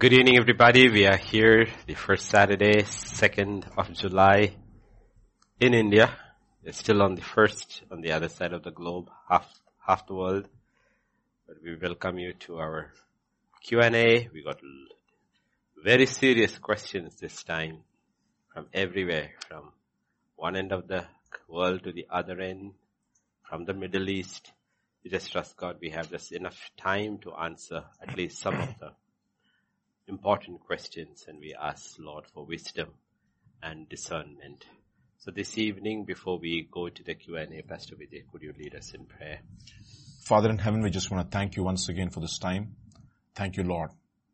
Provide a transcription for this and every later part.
Good evening, everybody. We are here the first Saturday, 2nd of July in India. We're still on the first, on the other side of the globe, half, half the world. But we welcome you to our Q&A. We got very serious questions this time from everywhere, from one end of the world to the other end, from the Middle East. We just trust God we have just enough time to answer at least some of the important questions and we ask Lord for wisdom and discernment. So this evening, before we go to the Q&A, Pastor Vijay, could you lead us in prayer? Father in heaven, we just want to thank you once again for this time. Thank you, Lord.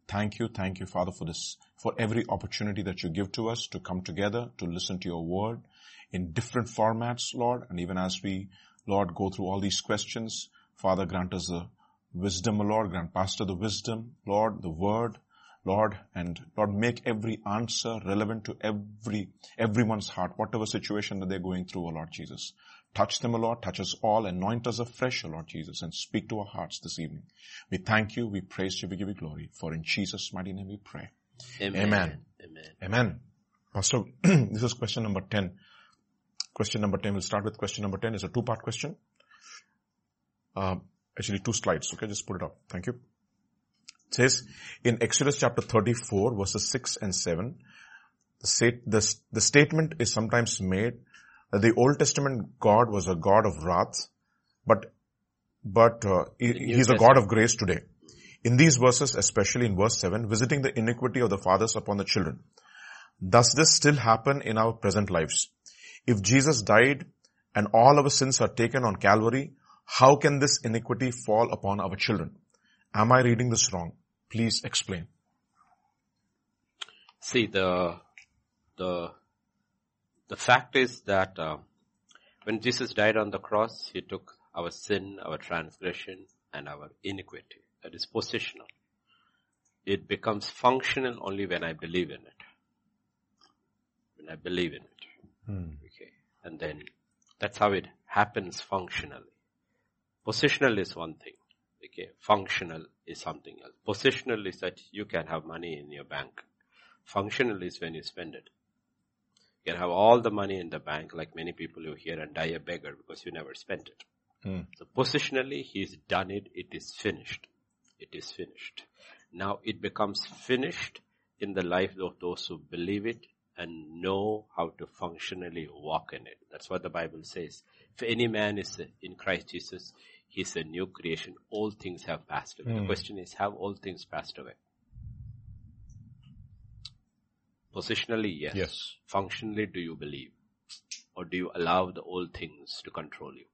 Thank you, thank you, Father, for this, for every opportunity that you give to us to come together, to listen to your word in different formats, Lord. And even as we, Lord, go through all these questions, Father, grant us the wisdom, Lord, grant Pastor the wisdom, Lord, the word, Lord, and Lord, make every answer relevant to every, everyone's heart, whatever situation that they're going through, O Lord Jesus. Touch them, O Lord, touch us all, anoint us afresh, O Lord Jesus, and speak to our hearts this evening. We thank you, we praise you, we give you glory, for in Jesus' mighty name we pray. Amen. Amen. Amen. Amen. Pastor, this is question number 10. Question number 10, we'll start with question number 10. It's a two-part question. Uh, actually two slides, okay? Just put it up. Thank you says in Exodus chapter 34 verses 6 and 7, the, the, the statement is sometimes made that the Old Testament God was a God of wrath, but, but uh, he, he's a God of grace today. In these verses, especially in verse 7, visiting the iniquity of the fathers upon the children. Does this still happen in our present lives? If Jesus died and all our sins are taken on Calvary, how can this iniquity fall upon our children? Am I reading this wrong? Please explain. See, the, the, the fact is that uh, when Jesus died on the cross, He took our sin, our transgression, and our iniquity. That is positional. It becomes functional only when I believe in it. When I believe in it. Hmm. Okay. And then that's how it happens functionally. Positional is one thing. Okay. Functional is something else. Positional is that you can have money in your bank. Functional is when you spend it. You can have all the money in the bank like many people who hear, and die a beggar because you never spent it. Mm. So positionally, he's done it. It is finished. It is finished. Now it becomes finished in the life of those who believe it and know how to functionally walk in it. That's what the Bible says. If any man is in Christ Jesus, He's a new creation. All things have passed away. Mm. The Hmm. question is, have all things passed away? Positionally, yes. Yes. Functionally, do you believe? Or do you allow the old things to control you?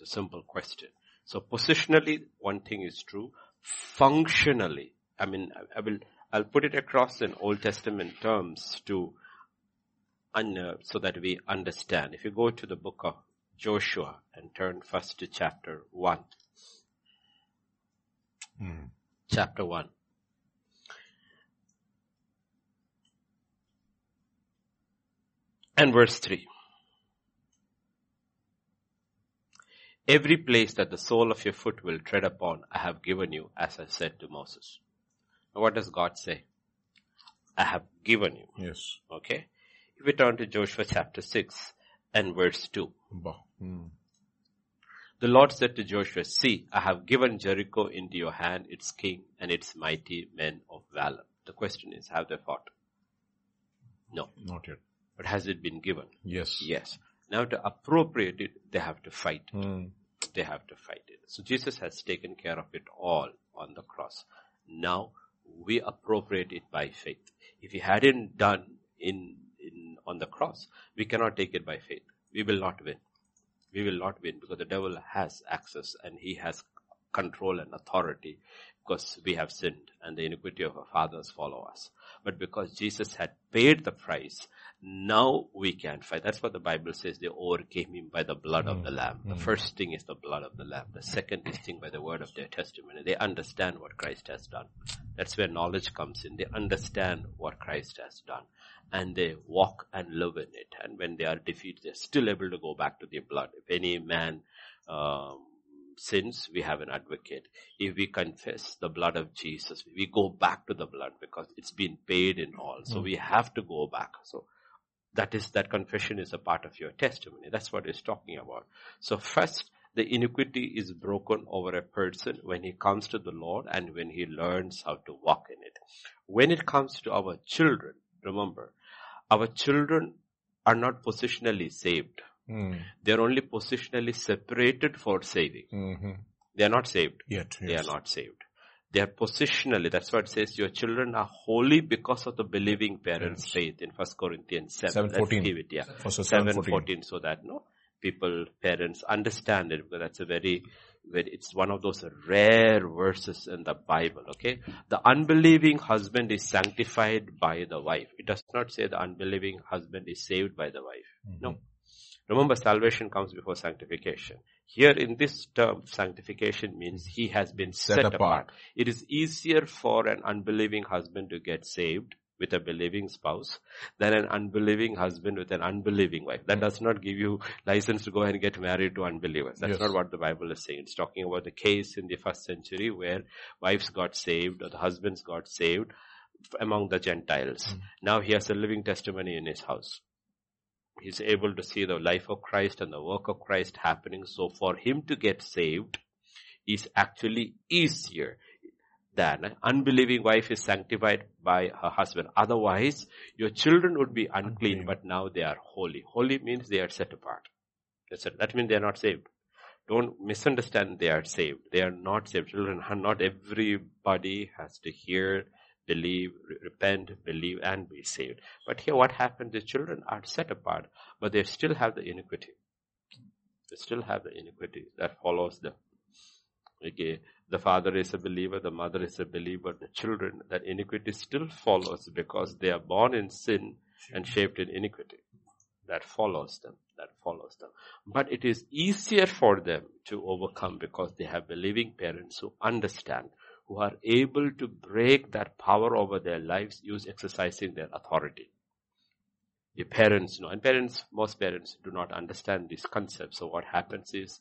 The simple question. So positionally, one thing is true. Functionally, I mean, I will, I'll put it across in Old Testament terms to, un, so that we understand. If you go to the book of Joshua and turn first to chapter 1. Mm. Chapter 1. And verse 3. Every place that the sole of your foot will tread upon, I have given you, as I said to Moses. Now what does God say? I have given you. Yes. Okay. If we turn to Joshua chapter 6 and verse 2. Bah. Mm. The Lord said to Joshua, see, I have given Jericho into your hand, its king and its mighty men of valor. The question is, have they fought? No. Not yet. But has it been given? Yes. Yes. Now to appropriate it, they have to fight. Mm. They have to fight it. So Jesus has taken care of it all on the cross. Now we appropriate it by faith. If he hadn't done in, in, on the cross, we cannot take it by faith. We will not win. We will not win because the devil has access and he has control and authority because we have sinned and the iniquity of our fathers follow us. But because Jesus had paid the price, now we can fight. That's what the Bible says. They overcame him by the blood of the Lamb. The first thing is the blood of the Lamb. The second is thing by the word of their testimony. They understand what Christ has done. That's where knowledge comes in. They understand what Christ has done. And they walk and live in it. And when they are defeated, they're still able to go back to their blood. If any man um, sins, we have an advocate. If we confess the blood of Jesus, we go back to the blood because it's been paid in all. So mm. we have to go back. So that is, that confession is a part of your testimony. That's what he's talking about. So first, the iniquity is broken over a person when he comes to the Lord and when he learns how to walk in it. When it comes to our children, remember, our children are not positionally saved. Mm. They're only positionally separated for saving. Mm-hmm. They are not saved. Yet, yes. They are not saved. They are positionally, that's what it says, your children are holy because of the believing parents' yes. faith in First Corinthians 7. 7 14. Let's give it, yeah. 7, 7 14. so that, no, people, parents understand it because that's a very, very, it's one of those rare verses in the Bible, okay? The unbelieving husband is sanctified by the wife. It does not say the unbelieving husband is saved by the wife. Mm-hmm. No. Remember, salvation comes before sanctification. Here in this term, sanctification means he has been set, set apart. apart. It is easier for an unbelieving husband to get saved with a believing spouse than an unbelieving husband with an unbelieving wife. That does not give you license to go and get married to unbelievers. That's yes. not what the Bible is saying. It's talking about the case in the first century where wives got saved or the husbands got saved among the Gentiles. Mm. Now he has a living testimony in his house. He's able to see the life of Christ and the work of Christ happening. So for him to get saved is actually easier than an unbelieving wife is sanctified by her husband. Otherwise, your children would be unclean, but now they are holy. Holy means they are set apart. That's it. That means they are not saved. Don't misunderstand they are saved. They are not saved. Children, not everybody has to hear, believe, repent, believe, and be saved. But here what happens, the children are set apart, but they still have the iniquity. They still have the iniquity that follows them. Okay, the father is a believer, the mother is a believer, the children, that iniquity still follows because they are born in sin and shaped in iniquity. That follows them, that follows them. But it is easier for them to overcome because they have believing parents who understand, who are able to break that power over their lives, use exercising their authority. The parents know, and parents, most parents do not understand this concept. So what happens is,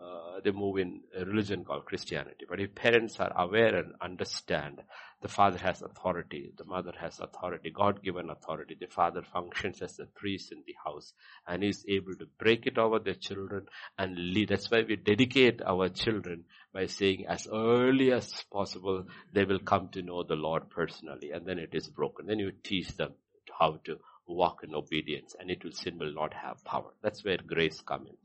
uh, they move in a religion called Christianity. But if parents are aware and understand, the father has authority, the mother has authority, God-given authority. The father functions as a priest in the house and is able to break it over their children and lead. That's why we dedicate our children by saying as early as possible, they will come to know the Lord personally and then it is broken. Then you teach them how to walk in obedience and it will sin will not have power. That's where grace comes in.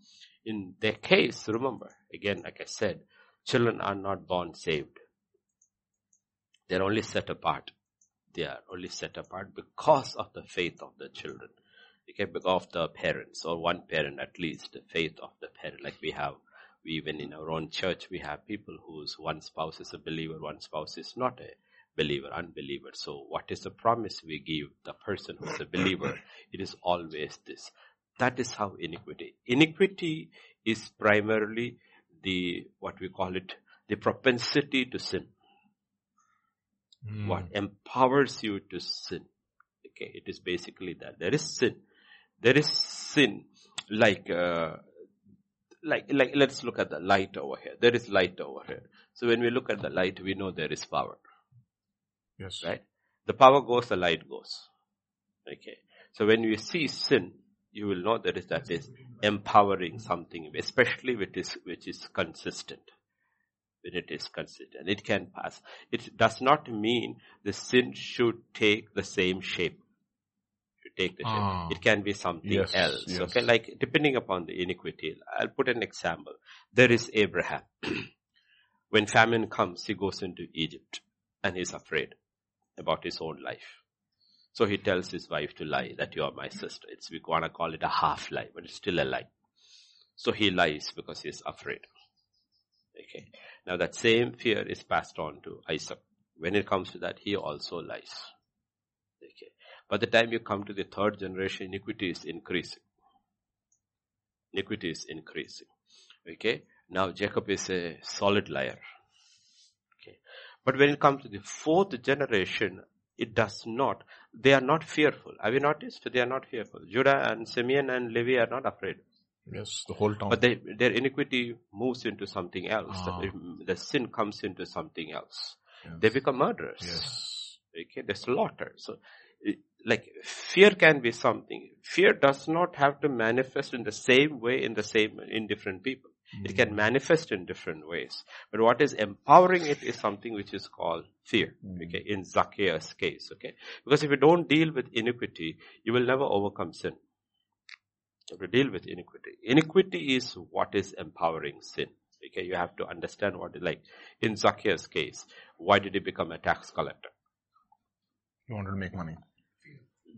In their case, remember, again, like I said, children are not born saved. They're only set apart. They are only set apart because of the faith of the children. Okay, because of the parents, or one parent at least, the faith of the parent. Like we have, we even in our own church, we have people whose one spouse is a believer, one spouse is not a believer, unbeliever. So what is the promise we give the person who is a believer? It is always this. That is how iniquity. Iniquity is primarily the, what we call it, the propensity to sin. Mm. What empowers you to sin. Okay, it is basically that. There is sin. There is sin like, uh, like, like, let's look at the light over here. There is light over here. So when we look at the light, we know there is power. Yes. Right? The power goes, the light goes. Okay. So when we see sin, you will know that is that is empowering something, especially which is which is consistent. When it is consistent, it can pass. It does not mean the sin should take the same shape. Take the shape. Ah, it can be something yes, else. Yes. Okay, like depending upon the iniquity. I'll put an example. There is Abraham. when famine comes, he goes into Egypt and he's afraid about his own life. So he tells his wife to lie that you are my sister. It's, we want to call it a half lie, but it's still a lie. So he lies because he's afraid. Okay. Now that same fear is passed on to Isaac. When it comes to that, he also lies. Okay. By the time you come to the third generation, iniquity is increasing. Iniquity is increasing. Okay. Now Jacob is a solid liar. But when it comes to the fourth generation, it does not. They are not fearful. Have you noticed? They are not fearful. Judah and Simeon and Levi are not afraid. Yes, the whole town. But they, their iniquity moves into something else. Ah. The, the sin comes into something else. Yes. They become murderers. Yes. Okay, they slaughter. So, like, fear can be something. Fear does not have to manifest in the same way in the same, in different people. It hmm. can manifest in different ways. But what is empowering it is something which is called fear. Hmm. Okay, in Zacchaeus' case. Okay, because if you don't deal with iniquity, you will never overcome sin. You have to deal with iniquity. Iniquity is what is empowering sin. Okay, you have to understand what it like. In Zacchaeus' case, why did he become a tax collector? He wanted to make money.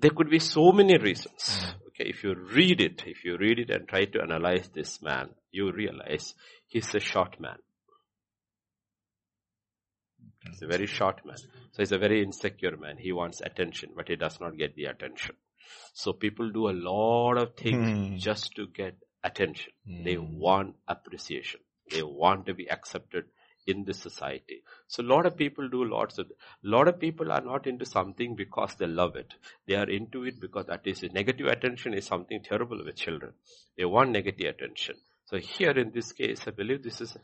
There could be so many reasons. Okay, if you read it, if you read it and try to analyze this man, you realize he's a short man. He's a very short man. So he's a very insecure man. He wants attention, but he does not get the attention. So people do a lot of things Hmm. just to get attention. They Hmm. want appreciation. They want to be accepted in this society. So a lot of people do lots of, a lot of people are not into something because they love it. They are into it because that is negative attention is something terrible with children. They want negative attention. So here in this case, I believe this is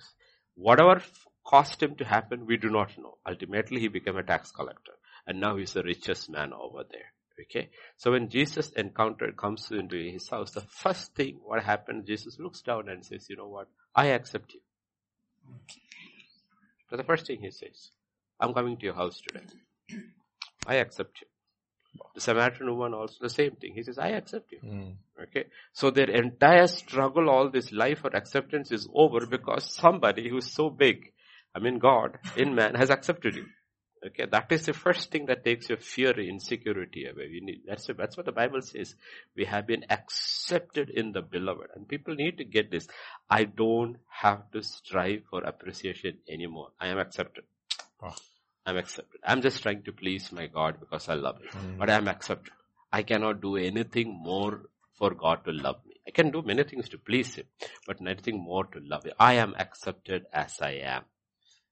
whatever caused him to happen, we do not know. Ultimately, he became a tax collector and now he's the richest man over there. Okay. So when Jesus encountered, comes into his house, the first thing what happened, Jesus looks down and says, you know what? I accept you. So the first thing he says, I'm coming to your house today. I accept you. The Samaritan woman also the same thing. He says, I accept you. Mm. Okay. So their entire struggle, all this life for acceptance is over because somebody who's so big, I mean God, in man, has accepted you. Okay. That is the first thing that takes your fear, insecurity away. We need, that's, that's what the Bible says. We have been accepted in the beloved. And people need to get this. I don't have to strive for appreciation anymore. I am accepted. Ah. I'm accepted. I'm just trying to please my God because I love Him. Mm. But I'm accepted. I cannot do anything more for God to love me. I can do many things to please Him, but nothing more to love Him. I am accepted as I am.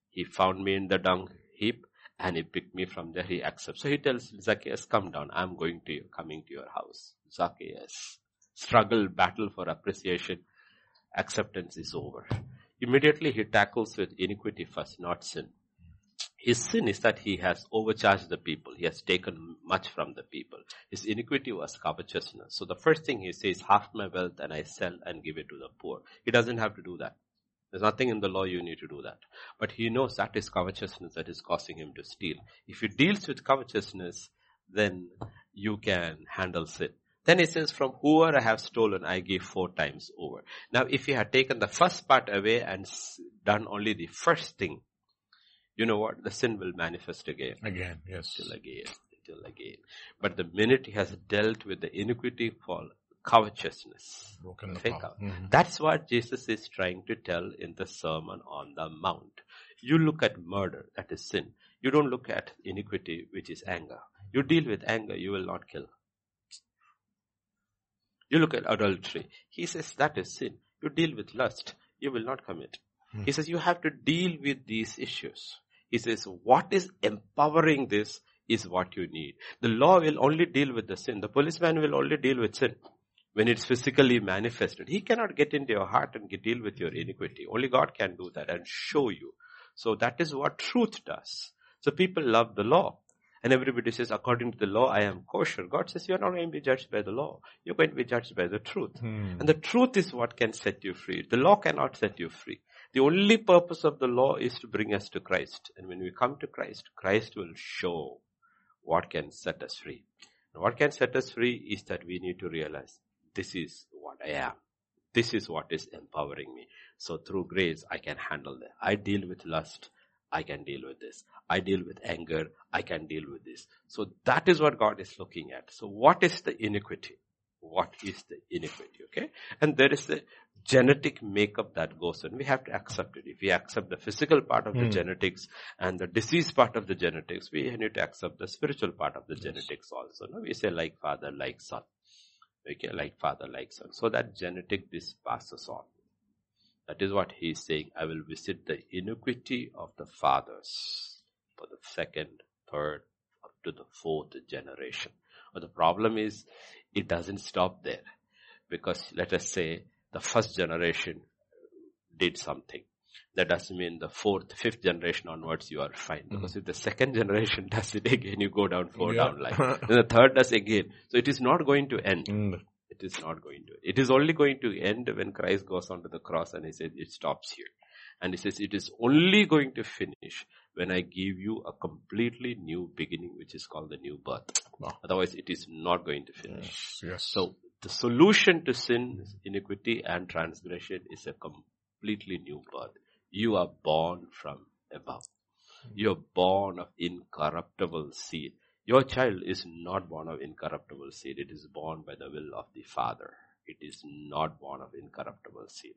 He found me in the dung heap and He picked me from there. He accepts. So He tells Zacchaeus, come down. I'm going to you, coming to your house. Zacchaeus. Struggle, battle for appreciation. Acceptance is over. Immediately he tackles with iniquity first, not sin. His sin is that he has overcharged the people. He has taken much from the people. His iniquity was covetousness. So the first thing he says, half my wealth and I sell and give it to the poor. He doesn't have to do that. There's nothing in the law you need to do that. But he knows that is covetousness that is causing him to steal. If he deals with covetousness, then you can handle sin. Then he says, from whoever I have stolen, I give four times over. Now, if he had taken the first part away and done only the first thing, you know what? The sin will manifest again, Again, yes. till again, till again. But the minute he has dealt with the iniquity called covetousness, Broken the fake power. out. Mhm. That's what Jesus is trying to tell in the Sermon on the Mount. You look at murder, that is sin. You don't look at iniquity, which is anger. You deal with anger, you will not kill. You look at adultery. He says that is sin. You deal with lust, you will not commit. He says you have to deal with these issues. He says what is empowering this is what you need. The law will only deal with the sin. The policeman will only deal with sin when it's physically manifested. He cannot get into your heart and deal with your iniquity. Only God can do that and show you. So that is what truth does. So people love the law. And everybody says, according to the law, I am kosher. God says, you're not going to be judged by the law. You're going to be judged by the truth. Hmm. And the truth is what can set you free. The law cannot set you free. The only purpose of the law is to bring us to Christ. And when we come to Christ, Christ will show what can set us free. And what can set us free is that we need to realize this is what I am. This is what is empowering me. So through grace, I can handle that. I deal with lust. I can deal with this. I deal with anger. I can deal with this. So that is what God is looking at. So what is the iniquity? What is the iniquity? Okay. And there is the genetic makeup that goes on. We have to accept it. If we accept the physical part of the Hmm. genetics and the disease part of the genetics, we need to accept the spiritual part of the genetics also. No? We say like father, like son. Okay, like father, like son. So that genetic this passes on. That is what he is saying. I will visit the iniquity of the fathers for the second, third, up to the fourth generation. But the problem is, it doesn't stop there. Because let us say, the first generation did something. That doesn't mean the fourth, fifth generation onwards you are fine. Because if the second generation does it again, you go down, four Yeah. down line. then the third does again. So it is not going to end. Mm. It is not going to. It is only going to end when Christ goes onto the cross and he says it stops here. And he says it is only going to finish when I give you a completely new beginning, which is called the new birth. Wow. Otherwise it is not going to finish. Yes. Yes. So the solution to sin, iniquity and transgression is a completely new birth. You are born from above. You are born of incorruptible seed. Your child is not born of incorruptible seed. It is born by the will of the Father. It is not born of incorruptible seed.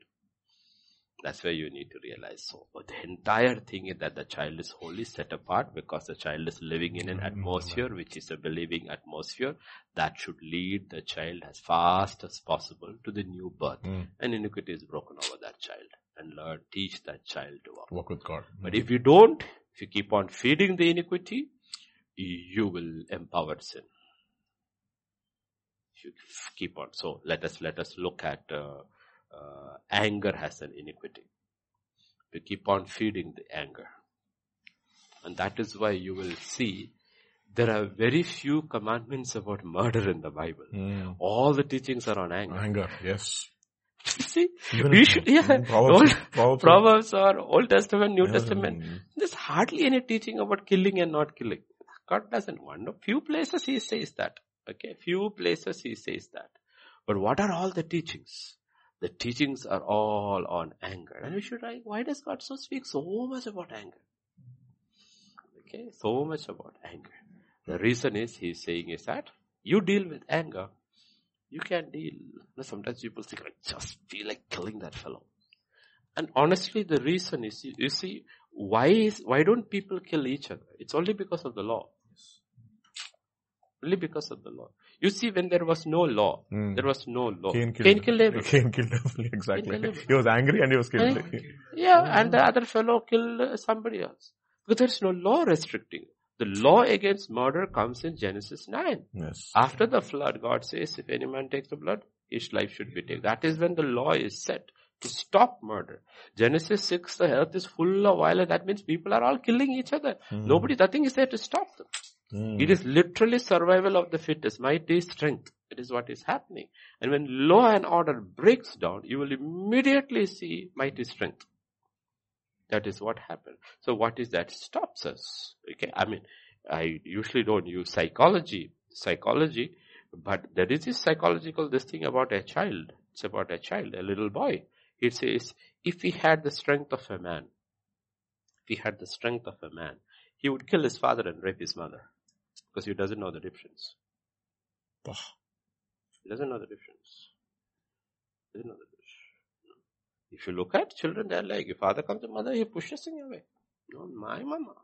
That's where you need to realize. So the entire thing is that the child is wholly set apart because the child is living in an atmosphere which is a believing atmosphere that should lead the child as fast as possible to the new birth. Mm. And iniquity is broken over that child. And Lord, teach that child to walk. Walk with God. But if you don't, if you keep on feeding the iniquity, you will empower sin. If you keep on. So let us, let us look at, uh, uh, anger has an iniquity. You keep on feeding the anger. And that is why you will see there are very few commandments about murder in the Bible. Mm. All the teachings are on anger. Anger. Yes. See, Even we should, yeah, Proverbs. Old- Proverbs. Or Old Testament, New Yeah. Testament. There's hardly any teaching about killing and not killing. God doesn't want. No, few places he says that. Okay, few places he says that. But what are all the teachings? The teachings are all on anger. And we should write, why does God so speak so much about anger? Okay, so much about anger. The reason is he's saying is that you deal with anger. You can deal. Know, sometimes people think, I just feel like killing that fellow. And honestly, the reason is, you- see, why is, why don't people kill each other? It's only because of the law. Only because of the law. You see, when there was no law, Mm. there was no law. Cain killed, Cain killed Abel. Cain killed Abel, exactly. killed Abel. He was angry and he was killed. Yeah, and the other fellow killed somebody else. Because there's no law restricting. The law against murder comes in Genesis 9. Yes. After the flood, God says, if any man takes the blood, his life should be taken. That is when the law is set to stop murder. Genesis 6, the earth is full of violence. That means people are all killing each other. Nobody, nothing is there to stop them. Mm. It is literally survival of the fittest. Might is strength. It is what is happening. And when law and order breaks down, you will immediately see mighty strength. That is what happened. So what is that stops us? Okay. I mean, I usually don't use psychology, psychology, but there is this psychological this thing about a child. It's about a child, a little boy. It says, if he had the strength of a man, if he had the strength of a man, he would kill his father and rape his mother because he doesn't know the difference. He doesn't know the difference. He doesn't know the difference. If you look at children, they're like, if father comes to mother, he pushes him away. Not my mama.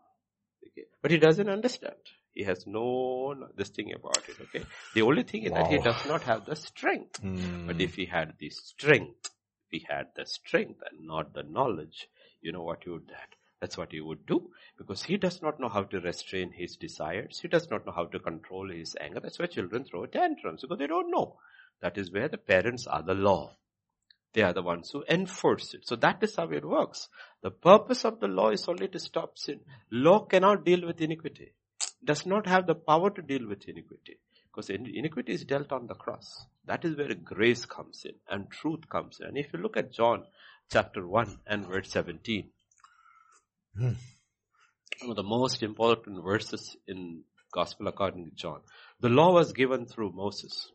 Okay. But he doesn't understand. He has no, no this thing about it. Okay. The only thing is that he does not have the strength. Mm. But if he had the strength, if he had the strength and not the knowledge, you know what he would that. That's what he would do because he does not know how to restrain his desires. He does not know how to control his anger. That's why children throw tantrums because they don't know. That is where the parents are the law. They are the ones who enforce it. So that is how it works. The purpose of the law is only to stop sin. Law cannot deal with iniquity. Does not have the power to deal with iniquity. Because iniquity is dealt on the cross. That is where grace comes in and truth comes in. And if you look at John chapter 1 and verse 17, one of the most important verses in Gospel according to John. The law was given through Moses,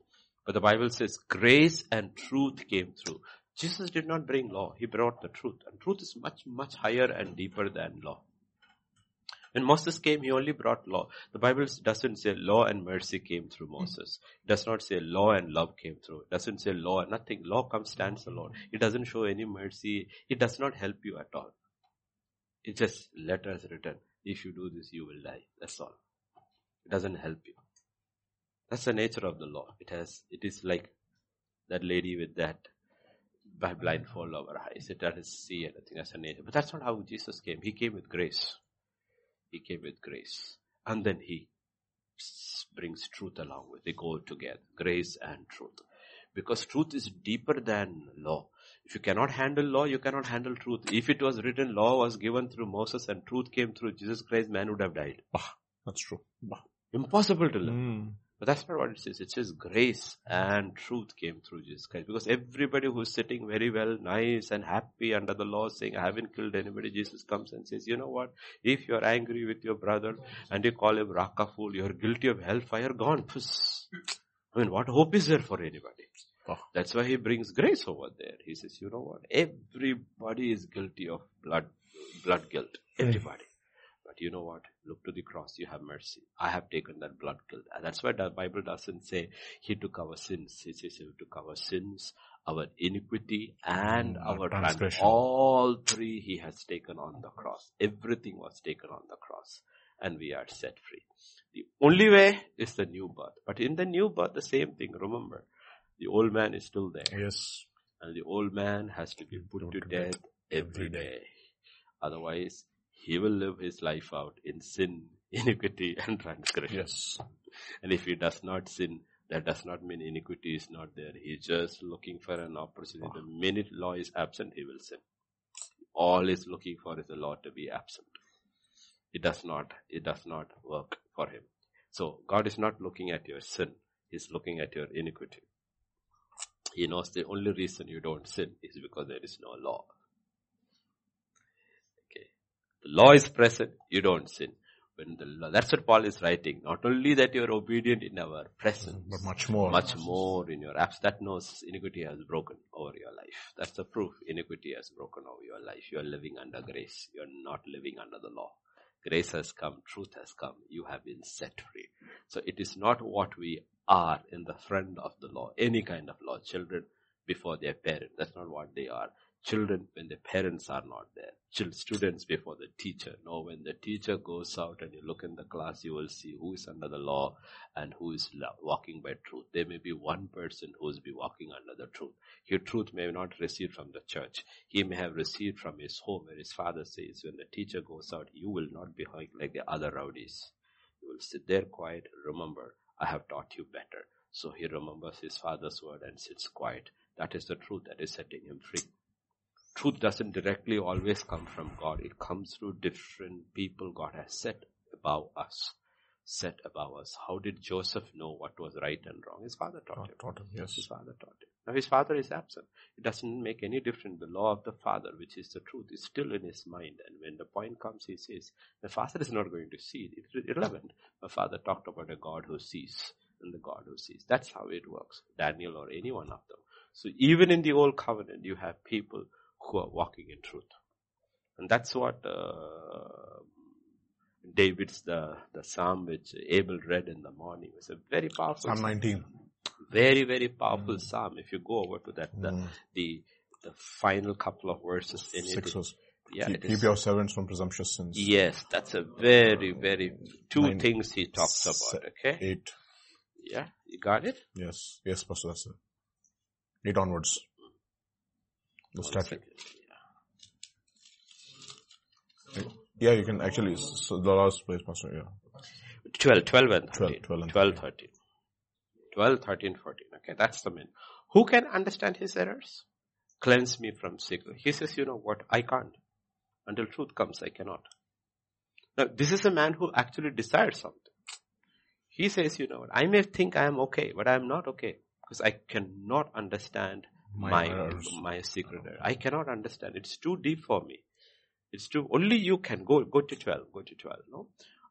but the Bible says grace and truth came through. Jesus did not bring law, he brought the truth. And truth is much, much higher and deeper than law. When Moses came, he only brought law. The Bible doesn't say law and mercy came through Moses. It does not say law and love came through. It doesn't say law and nothing. Law comes stands alone. It doesn't show any mercy. It does not help you at all. It's just letters written. If you do this, you will die. That's all. It doesn't help you. That's the nature of the law. It has, it is like that lady with that by blindfold over her eyes. It doesn't see anything. as a nature. But that's not how Jesus came. He came with grace. He came with grace. And then he brings truth along with it. They go together. Grace and truth. Because truth is deeper than law. If you cannot handle law, you cannot handle truth. If it was written, law was given through Moses and truth came through Jesus Christ, man would have died. That's true. Bah. Impossible to live. Mm. But that's not what it says. It says grace and truth came through Jesus Christ. Because everybody who's sitting very well, nice and happy under the law saying, I haven't killed anybody, Jesus comes and says, you know what? If you're angry with your brother and you call him Raka fool, you're guilty of hellfire, gone. I mean, what hope is there for anybody? Oh. That's why he brings grace over there. He says, you know what? Everybody is guilty of blood, blood guilt. Everybody. You know what? Look to the cross. You have mercy. I have taken that blood guilt. And that's why the Bible doesn't say he took our sins. It says he took our sins, our iniquity, and Mm, our our transgression. All three he has taken on the cross. Everything was taken on the cross. And we are set free. The only way is the new birth. But in the new birth, the same thing. Remember, the old man is still there. Yes. And the old man has to be put Put to death every day. day. Otherwise, he will live his life out in sin, iniquity, and transgression. Yes. And if he does not sin, that does not mean iniquity is not there. He's just looking for an opportunity. The minute law is absent, he will sin. All he's looking for is the law to be absent. It does not, it does not work for him. So God is not looking at your sin. He's looking at your iniquity. He knows the only reason you don't sin is because there is no law. The law is present, you don't sin. When the law, that's what Paul is writing. Not only that you're obedient in our presence, But much more. much more in your apps. That knows iniquity has broken over your life. That's the proof iniquity has broken over your life. You are living under grace. You are not living under the law. Grace has come, truth has come. You have been set free. So it is not what we are in the front of the law, any kind of law. Children before their parents. That's not what they are. Children when the parents are not there. Chil- students before the teacher. No, when the teacher goes out and you look in the class, you will see who is under the law and who is walking by truth. There may be one person who is be walking under the truth. Your truth may not receive from the church. He may have received from his home where his father says, when the teacher goes out, you will not be like the other rowdies. You will sit there quiet. Remember, I have taught you better. So he remembers his father's word and sits quiet. That is the truth that is setting him free. Truth doesn't directly always come from God. It comes through different people God has set above us. Set above us. How did Joseph know what was right and wrong? His father taught him. Taught him, yes. His father taught him. Now his father is absent. It doesn't make any difference. The law of the father, which is the truth, is still in his mind. And when the point comes, he says, the father is not going to see it. It's irrelevant. My father talked about a God who sees and the God who sees. That's how it works. Daniel or any one of them. So even in the old covenant, you have people who are walking in truth. And that's what, uh, David's the, the psalm which Abel read in the morning. It's a very powerful Psalm 19. very very powerful psalm if you go over to that the, Mm. the the final couple of verses in Six it was, yeah keep, keep your servants from presumptuous sins. yes that's a very very two Nine. things he talks about okay Eight. yeah you got it Yes. Yes, Pastor, that's it. Eight onwards. The One statute. second. Yeah, you can actually, so the last place, Pastor, yeah. 12 12 and 12, 13 12 and 12 13 12 13 14 okay that's the main. Who can understand his errors? Cleanse me from secret. He says you know what? I can't. Until truth comes i cannot. Now this is a man who actually desires something. He says you know what? I may think i am okay but i am not okay because i cannot understand My my errors. my secret oh. error. i cannot understand it's too deep for me it's too only you can go go to 12 go to 12 no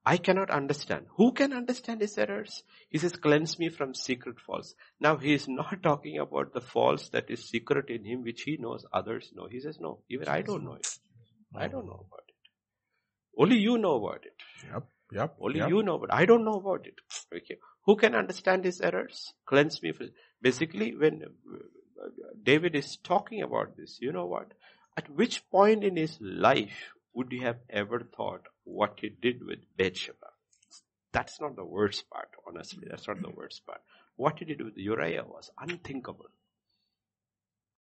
I cannot understand. Who can understand his errors? He says, cleanse me from secret faults. Now he is not talking about the faults that is secret in him, which he knows others know. He says, no, even I don't know it. I don't know about it. Only you know about it. Yep. Yep. Only yep. you know, but I don't know about it. Okay. Who can understand his errors? Cleanse me. From, basically, when David is talking about this, you know what? At which point in his life would he have ever thought what he did with Bathsheba? That's not the worst part, honestly. That's not the worst part. What he did with Uriah was unthinkable.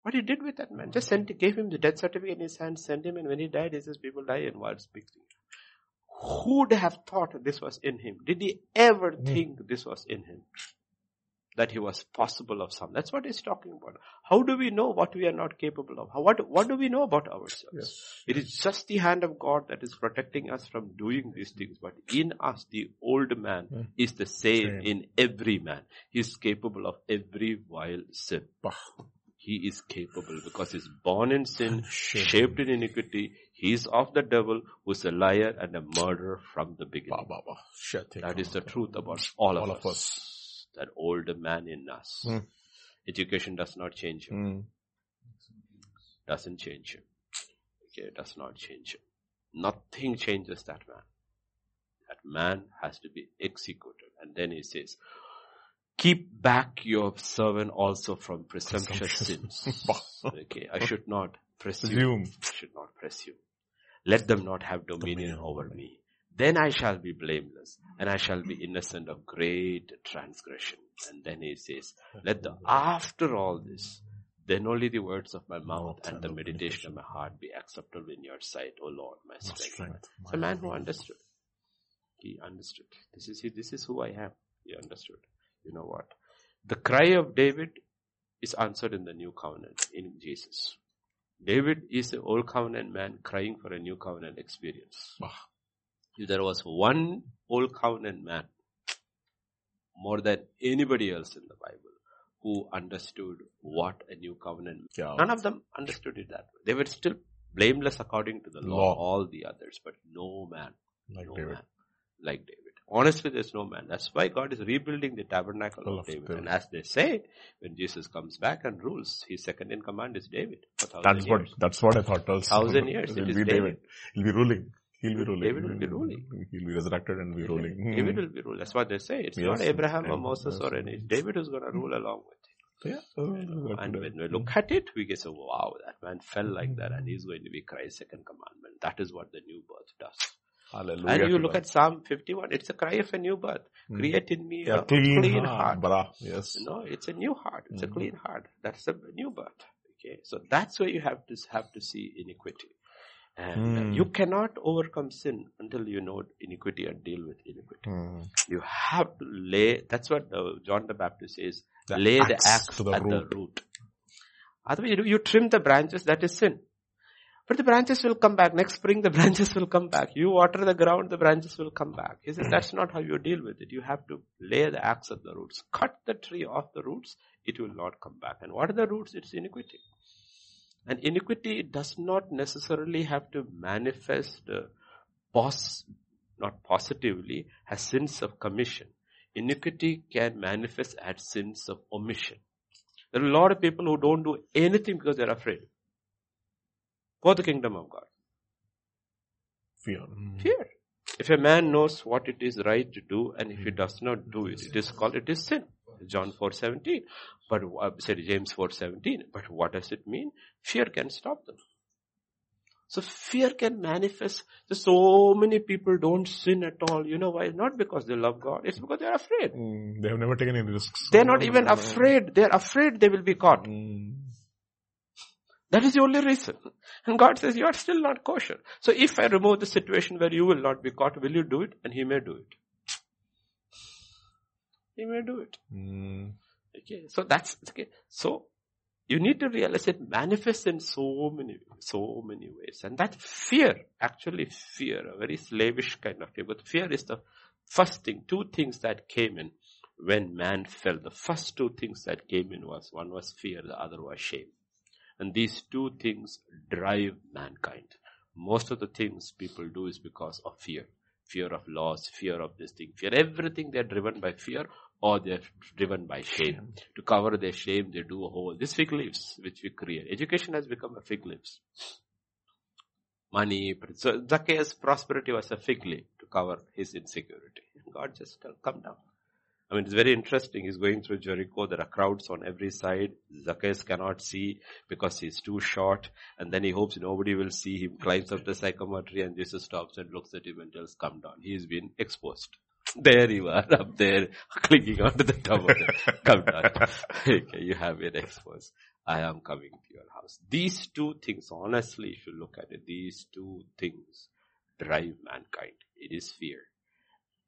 What he did with that man, just sent, gave him the death certificate in his hand, sent him, and when he died, he says, people die in wild speaking. Who would have thought this was in him? Did he ever hmm. think this was in him? That he was possible of some. That's what he's talking about. How do we know what we are not capable of? How, what, what do we know about ourselves? Yes. It is just the hand of God that is protecting us from doing these things. But in us, the old man Hmm. is the same Same. in every man. He is capable of every vile sin. Bah. He is capable because he's born in sin, Shaped. shaped in iniquity. He is of the devil, who's a liar and a murderer from the beginning. bah, bah. That is the truth about all of All us. of us. That old man in us. Hmm. Education does not change him. Mm. Doesn't change him. Okay, does not change him. Nothing changes that man. That man has to be executed. And then he says, keep back your servant also from presumptuous sins. okay, I should not presume. Presume. I should not presume. Let them not have dominion Dominion over me. Then I shall be blameless and I shall be innocent of great transgression. And then he says, let the, after all this, then only the words of my mouth and the meditation of my heart be acceptable in your sight, O Lord, my strength. It's a man who understood. He understood. This is he, this is who I am. He understood. You know what? The cry of David is answered in the new covenant in Jesus. David is an old covenant man crying for a new covenant experience. If there was one old covenant man more than anybody else in the Bible who understood what a new covenant Yeah. None of them understood it that way. They were still blameless according to the law, Law. all the others, but no man, Like no David. man like David. Honestly, there's no man. That's why God is rebuilding the tabernacle of of David. David. And as they say, when Jesus comes back and rules, his second in command is David. That's what, that's what I thought also. Thousand years, He'll it be David. David. He'll be ruling. He'll be ruling. David will be ruling. He'll be resurrected and be ruling. David will be ruling. That's what they say. It's not Abraham or. Moses or Yes. any. David is going to rule along with him. Yeah. Oh, And when we look at it, we get so wow, that man fell like that and he's going to be Christ's second commandment. That is what the new birth does. Hallelujah. And you look that. at Psalm 51, it's a cry of a new birth. Mm. Create in me Yeah, a clean, clean heart. heart. Yes. You know, it's a new heart. It's a Mhm. clean heart. That's a new birth. Okay. So that's where you have to have to see iniquity. And Hmm. you cannot overcome sin until you know iniquity and deal with iniquity. Mm. You have to lay, that's what uh, John the Baptist says, The lay the axe axe to the at root. the root. Otherwise, you, you trim the branches, that is sin. But the branches will come back. Next spring, the branches will come back. You water the ground, the branches will come back. He said, that's not how you deal with it. You have to lay the axe at the roots. Cut the tree off the roots, it will not come back. And what are the roots? It's iniquity. And iniquity does not necessarily have to manifest uh, pos- not positively as sins of commission. Iniquity can manifest as sins of omission. There are a lot of people who don't do anything because they're afraid. For the kingdom of God. Fear. Mm. Fear. If a man knows what it is right to do and if he does not do it, it is called, it is sin. John 4.17. But, uh, said James 4.17. But what does it mean? Fear can stop them. So fear can manifest. So many people don't sin at all. You know why? Not because they love God. It's because they're afraid. Mm. They have never taken any risks. They're not even afraid. They're afraid they will be caught. Mm. That is the only reason. And God says, you are still not kosher. So if I remove the situation where you will not be caught, will you do it? And He may do it. He may do it. Mm. Okay. So that's, okay. So you need to realize it manifests in so many, so many ways. And that fear, actually fear, a very slavish kind of fear. But fear is the first thing, two things that came in when man fell. The first two things that came in was, one was fear, the other was shame. And these two things drive mankind. Most of the things people do is because of fear. Fear of loss, fear of this thing, fear. Everything they're driven by fear or they're driven by shame. To cover their shame, they do a whole, this fig leaves, which we create. Education has become a fig leaves. Money, so Zacchaeus' prosperity was a fig leaf to cover his insecurity. God just tell, come down. I mean, it's very interesting. He's going through Jericho. There are crowds on every side. Zacchaeus cannot see because he's too short. And then he hopes nobody will see him, climbs up the sycamore tree and Jesus stops and looks at him and tells, come down. He's been exposed. There you are, up there, clinging onto the top of the, come down. okay, you have your exposed. I am coming to your house. These two things, honestly, if you look at it, these two things drive mankind. It is fear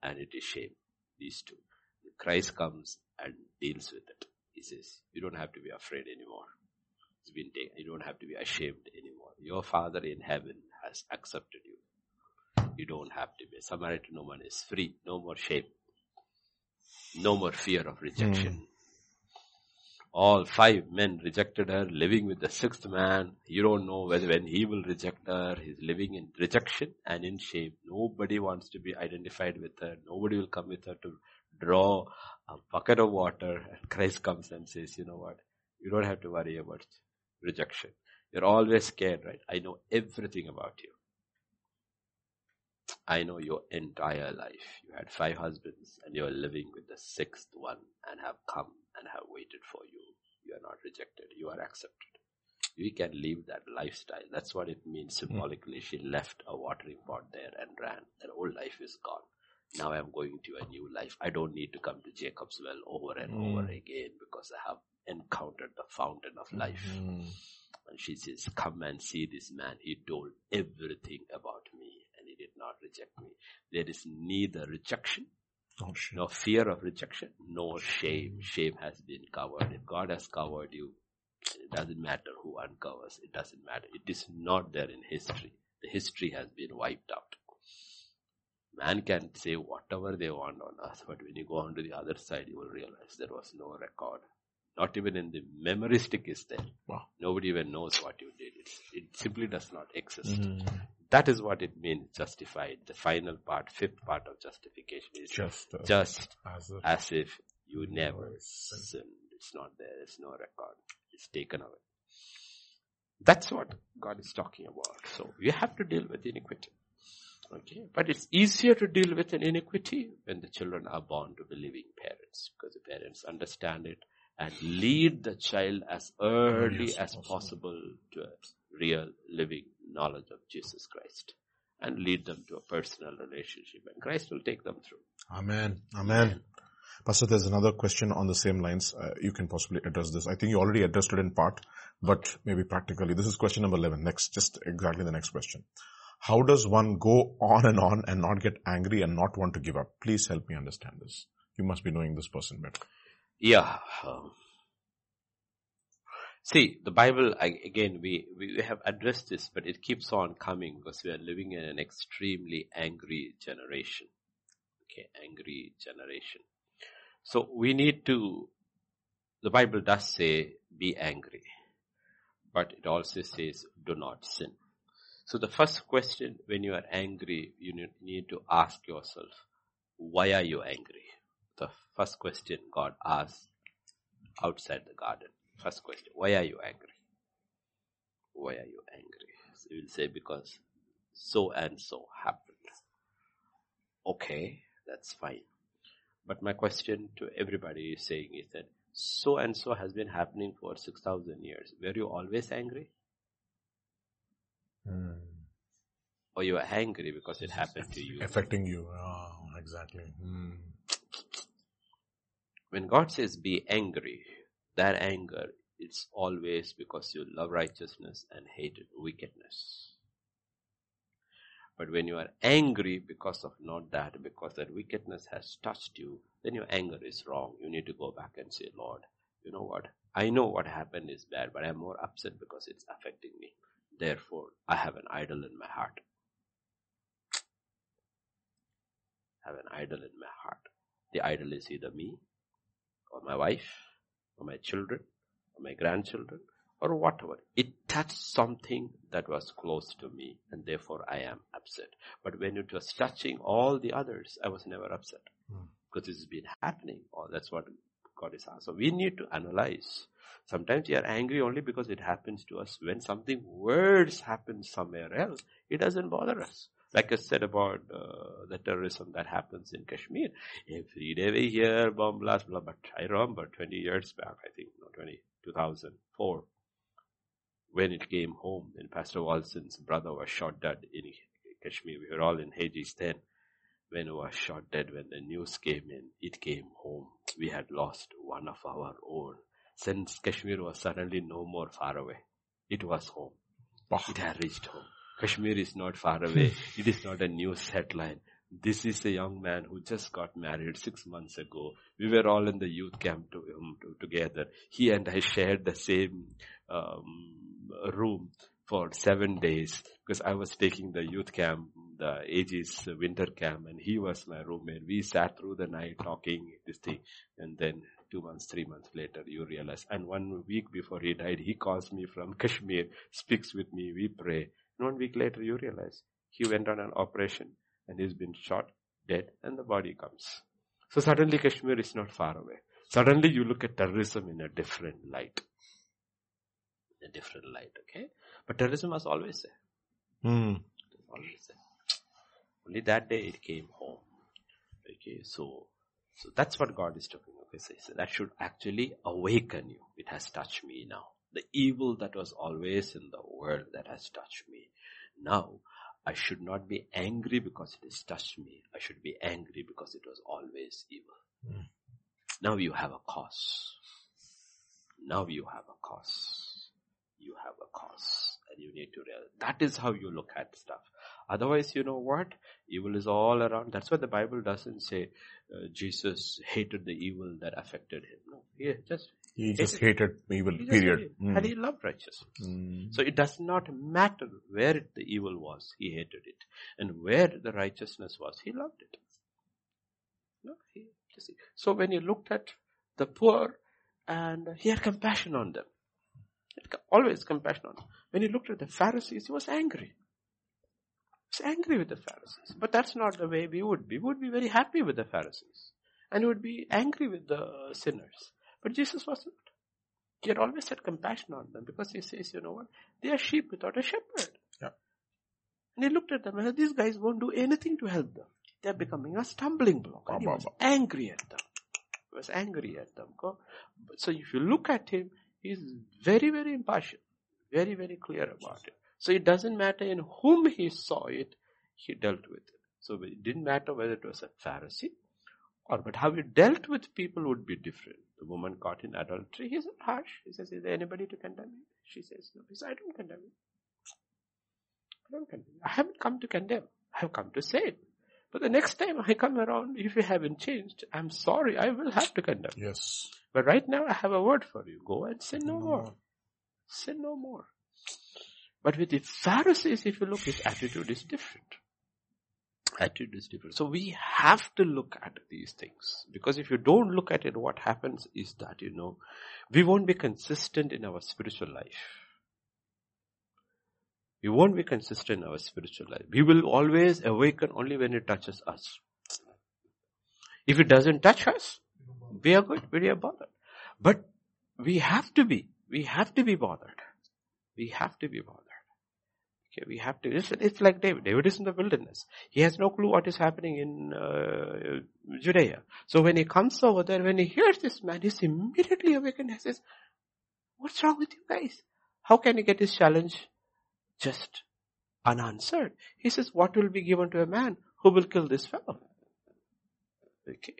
and it is shame. These two. Christ comes and deals with it. He says, you don't have to be afraid anymore. It's been taken. You don't have to be ashamed anymore. Your Father in heaven has accepted you. You don't have to be. A Samaritan woman is free. No more shame. No more fear of rejection. Mm. All five men rejected her, living with the sixth man. You don't know whether when he will reject her. He's living in rejection and in shame. Nobody wants to be identified with her. Nobody will come with her to draw a bucket of water. And Christ comes and says, you know what? You don't have to worry about rejection. You're always scared, right? I know everything about you. I know your entire life. You had five husbands and you are living with the sixth one and have come and have waited for you. You are not rejected. You are accepted. We can live that lifestyle. That's what it means symbolically. She left a watering pot there and ran. Her old life is gone. Now I'm going to a new life. I don't need to come to Jacob's well over and mm. over again because I have encountered the fountain of life. Mm. And she says, come and see this man. He told everything about me and he did not reject me. There is neither rejection no, no fear of rejection, no shame. Shame has been covered. If God has covered you, it doesn't matter who uncovers. It doesn't matter. It is not there in history. The history has been wiped out. Man can say whatever they want on earth, but when you go on to the other side, you will realize there was no record. Not even in the memory stick is there. Wow. Nobody even knows what you did. It's, it simply does not exist. Mm. That is what it means justified. The final part, fifth part of justification is just, uh, just as, if, as if you never sinned. sinned. It's not there. There's no record. It's taken away. That's what God is talking about. So you have to deal with iniquity. Okay. But it's easier to deal with an iniquity when the children are born to believing parents because the parents understand it and lead the child as early yes, as possible. possible to a real living knowledge of Jesus Christ and lead them to a personal relationship and Christ will take them through. Amen. Amen. Amen. Pastor, there's another question on the same lines. Uh, you can possibly address this. I think you already addressed it in part, but maybe practically. This is question number 11. Next, just exactly the next question. How does one go on and on and not get angry and not want to give up? Please help me understand this. You must be knowing this person better. Yeah. Um, see, the Bible, again, we, we have addressed this, but it keeps on coming because we are living in an extremely angry generation. Okay, angry generation. So we need to, the Bible does say, be angry. But it also says, do not sin. So the first question when you are angry, you need to ask yourself, why are you angry? The first question God asked outside the garden. First question, why are you angry? Why are you angry? So you will say, because so and so happened. Okay, that's fine. But my question to everybody is saying is that so and so has been happening for 6,000 years. Were you always angry? Mm. Or you are angry because it happened to you. Affecting you. Oh, exactly. Mm. When God says be angry, that anger is always because you love righteousness and hate wickedness. But when you are angry because of not that, because that wickedness has touched you, then your anger is wrong. You need to go back and say, Lord, you know what? I know what happened is bad, but I'm more upset because it's affecting me. Therefore, I have an idol in my heart. I have an idol in my heart. The idol is either me, or my wife, or my children, or my grandchildren, or whatever. It touched something that was close to me, and therefore I am upset. But when it was touching all the others, I was never upset. Hmm. Because it's been happening. Or that's what God is asking. So we need to analyze Sometimes we are angry only because it happens to us. When something worse happens somewhere else, it doesn't bother us. Like I said about uh, the terrorism that happens in Kashmir. Every day we hear bomb blast, blah, but I remember 20 years back, I think, no, 20, 2004, when it came home and Pastor Walson's brother was shot dead in Kashmir. We were all in Hades then. When he was shot dead, when the news came in, it came home. We had lost one of our own since Kashmir was suddenly no more far away. It was home. It had reached home. Kashmir is not far away. it is not a news headline. This is a young man who just got married six months ago. We were all in the youth camp to, um, to, together. He and I shared the same um, room for seven days because I was taking the youth camp, the ages winter camp, and he was my roommate. We sat through the night talking this thing, and then two months, three months later, you realize. And one week before he died, he calls me from Kashmir, speaks with me, we pray. One week later, you realize he went on an operation and he's been shot, dead, and the body comes. So suddenly Kashmir is not far away. Suddenly you look at terrorism in a different light. In a different light, okay? But terrorism was always there. Mm. Always there. Only that day it came home. Okay, so so that's what God is talking about. Okay, so that should actually awaken you. It has touched me now. The evil that was always in the world that has touched me. Now I should not be angry because it has touched me. I should be angry because it was always evil. Mm. Now you have a cause. Now you have a cause. You have a cause and you need to realize that is how you look at stuff. Otherwise, you know what? Evil is all around. That's why the Bible doesn't say uh, Jesus hated the evil that affected him. No, he just he just hated evil, period. Mm. And he loved righteousness. Mm. So it does not matter where the evil was, he hated it. And where the righteousness was, he loved it. No, he, so when he looked at the poor and he had compassion on them. Always compassion on them. When he looked at the Pharisees, he was angry. He was angry with the Pharisees. But that's not the way we would be. We would be very happy with the Pharisees. And would be angry with the sinners. But Jesus wasn't. He had always had compassion on them because he says, you know what? They are sheep without a shepherd. Yeah. And he looked at them and said, these guys won't do anything to help them. They're becoming a stumbling block. And he was angry at them. He was angry at them. So if you look at him, he's very, very impartial. Very, very clear about it. So it doesn't matter in whom he saw it, he dealt with it. So it didn't matter whether it was a Pharisee or, but how he dealt with people would be different. The woman caught in adultery, he's not harsh. He says, is there anybody to condemn me? She says, no. He says, I don't condemn you. I don't condemn you. I haven't come to condemn. I have come to save. But the next time I come around, if you haven't changed, I'm sorry, I will have to condemn. Yes. But right now I have a word for you. Go and sin no, no more. Sin no more. But with the Pharisees, if you look, his attitude is different attitude is different. So we have to look at these things. Because if you don't look at it, what happens is that, you know, we won't be consistent in our spiritual life. We won't be consistent in our spiritual life. We will always awaken only when it touches us. If it doesn't touch us, we are good, we are bothered. But we have to be, we have to be bothered. We have to be bothered. Okay, we have to, it's, it's like David. David is in the wilderness. He has no clue what is happening in uh, Judea. So when he comes over there, when he hears this man, he's immediately awakened and says, what's wrong with you guys? How can he get his challenge just unanswered? He says, what will be given to a man who will kill this fellow? Okay.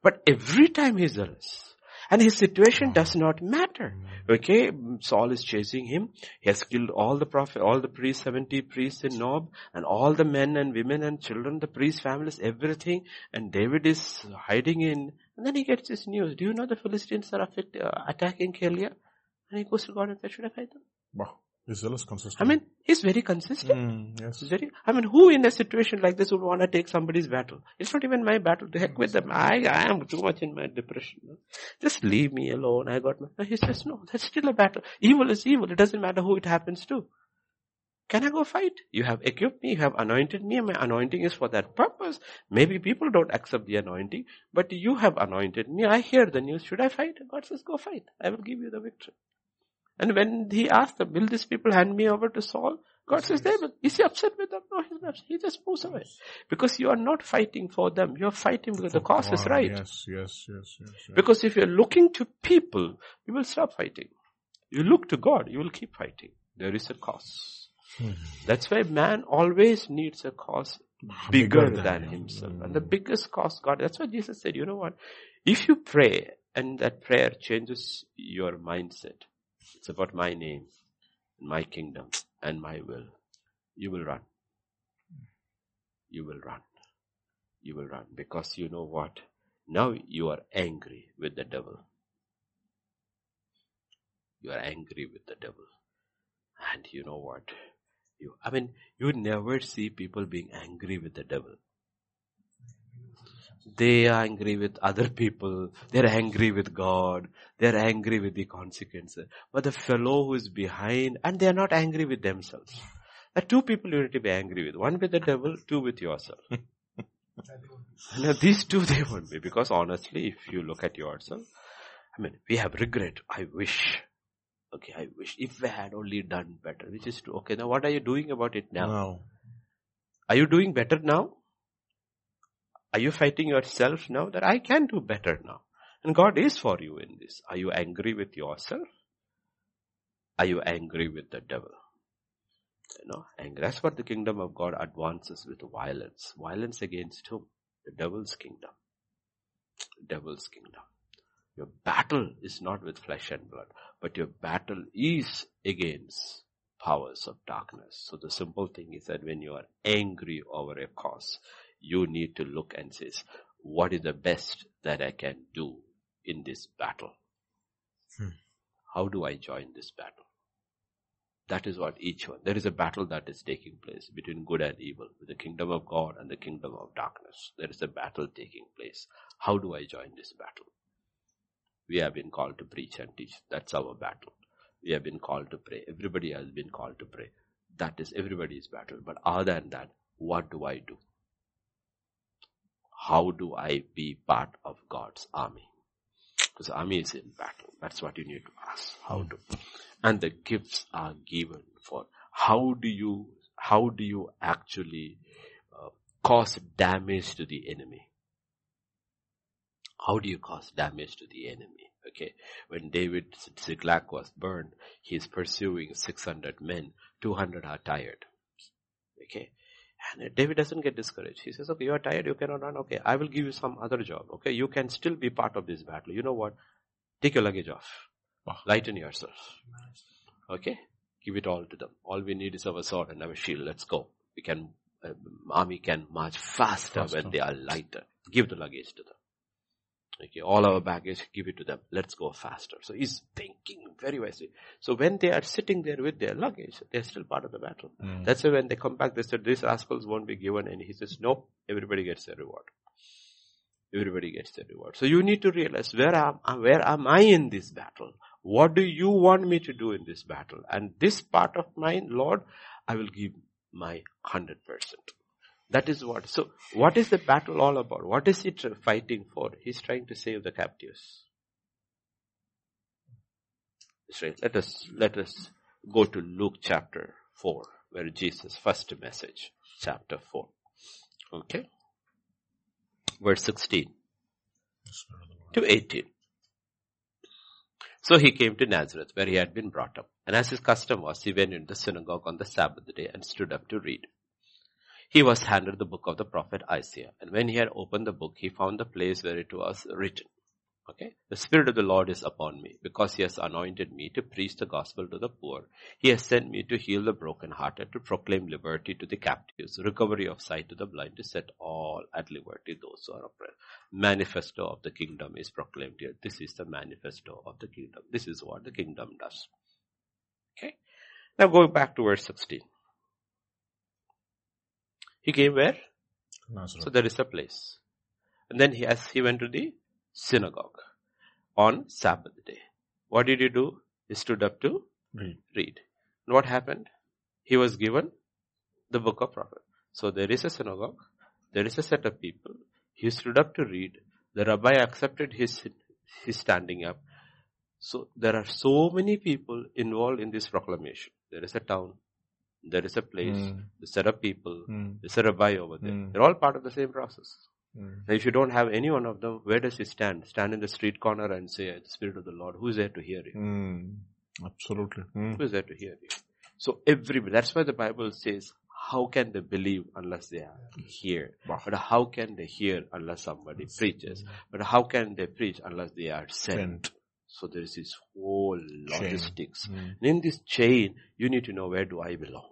But every time he's zealous, and his situation does not matter. Okay, Saul is chasing him. He has killed all the prophet, all the priests, 70 priests in Nob, and all the men and women and children, the priest families, everything. And David is hiding in, and then he gets this news. Do you know the Philistines are affect, uh, attacking Keilah? And he goes to God and says, should I fight them? Wow. Zealous consistent. I mean, he's very consistent. Mm, yes. He's very, I mean, who in a situation like this would want to take somebody's battle? It's not even my battle. To heck with them. I, I am too much in my depression. Just leave me alone. I got my, no, he says, no, that's still a battle. Evil is evil. It doesn't matter who it happens to. Can I go fight? You have equipped me, you have anointed me, and my anointing is for that purpose. Maybe people don't accept the anointing, but you have anointed me. I hear the news. Should I fight? God says, go fight. I will give you the victory. And when he asked them, will these people hand me over to Saul? God says, they will. Is he upset with them? No, he's not. He just moves away. Because you are not fighting for them. You are fighting because the cause is right. Yes, yes, yes, yes. Because if you're looking to people, you will stop fighting. You look to God, you will keep fighting. There is a cause. Hmm. That's why man always needs a cause bigger, than, than, himself. And the biggest cause God, that's why Jesus said, you know what? If you pray and that prayer changes your mindset, it's about my name, my kingdom, and my will. You will run. You will run. you will run because you know what? Now you are angry with the devil. You are angry with the devil. And you know what? You, I mean, you never see people being angry with the devil. They are angry with other people. They're angry with God. They're angry with the consequences. But the fellow who is behind, and they're not angry with themselves. There are two people you need to be angry with. One with the devil, two with yourself. now these two they won't be because honestly, if you look at yourself, I mean, we have regret. I wish. Okay, I wish if we had only done better, which is true. Okay, now what are you doing about it now? No. Are you doing better now? Are you fighting yourself now that I can do better now? And God is for you in this. Are you angry with yourself? Are you angry with the devil? You know, anger. That's what the kingdom of God advances with violence. Violence against whom? The devil's kingdom. The devil's kingdom. Your battle is not with flesh and blood, but your battle is against powers of darkness. So the simple thing is that when you are angry over a cause, you need to look and say, what is the best that I can do in this battle? Hmm. How do I join this battle? That is what each one. There is a battle that is taking place between good and evil, with the kingdom of God and the kingdom of darkness. There is a battle taking place. How do I join this battle? We have been called to preach and teach. That's our battle. We have been called to pray. Everybody has been called to pray. That is everybody's battle. But other than that, what do I do? How do I be part of God's army? Because army is in battle. That's what you need to ask. How to? And the gifts are given for how do you, how do you actually uh, cause damage to the enemy? How do you cause damage to the enemy? Okay. When David Ziklag was burned, he is pursuing 600 men. 200 are tired. Okay. And David doesn't get discouraged. He says, okay, you are tired, you cannot run. Okay, I will give you some other job. Okay, you can still be part of this battle. You know what? Take your luggage off. Lighten yourself. Okay, give it all to them. All we need is our sword and our shield. Let's go. We can, uh, army can march faster, Faster. when they are lighter. Give the luggage to them. Okay, all our baggage, give it to them. Let's go faster. So he's thinking very wisely. So when they are sitting there with their luggage, they're still part of the battle. Mm. That's why when they come back, they said, these rascals won't be given. And he says, nope, everybody gets their reward. Everybody gets their reward. So you need to realize where am, where am I in this battle? What do you want me to do in this battle? And this part of mine, Lord, I will give my hundred percent. That is what. So what is the battle all about? What is he fighting for? He's trying to save the captives. Right. Let us, let us go to Luke chapter 4, where Jesus' first message, chapter 4. Okay? Verse 16 to 18. So he came to Nazareth, where he had been brought up. And as his custom was, he went into the synagogue on the Sabbath day and stood up to read. He was handed the book of the prophet Isaiah. And when he had opened the book, he found the place where it was written. Okay. The Spirit of the Lord is upon me because he has anointed me to preach the gospel to the poor. He has sent me to heal the brokenhearted, to proclaim liberty to the captives, recovery of sight to the blind, to set all at liberty those who are oppressed. Manifesto of the kingdom is proclaimed here. This is the manifesto of the kingdom. This is what the kingdom does. Okay. Now going back to verse 16. He came where? Nazareth. So there is a place. And then he, as he went to the synagogue on Sabbath day. What did he do? He stood up to Read. read. And what happened? He was given the book of prophet. So there is a synagogue. There is a set of people. He stood up to read. The rabbi accepted his, his standing up. So there are so many people involved in this proclamation. There is a town. There is a place. Mm. The set of people. Mm. A rabbi over there. Mm. They're all part of the same process. Mm. Now, if you don't have any one of them, where does he stand? Stand in the street corner and say, the Spirit of the Lord, who is there to hear you? Mm. Absolutely. Mm. Who is there to hear you? So everybody, that's why the Bible says, how can they believe unless they are hear? Wow. But how can they hear unless somebody preaches? But how can they preach unless they are sent? So there is this whole logistics. Mm. In this chain, you need to know where do I belong?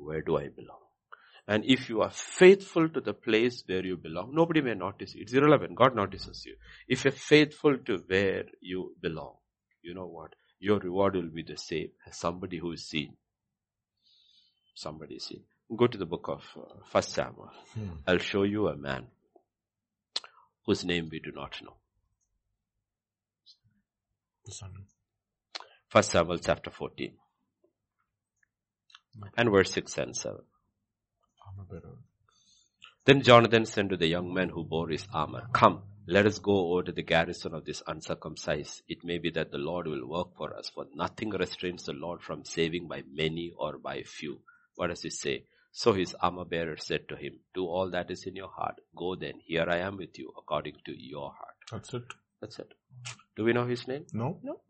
Where do I belong? And if you are faithful to the place where you belong, nobody may notice you. It's irrelevant. God notices you. If you're faithful to where you belong, you know what? Your reward will be the same as somebody who is seen. Somebody is seen. Go to the book of uh, First Samuel. Hmm. I'll show you a man whose name we do not know. First Samuel chapter 14 and verse 6 and 7. Then Jonathan said to the young man who bore his armor, Come, let us go over to the garrison of this uncircumcised. It may be that the Lord will work for us, for nothing restrains the Lord from saving by many or by few. What does he say? So his armor bearer said to him, Do all that is in your heart. Go then, here I am with you, according to your heart. That's it. That's it. Do we know his name? No. No.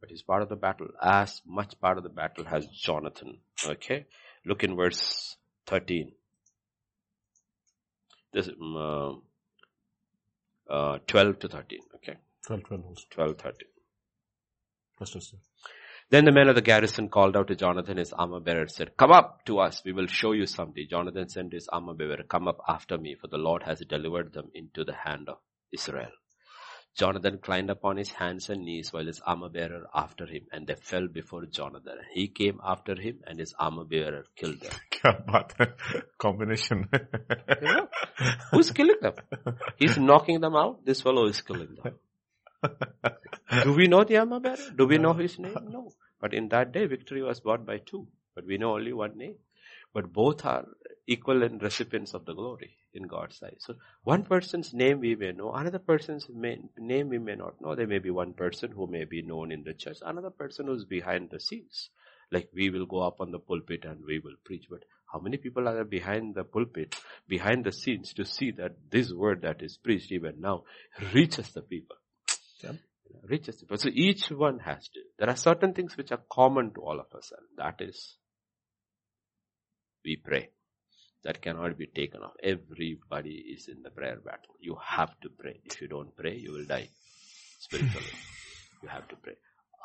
But he's part of the battle, as much part of the battle as Jonathan. Okay? Look in verse 13. This, um, uh, uh, 12 to 13, okay? 12, 12 12, 13. First Then the men of the garrison called out to Jonathan, his armor bearer, said, Come up to us, we will show you something. Jonathan sent his armor bearer, Come up after me, for the Lord has delivered them into the hand of Israel. Jonathan climbed upon his hands and knees while his armor bearer after him and they fell before Jonathan. He came after him and his armor bearer killed them. Combination. Who's killing them? He's knocking them out. This fellow is killing them. Do we know the armor bearer? Do we know his name? No. But in that day, victory was bought by two. But we know only one name. But both are equal and recipients of the glory in God's eyes. So one person's name we may know, another person's may, name we may not know. There may be one person who may be known in the church, another person who's behind the scenes. Like we will go up on the pulpit and we will preach, but how many people are behind the pulpit, behind the scenes to see that this word that is preached even now reaches the people? Yeah. Reaches the people. So each one has to. There are certain things which are common to all of us, and that is we pray that cannot be taken off. Everybody is in the prayer battle. You have to pray. If you don't pray, you will die spiritually. you have to pray.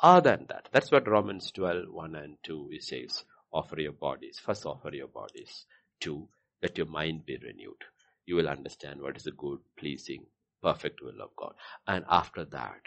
Other than that, that's what Romans 12, 1 and 2 it says. Offer your bodies. First offer your bodies. Two, let your mind be renewed. You will understand what is the good, pleasing, perfect will of God. And after that,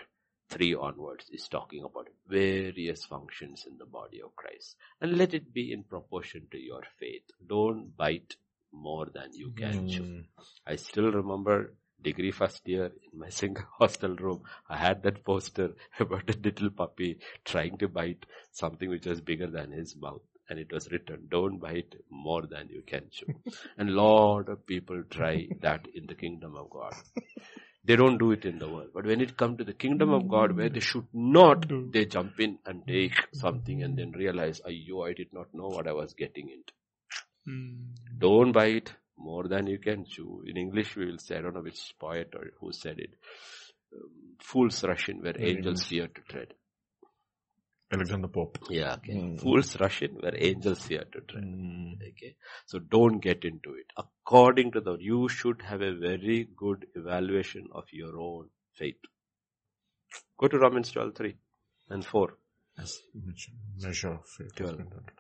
3 onwards is talking about various functions in the body of Christ. And let it be in proportion to your faith. Don't bite more than you can mm. chew. I still remember degree first year in my single hostel room. I had that poster about a little puppy trying to bite something which was bigger than his mouth. And it was written, don't bite more than you can chew. and a lot of people try that in the kingdom of God. They don't do it in the world. But when it comes to the kingdom of God where they should not, they jump in and take something and then realize, yo, I did not know what I was getting into. Mm. Don't bite more than you can chew. In English we will say, I don't know which poet or who said it, um, fools rush in where angels fear to tread. Alexander Pope. Yeah, okay. Mm. Fools rush in where angels fear to tread. Mm. Okay. So don't get into it. According to the, you should have a very good evaluation of your own faith. Go to Romans 12, 3 and 4 measure of faith.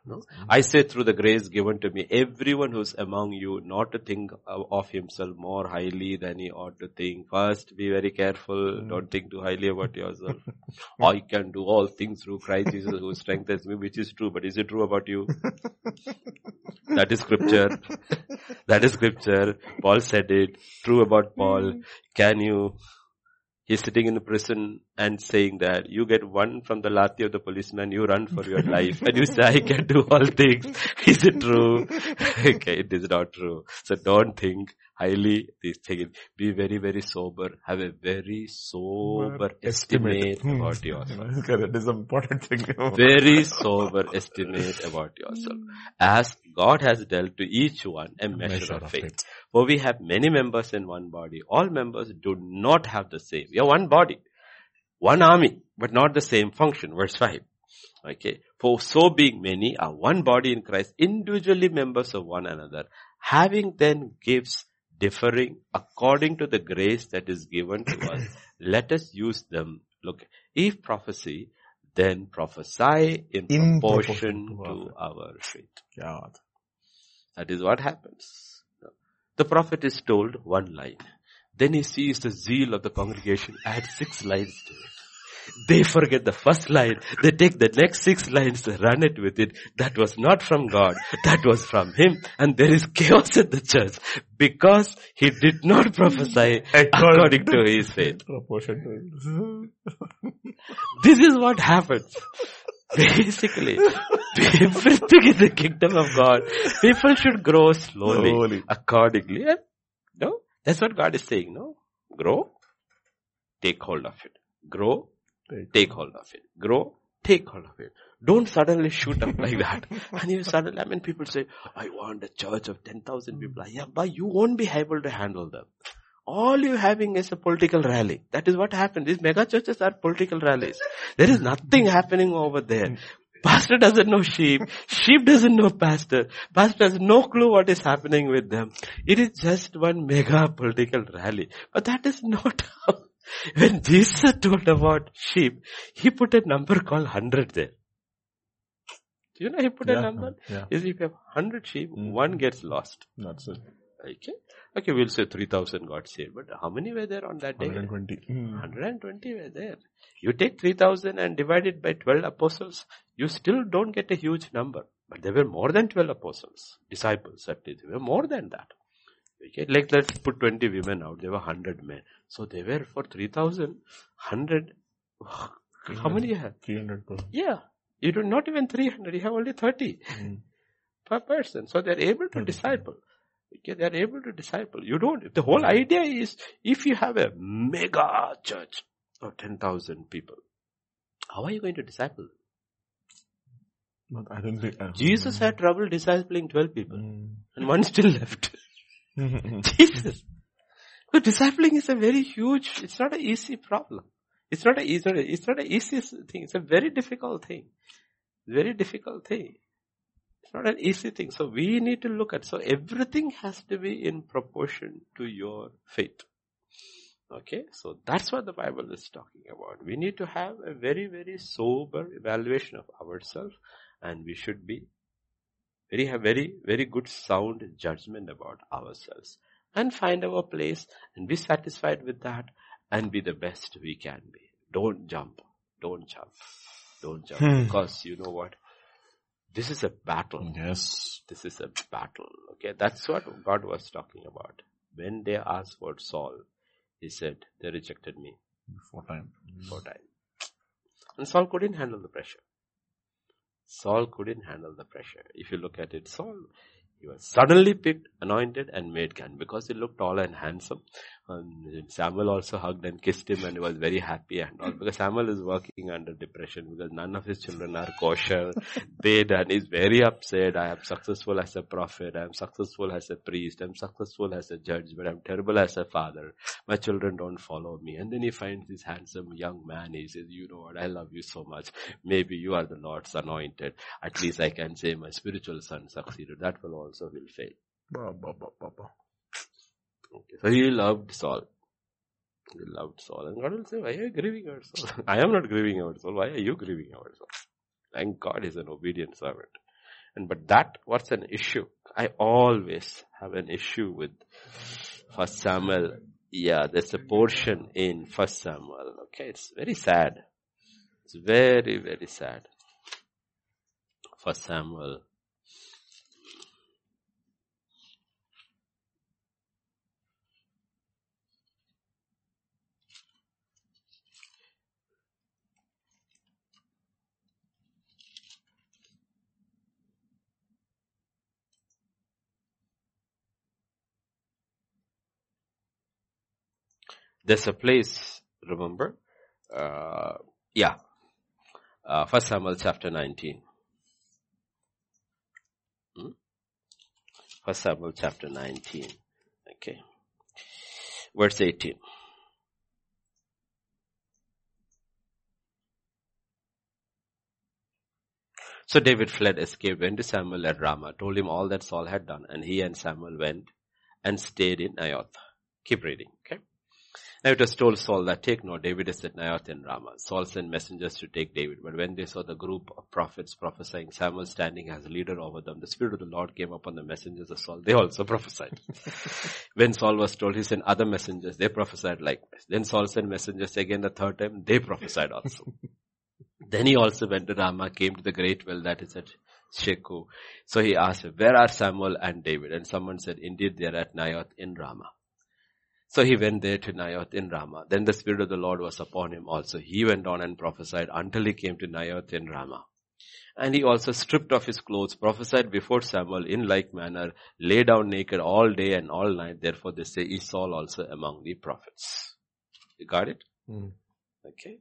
No? I say through the grace given to me, everyone who's among you not to think of himself more highly than he ought to think. First, be very careful. Mm. Don't think too highly about yourself. I can do all things through Christ Jesus who strengthens me, which is true. But is it true about you? that is scripture. that is scripture. Paul said it. True about Paul. Mm. Can you he's sitting in the prison and saying that you get one from the lathi of the policeman, you run for your life and you say, I can do all things. Is it true? okay, it is not true. So don't think highly these things. Be very, very sober. Have a very sober estimate, estimate about yourself. that is an important thing. very sober estimate about yourself. Hmm. As God has dealt to each one a measure, measure of, faith. faith. For we have many members in one body. All members do not have the same. We are one body. One army, but not the same function. Verse 5. Okay. For so being many are one body in Christ, individually members of one another, having then gifts differing according to the grace that is given to us. Let us use them. Look, if prophecy, then prophesy in, in proportion, proportion to our faith. God. That is what happens. The prophet is told one line. Then he sees the zeal of the congregation add six lines to it. They forget the first line. They take the next six lines, run it with it. That was not from God. That was from him. And there is chaos in the church because he did not prophesy according to his faith. this is what happens. Basically, everything in the kingdom of God, people should grow slowly, slowly. accordingly. no, that's what God is saying. No, grow, take hold of it. Grow, take, hold of it. Grow, take hold of it. Don't suddenly shoot up like that. And you suddenly, I mean, people say, I want a church of 10,000 hmm. people. Yeah, but you won't be able to handle them. All you're having is a political rally. That is what happened. These mega churches are political rallies. There is nothing hmm. happening over there. Hmm. Pastor doesn't know sheep. Sheep doesn't know pastor. Pastor has no clue what is happening with them. It is just one mega political rally. But that is not how. When Jesus told about sheep, he put a number called 100 there. Do you know he put yeah, a number? Yeah. Is if you have 100 sheep, mm. one gets lost. That's it. Okay. Okay, we'll say 3000 got saved. But how many were there on that day? 120. Mm. 120 were there. You take 3000 and divide it by 12 apostles, you still don't get a huge number. But there were more than 12 apostles, disciples at least. There were more than that. Okay, like let's put 20 women out. There were 100 men. So they were for 3000, 100. How many you have? 300 Yeah. You do not even 300. You have only 30 mm. per person. So they're able to disciple. Okay, they are able to disciple. You don't, the whole idea is if you have a mega church of 10,000 people, how are you going to disciple But I don't think, uh, Jesus had trouble discipling 12 people mm. and one still left. Mm-hmm. Jesus. But discipling is a very huge, it's not an easy problem. It's not a, it's not a, it's not an easy thing. It's a very difficult thing. Very difficult thing. It's not an easy thing. So we need to look at, so everything has to be in proportion to your faith. Okay, so that's what the Bible is talking about. We need to have a very, very sober evaluation of ourselves and we should be very, have very, very good sound judgment about ourselves and find our place and be satisfied with that and be the best we can be. Don't jump. Don't jump. Don't jump. Hmm. Because you know what? This is a battle. Yes. This is a battle. Okay. That's what God was talking about. When they asked for Saul, he said, they rejected me. Four times. Four times. And Saul couldn't handle the pressure. Saul couldn't handle the pressure. If you look at it, Saul, he was suddenly picked, anointed and made king because he looked tall and handsome. And Samuel also hugged and kissed him and he was very happy and all because Samuel is working under depression because none of his children are kosher. they and he's very upset. I am successful as a prophet. I am successful as a priest. I'm successful as a judge, but I'm terrible as a father. My children don't follow me. And then he finds this handsome young man. He says, you know what? I love you so much. Maybe you are the Lord's anointed. At least I can say my spiritual son succeeded. That will also will fail. Ba, ba, ba, Okay. So he loved Saul. He loved Saul. And God will say, why are you grieving over Saul? I am not grieving over Saul. Why are you grieving over Saul? Thank God is an obedient servant. And but that what's an issue? I always have an issue with First Samuel. Yeah, there's a portion in First Samuel. Okay, it's very sad. It's very, very sad. First Samuel There's a place, remember? Uh, yeah. Uh, First Samuel chapter 19. Hmm? First Samuel chapter 19. Okay. Verse 18. So David fled, escaped, went to Samuel at Ramah, told him all that Saul had done, and he and Samuel went and stayed in Naioth. Keep reading, okay? Now it was told Saul that take no, David is at Naioth in Ramah. Saul sent messengers to take David, but when they saw the group of prophets prophesying, Samuel standing as leader over them, the Spirit of the Lord came upon the messengers of Saul. They also prophesied. when Saul was told, he sent other messengers, they prophesied likewise. Then Saul sent messengers again the third time, they prophesied also. then he also went to Ramah, came to the great well that is at Sechu. So he asked, where are Samuel and David? And someone said, indeed they are at Naioth in Ramah. So he went there to Naioth in Ramah. Then the Spirit of the Lord was upon him also. He went on and prophesied until he came to Naioth in Ramah. And he also stripped off his clothes, prophesied before Samuel in like manner, lay down naked all day and all night. Therefore they say, is Saul also among the prophets. You got it? Mm. Okay.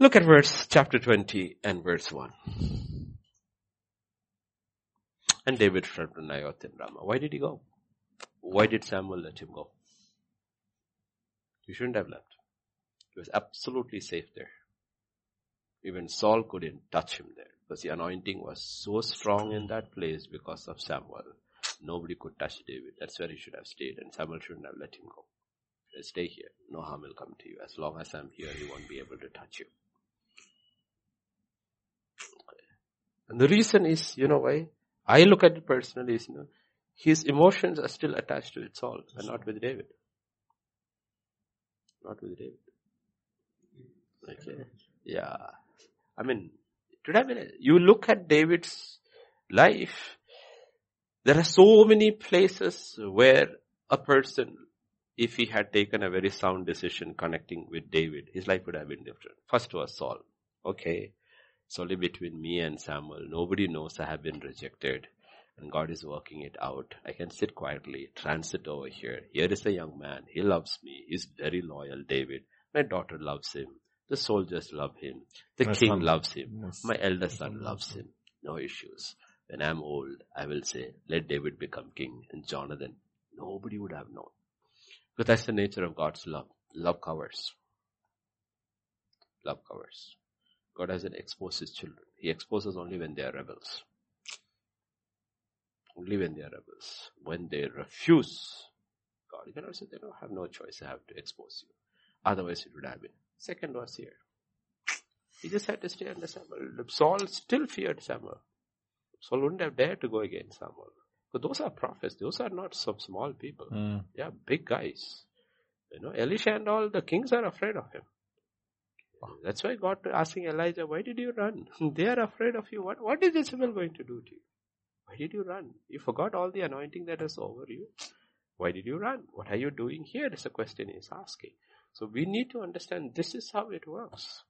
Look at verse chapter 20 and verse 1. And David fled to Naioth in Ramah. Why did he go? Why did Samuel let him go? He shouldn't have left. He was absolutely safe there. Even Saul couldn't touch him there because the anointing was so strong in that place because of Samuel. Nobody could touch David. That's where he should have stayed and Samuel shouldn't have let him go. Stay here. No harm will come to you. As long as I'm here, he won't be able to touch you. And the reason is, you know why? I look at it personally, is, you know, his emotions are still attached to it, Saul, and not with David. Not with David. Okay. Yeah. I mean, today, you look at David's life, there are so many places where a person, if he had taken a very sound decision connecting with David, his life would have been different. First was Saul. Okay. It's only between me and Samuel. Nobody knows I have been rejected and God is working it out. I can sit quietly, transit over here. Here is a young man. He loves me. He's very loyal, David. My daughter loves him. The soldiers love him. The My king son. loves him. Yes. My elder son loves him. No issues. When I'm old, I will say, let David become king and Jonathan. Nobody would have known. Because that's the nature of God's love. Love covers. Love covers. God doesn't expose his children. He exposes only when they are rebels. Only when they are rebels. When they refuse God, cannot say they don't have no choice. I have to expose you. Otherwise it would have been. Second was here. He just had to stay under Samuel. Saul still feared Samuel. Saul wouldn't have dared to go against Samuel. But those are prophets. Those are not some small people. Mm. They are big guys. You know, Elisha and all the kings are afraid of him. That's why God asking Elijah, why did you run? they are afraid of you. What, what is Jezebel going to do to you? Why did you run? You forgot all the anointing that is over you. Why did you run? What are you doing here? Is the question he's asking. So we need to understand this is how it works.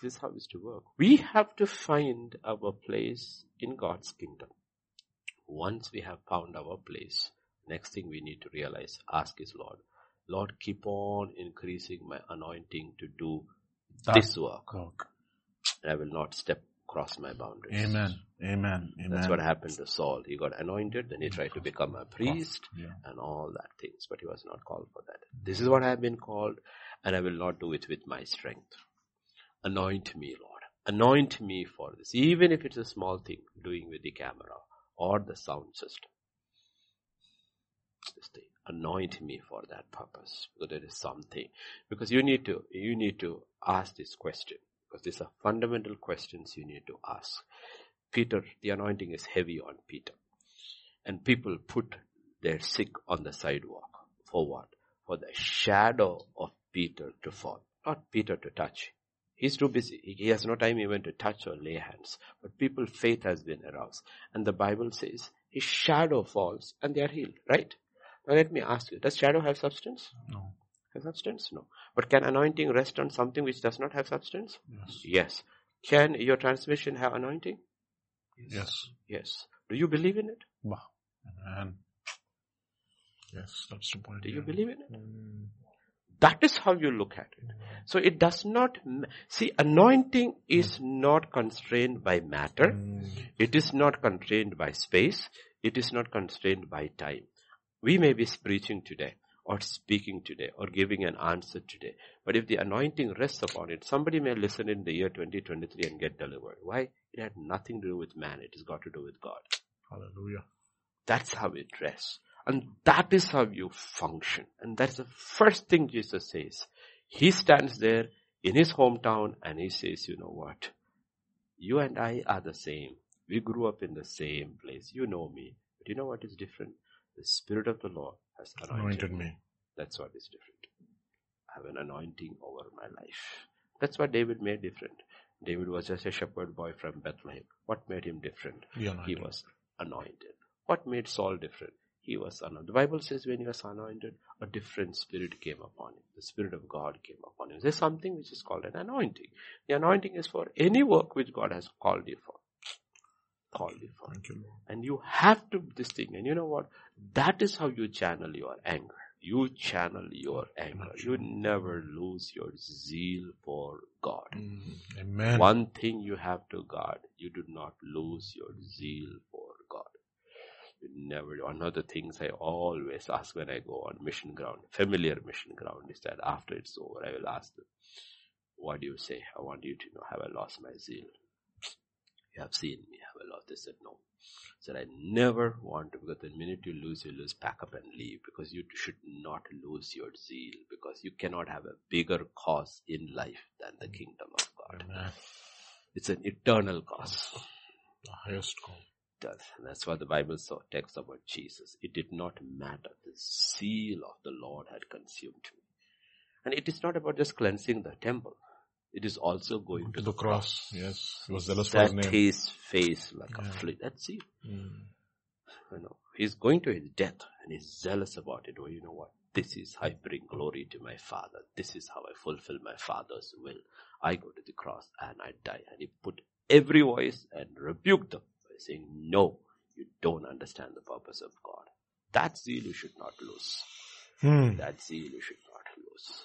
This is how it's to work. We have to find our place in God's kingdom. Once we have found our place, next thing we need to realize, ask his Lord, Lord, keep on increasing my anointing to do That this work. work. I will not step across my boundaries. Amen. Amen. Amen. That's what happened to Saul. He got anointed, then he tried to become a priest Yeah. and all that things, but he was not called for that. This is what I have been called, and I will not do it with my strength. Anoint me, Lord. Anoint me for this, even if it's a small thing, doing with the camera or the sound system. This thing. Anoint me for that purpose. Because there is something. Because you need to, you need to ask this question. Because these are fundamental questions you need to ask. Peter, the anointing is heavy on Peter. And people put their sick on the sidewalk. For what? For the shadow of Peter to fall. Not Peter to touch. He's too busy. He has no time even to touch or lay hands. But people's faith has been aroused. And the Bible says his shadow falls and they are healed, right? Now let me ask you, does shadow have substance? No. Have substance? No. But can anointing rest on something which does not have substance? Yes. Yes. Can your transmission have anointing? Yes. Yes. Do you believe in it? Wow. Amen. Yes, that's the point. Do yeah. you believe in it? Mm. That is how you look at it. So it does not, see, anointing is not constrained by matter. Mm. It is not constrained by space. It is not constrained by time. We may be preaching today or speaking today or giving an answer today. But if the anointing rests upon it, somebody may listen in the year 2023 and get delivered. Why? It had nothing to do with man. It has got to do with God. Hallelujah. That's how it rests. And that is how you function. And that's the first thing Jesus says. He stands there in his hometown and he says, you know what? You and I are the same. We grew up in the same place. You know me. But you know what is different? The Spirit of the Lord has anointed, Anointed me. That's what is different. I have an anointing over my life. That's what David made different. David was just a shepherd boy from Bethlehem. What made him different? He was anointed. What made Saul different? He was anointed. The Bible says when he was anointed, a different spirit came upon him. The spirit of God came upon him. There's something which is called an anointing. The anointing is for any work which God has called you for. Called you for. Thank you, Lord. And you have to this thing. And you know what? That is how you channel your anger. You channel your anger. You never lose your zeal for God. Mm, Amen. One thing you have to guard, you do not lose your zeal for God. You never, one of the things I always ask when I go on mission ground, familiar mission ground, is that after it's over, I will ask them, what do you say? I want you to know, have I lost my zeal? You have seen me, I lost? They said, no. Said, I never want to, because the minute you lose, you lose, pack up and leave, because you should not lose your zeal, because you cannot have a bigger cause in life than the kingdom of God. Amen. It's an eternal cause. The highest call. And that's why the Bible so talks about Jesus. It did not matter. The zeal of the Lord had consumed me. And it is not about just cleansing the temple. It is also going To the cross. Yes. He was zealous for Set his name. his face like a Yeah. flint. That's it. Mm. You know, he's going to his death and he's zealous about it. Oh, you know what? This is how I bring glory to my father. This is how I fulfill my father's will. I go to the cross and I die. And he put every voice and rebuked them by saying, no, you don't understand the purpose of God. That zeal you should not lose. Hmm. That zeal you should not lose.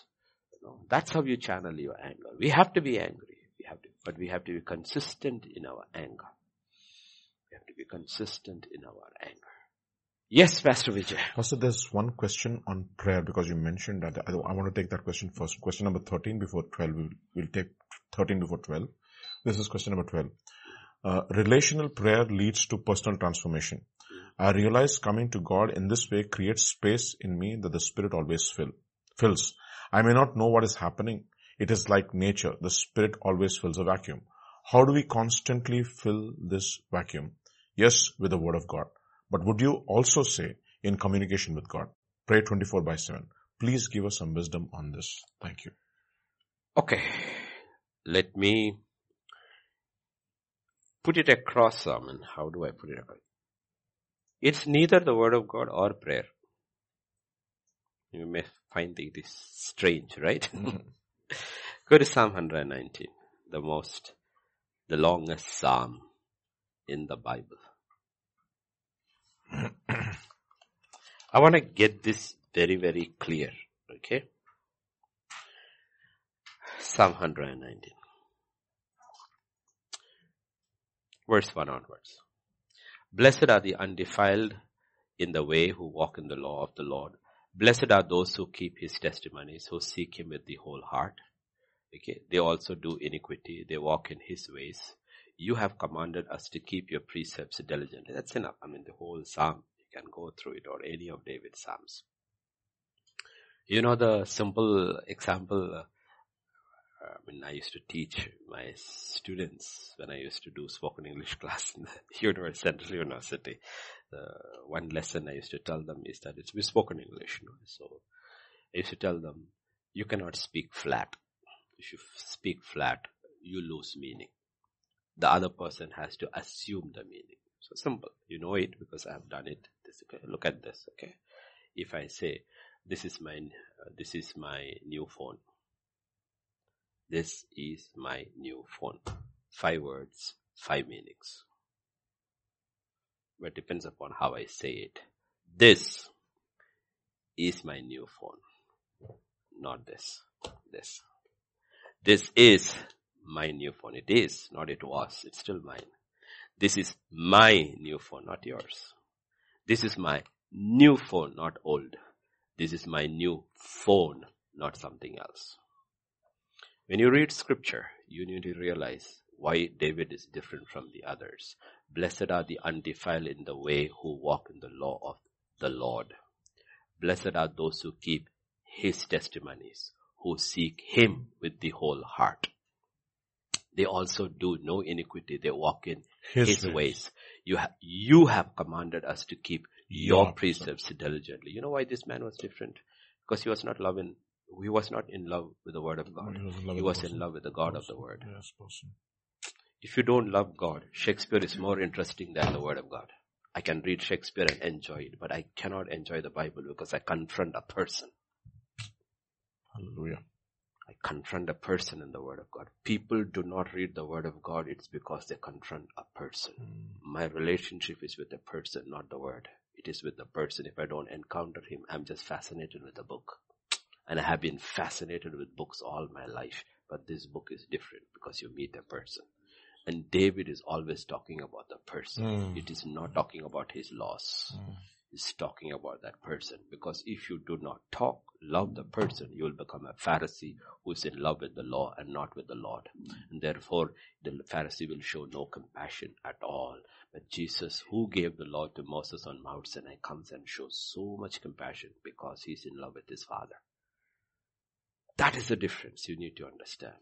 Know, that's how you channel your anger. We have to be angry. We have to, but we have to be consistent in our anger. We have to be consistent in our anger. Yes, Pastor Vijay. Pastor, there's one question on prayer because you mentioned that. I, I want to take that question first. Question number 13 before 12. We'll, we'll take 13 before 12. This is question number 12. Uh, relational prayer leads to personal transformation. I realize coming to God in this way creates space in me that the Spirit always fill, fills. I may not know what is happening. It is like nature. The Spirit always fills a vacuum. How do we constantly fill this vacuum? Yes, with the Word of God. But would you also say in communication with God? Pray 24 by 7. Please give us some wisdom on this. Thank you. Okay. Let me put it across, mean, how do I put it across? It's neither the word of God or prayer. You may find it is strange, right? Mm-hmm. Go to Psalm 119, the most, the longest psalm in the Bible. I want to get this very, very clear, okay? Psalm 119. Verse 1 onwards. Blessed are the undefiled in the way who walk in the law of the Lord. Blessed are those who keep his testimonies, who seek him with the whole heart. Okay. They also do iniquity. They walk in his ways. You have commanded us to keep your precepts diligently. That's enough. I mean, the whole psalm. You can go through it or any of David's psalms. You know the simple example uh, I mean, I used to teach my students when I used to do spoken English class in the university, Central University. The one lesson I used to tell them is that it's we spoken English. You know? So I used to tell them, you cannot speak flat. If you speak flat, you lose meaning. The other person has to assume the meaning. So simple. You know it because I have done it. This, okay? Look at this. Okay. If I say, this is my, uh, this is my new phone. This is my new phone. Five words, five meanings. But depends upon how I say it. This is my new phone. Not this. This. This is my new phone. It is, not it was. It's still mine. This is my new phone, not yours. This is my new phone, not old. This is my new phone, not something else. When you read scripture, you need to realize why David is different from the others. Blessed are the undefiled in the way who walk in the law of the Lord. Blessed are those who keep his testimonies, who seek him with the whole heart. They also do no iniquity. They walk in his, his ways. ways. You, ha- you have commanded us to keep your, your precepts diligently. You know why this man was different? Because he was not loving, he was not in love with the word of God. He was in love, he was in love with the God person. of the word. Yes. If you don't love God, Shakespeare is more interesting than the word of God. I can read Shakespeare and enjoy it, but I cannot enjoy the Bible because I confront a person. Hallelujah. I confront a person in the Word of God. People do not read the Word of God, it's because they confront a person. Mm. My relationship is with the person, not the Word. It is with the person. If I don't encounter him, I'm just fascinated with the book. And I have been fascinated with books all my life. But this book is different because you meet a person. And David is always talking about the person. Mm. It is not talking about his loss. Mm is talking about that person. Because if you do not talk, love the person, you will become a Pharisee who is in love with the law and not with the Lord. And therefore, the Pharisee will show no compassion at all. But Jesus, who gave the law to Moses on Mount Sinai, comes and shows so much compassion because he's in love with his Father. That is the difference you need to understand.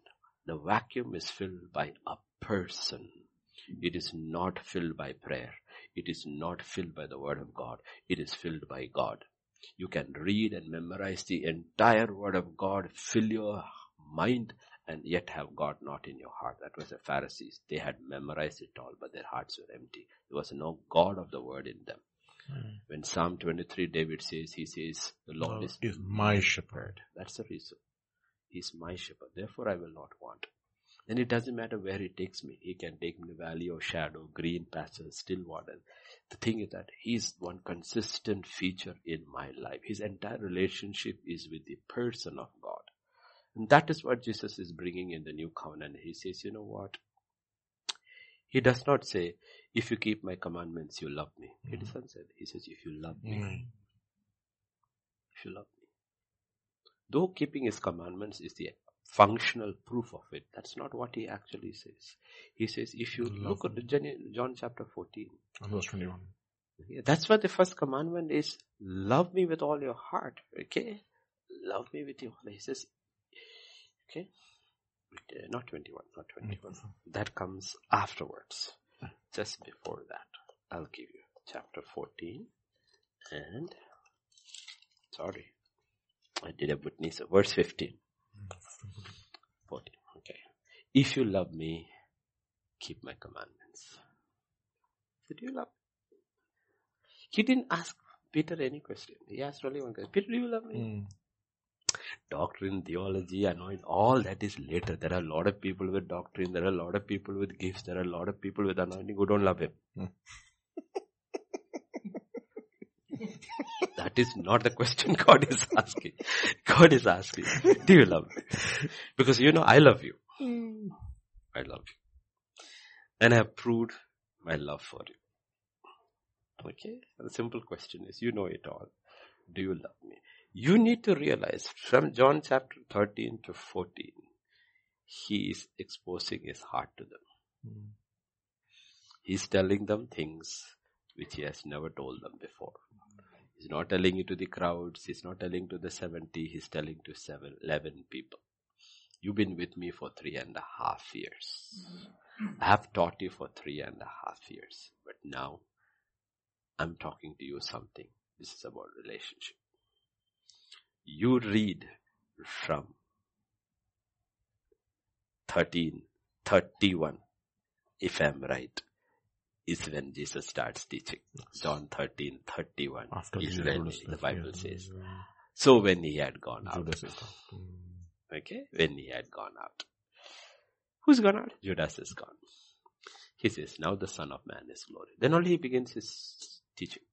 The vacuum is filled by a person. It is not filled by prayer. It is not filled by the word of God. It is filled by God. You can read and memorize the entire word of God, fill your mind and yet have God not in your heart. That was the Pharisees. They had memorized it all, but their hearts were empty. There was no God of the word in them. Mm. When Psalm 23, David says, he says, the Lord is, is my shepherd. That's the reason. He's my shepherd. Therefore I will not want. Then it doesn't matter where he takes me. He can take me to valley or shadow, green pastures, still water. The thing is that he's one consistent feature in my life. His entire relationship is with the person of God. And that is what Jesus is bringing in the new covenant. He says, you know what? He does not say, if you keep my commandments, you love me. Mm-hmm. He doesn't say He says, if you love me. Mm-hmm. If you love me. Though keeping his commandments is the functional proof of it. That's not what he actually says. He says, if you Love look at John chapter 14. verse 21. Yeah, that's what the first commandment is. Love me with all your heart. Okay? Love me with your heart. He says, okay? Uh, not 21, not 21. Mm-hmm. That comes afterwards. Just before that. I'll give you chapter 14 and sorry. I did a witness. Verse 15. 14. Okay. If you love me, keep my commandments. Did you love? He didn't ask Peter any question. He asked only one question. Peter, do you love me? Mm. Doctrine, theology, anointing, all that is later. There are a lot of people with doctrine. There are a lot of people with gifts. There are a lot of people with anointing who don't love him. Mm. That is not the question God is asking. God is asking, do you love me? Because you know I love you. I love you. And I have proved my love for you. Okay? The simple question is, you know it all. Do you love me? You need to realize from John chapter 13 to 14, he is exposing his heart to them. Mm. He's telling them things which he has never told them before. He's not telling it to the crowds. He's not telling to the 70. He's telling to seven, 11 people. You've been with me for three and a half years. I have taught you for three and a half years. But now I'm talking to you something. This is about relationship. You read from 13, 31, if I'm right is when Jesus starts teaching. John 13, 31 After is when the Bible says. So when he had gone out. Mm. Okay, when he had gone out. Who's gone out? Judas is gone. He says, now the Son of Man is glory. Then only he begins his teaching.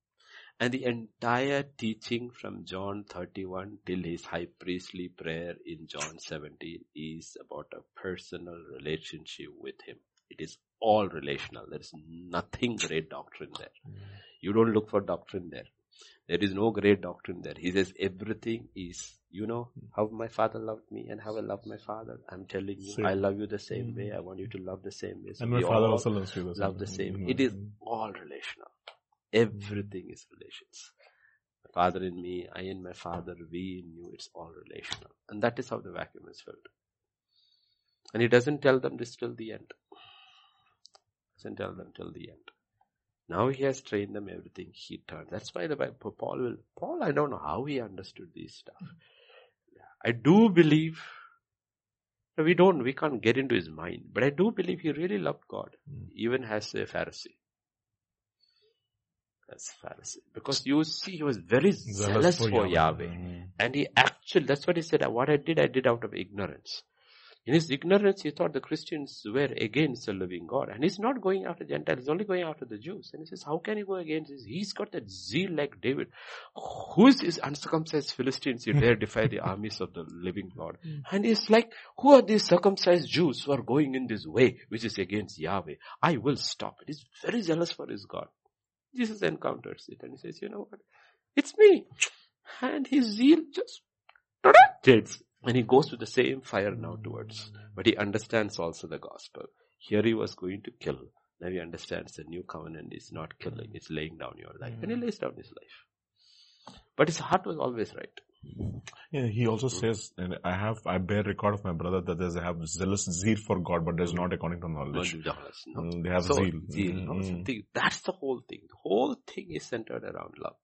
And the entire teaching from John 31 till his high priestly prayer in John 17 is about a personal relationship with him. It is all relational. There is nothing great doctrine there. You don't look for doctrine there. There is no great doctrine there. He says everything is, you know, how my father loved me and how I love my father. I'm telling you, same. I love you the same mm. way. I want you to love the same way. So and my father also loves you the same Love the same. Mm. It is all relational. Everything is relations. Father in me, I in my Father, we in you. It's all relational. And that is how the vacuum is filled. And he doesn't tell them this till the end. Them till the end. Now he has trained them everything. He turned. That's why the Bible, Paul will, Paul, I don't know how he understood this stuff. I do believe, we don't, we can't get into his mind, but I do believe he really loved God, mm. even as a Pharisee. As Pharisee. Because you see, he was very zealous, zealous for, for, Yahweh. Yahweh. Mm. And he actually, that's what he said, what I did, I did out of ignorance. In his ignorance, he thought the Christians were against the living God. And he's not going after Gentiles, he's only going after the Jews. And he says, how can he go against this? He's got that zeal like David. Who is these uncircumcised Philistines you dare defy the armies of the living God? Hmm. And he's like, who are these circumcised Jews who are going in this way, which is against Yahweh? I will stop it. He's very jealous for his God. Jesus encounters it and he says, you know what? It's me. And his zeal just and he goes to the same fire now towards, but he understands also the gospel. Here he was going to kill. Now he understands the new covenant is not killing, it's laying down your life. And he lays down his life. But his heart was always right. Yeah, he also mm-hmm. says, and I have, I bear record of my brother that there's, I have zealous zeal for God, but there's not according to knowledge. No, no. Mm, they have so, zeal. zeal mm-hmm. That's the whole thing. The whole thing is centered around love.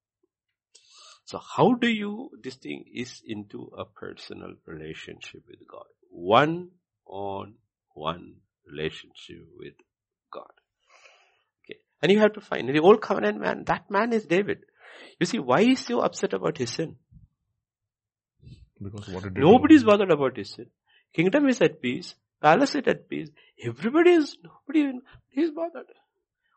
So how do you, this thing is into a personal relationship with God. One on one relationship with God. Okay. And you have to find, in the old covenant man, that man is David. You see, why is he so upset about his sin? Because what did Nobody is bothered about his sin. Kingdom is at peace. Palace is at peace. Everybody is, nobody is bothered.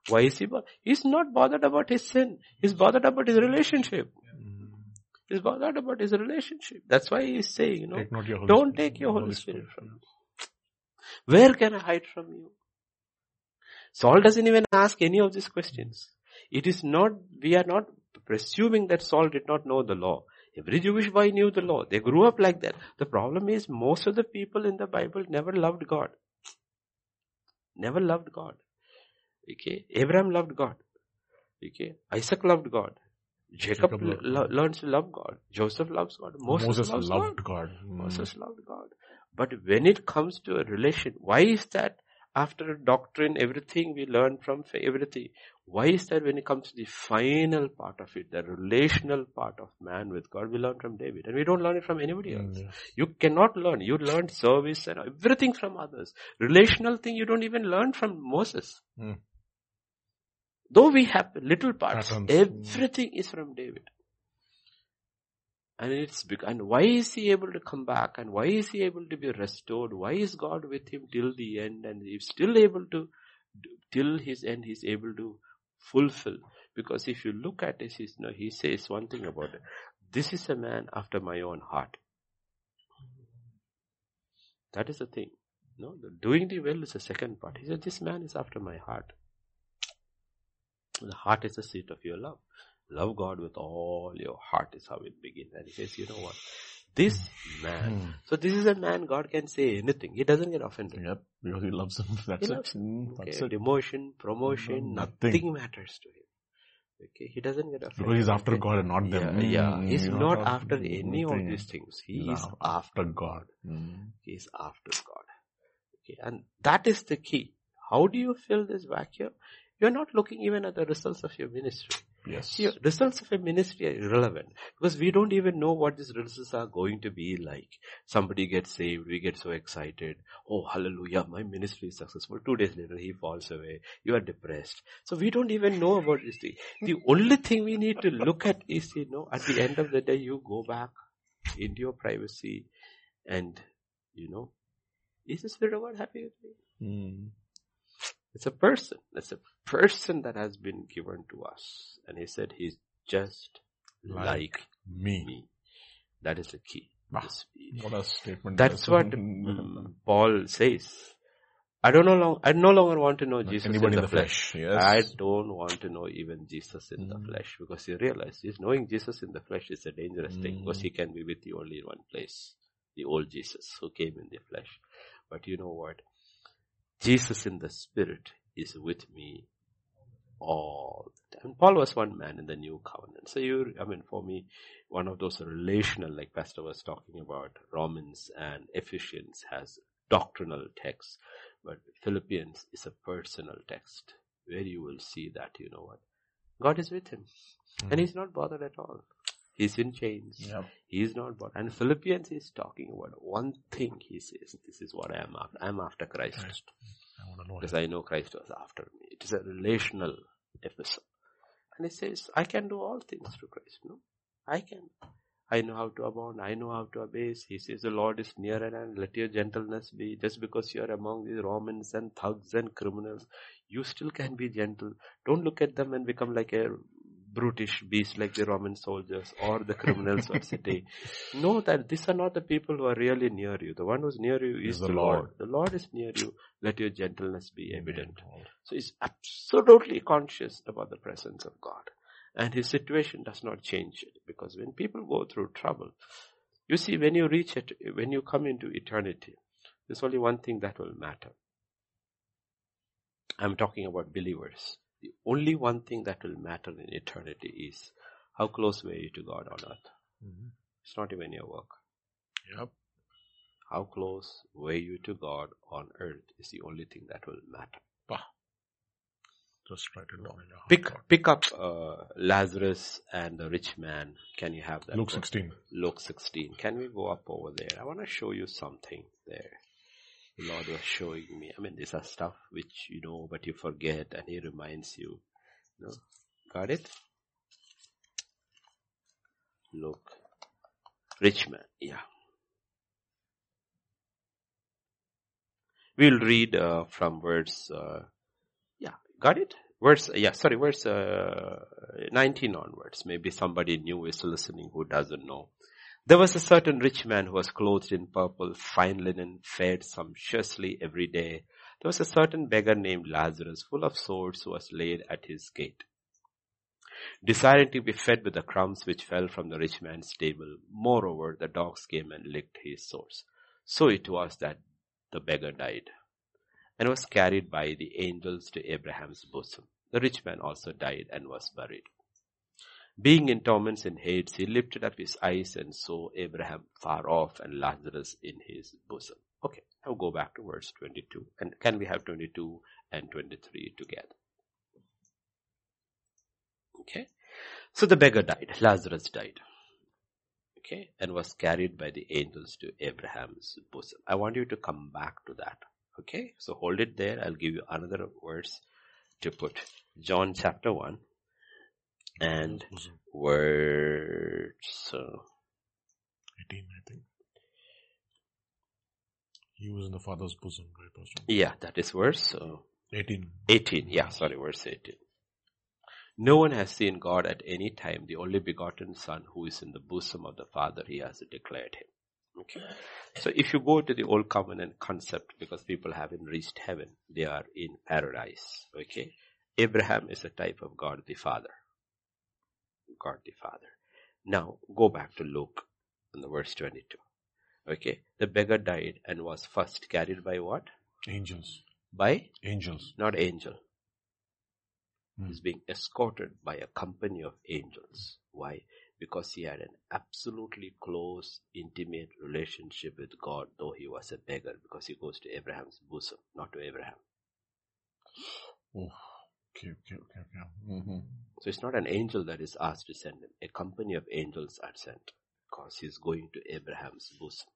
Why is he bothered? He's not bothered about his sin. He's bothered about his relationship. He's bothered about his relationship. That's why he's saying, you know, take don't take your Holy, Holy Spirit, Spirit from me. Where can I hide from you? Saul doesn't even ask any of these questions. It is not, we are not presuming that Saul did not know the law. Every Jewish boy knew the law. They grew up like that. The problem is most of the people in the Bible never loved God. Never loved God. Okay. Abraham loved God. Okay. Isaac loved God. Jacob, Jacob lo- learns to love God. Joseph loves God. Moses, Moses loves loved God. God. Mm. Moses loved God. But when it comes to a relation, why is that after doctrine, everything we learn from everything? Why is that when it comes to the final part of it, the relational part of man with God, we learn from David. And we don't learn it from anybody else. Mm, You cannot learn. You learn service and everything from others. Relational thing you don't even learn from Moses. Mm. Though we have little parts, everything is from David. And it's big. And why is he able to come back? And why is he able to be restored? Why is God with him till the end? And he's still able to, till his end, he's able to fulfill. Because if you look at this, he's, know, he says one thing about it. This is a man after my own heart. That is the thing. No, the doing the will is the second part. He said, this man is after my heart. The heart is the seat of your love. Love God with all your heart is how it begins. And he says, you know what? This man. Hmm. So this is a man God can say anything. He doesn't get offended. Yep, because he loves him. That's he it. That's okay. it. Demotion, promotion, nothing. nothing. matters to him. Okay, he doesn't get offended. Because he's after God and not them. Yeah, yeah. he's, he's not, not, after any of these things. He is after God. Mm. He is after God. Okay, and that is the key. How do you fill this vacuum? You're not looking even at the results of your ministry. Yes. See, results of a ministry are irrelevant because we don't even know what these results are going to be like. Somebody gets saved, we get so excited. Oh, hallelujah, my ministry is successful. Two days later, he falls away. You are depressed. So we don't even know about this thing. The only thing we need to look at is, you know, at the end of the day, you go back into your privacy and, you know, is the Spirit of God happy with me? Mm. It's a person. It's a person that has been given to us. And he said he's just like, like me. me. That is the key. Ah, what a statement. That's what um, Paul says. I don't know long, I no longer want to know Jesus in the, in the flesh. flesh. Yes. I don't want to know even Jesus in mm. the flesh because you realize is knowing Jesus in the flesh is a dangerous mm. thing because he can be with you only in one place. The old Jesus who came in the flesh. But you know what? Jesus in the spirit is with me all. the And Paul was one man in the new covenant. So you, I mean, for me, one of those relational, like Pastor was talking about, Romans and Ephesians has doctrinal texts, but Philippians is a personal text where you will see that, you know what, God is with him. Mm. And he's not bothered at all. He's in chains. Yep. He's not born. And Philippians is talking about one thing he says, this is what I am after. I am after Christ. Christ. I because I know Christ was after me. It is a relational epistle. And he says, I can do all things through Christ. No, I can. I know how to abound. I know how to abase. He says the Lord is near and let your gentleness be. Just because you are among these Romans and thugs and criminals, you still can be gentle. Don't look at them and become like a brutish beasts like the Roman soldiers or the criminals of the city. Know that these are not the people who are really near you. The one who's near you is, is the, the Lord. Lord. The Lord is near you. Let your gentleness be evident. So he's absolutely conscious about the presence of God. And his situation does not change it because when people go through trouble, you see when you reach it, when you come into eternity, there's only one thing that will matter. I'm talking about believers. The only one thing that will matter in eternity is how close were you to God on earth. Mm-hmm. It's not even your work. Yep. How close were you to God on earth is the only thing that will matter. Bah. Just write it down in your heart. Pick, pick up uh, Lazarus and the rich man. Can you have that? Luke 16. Luke 16. Can we go up over there? I want to show you something there the Lord was showing me. I mean, these are stuff which you know, but you forget and He reminds you. you know? Got it? Look. Rich man, yeah. We'll read uh, from verse, uh, yeah, got it? Verse, yeah, sorry, verse uh, 19 onwards. Maybe somebody new is listening who doesn't know. There was a certain rich man who was clothed in purple, fine linen, fed sumptuously every day. There was a certain beggar named Lazarus, full of sores, who was laid at his gate. Desiring to be fed with the crumbs which fell from the rich man's table. Moreover, the dogs came and licked his sores. So it was that the beggar died and was carried by the angels to Abraham's bosom. The rich man also died and was buried. Being in torments and Hades, he lifted up his eyes and saw Abraham far off and Lazarus in his bosom. Okay, now go back to verse 22. And can we have 22 and 23 together? Okay. So the beggar died. Lazarus died. Okay. And was carried by the angels to Abraham's bosom. I want you to come back to that. Okay. So hold it there. I'll give you another verse to put. John chapter 1 and words. Uh, 18, I think. He was in the Father's bosom, right, Pastor? Yeah, that is verse uh, 18. 18, yeah, sorry, verse 18. No one has seen God at any time, the only begotten Son who is in the bosom of the Father, he has declared him. Okay. So if you go to the old covenant concept, because people haven't reached heaven, they are in paradise. Okay. Abraham is a type of God the Father. God the Father. Now go back to Luke in the verse 22. Okay. The beggar died and was first carried by what? Angels. By? Angels. Not angel. Hmm. He's being escorted by a company of angels. Why? Because he had an absolutely close, intimate relationship with God, though he was a beggar, because he goes to Abraham's bosom, not to Abraham. Oh. Okay, okay, okay, okay. Mm-hmm. So it's not an angel that is asked to send him. A company of angels are sent because he's going to Abraham's bosom.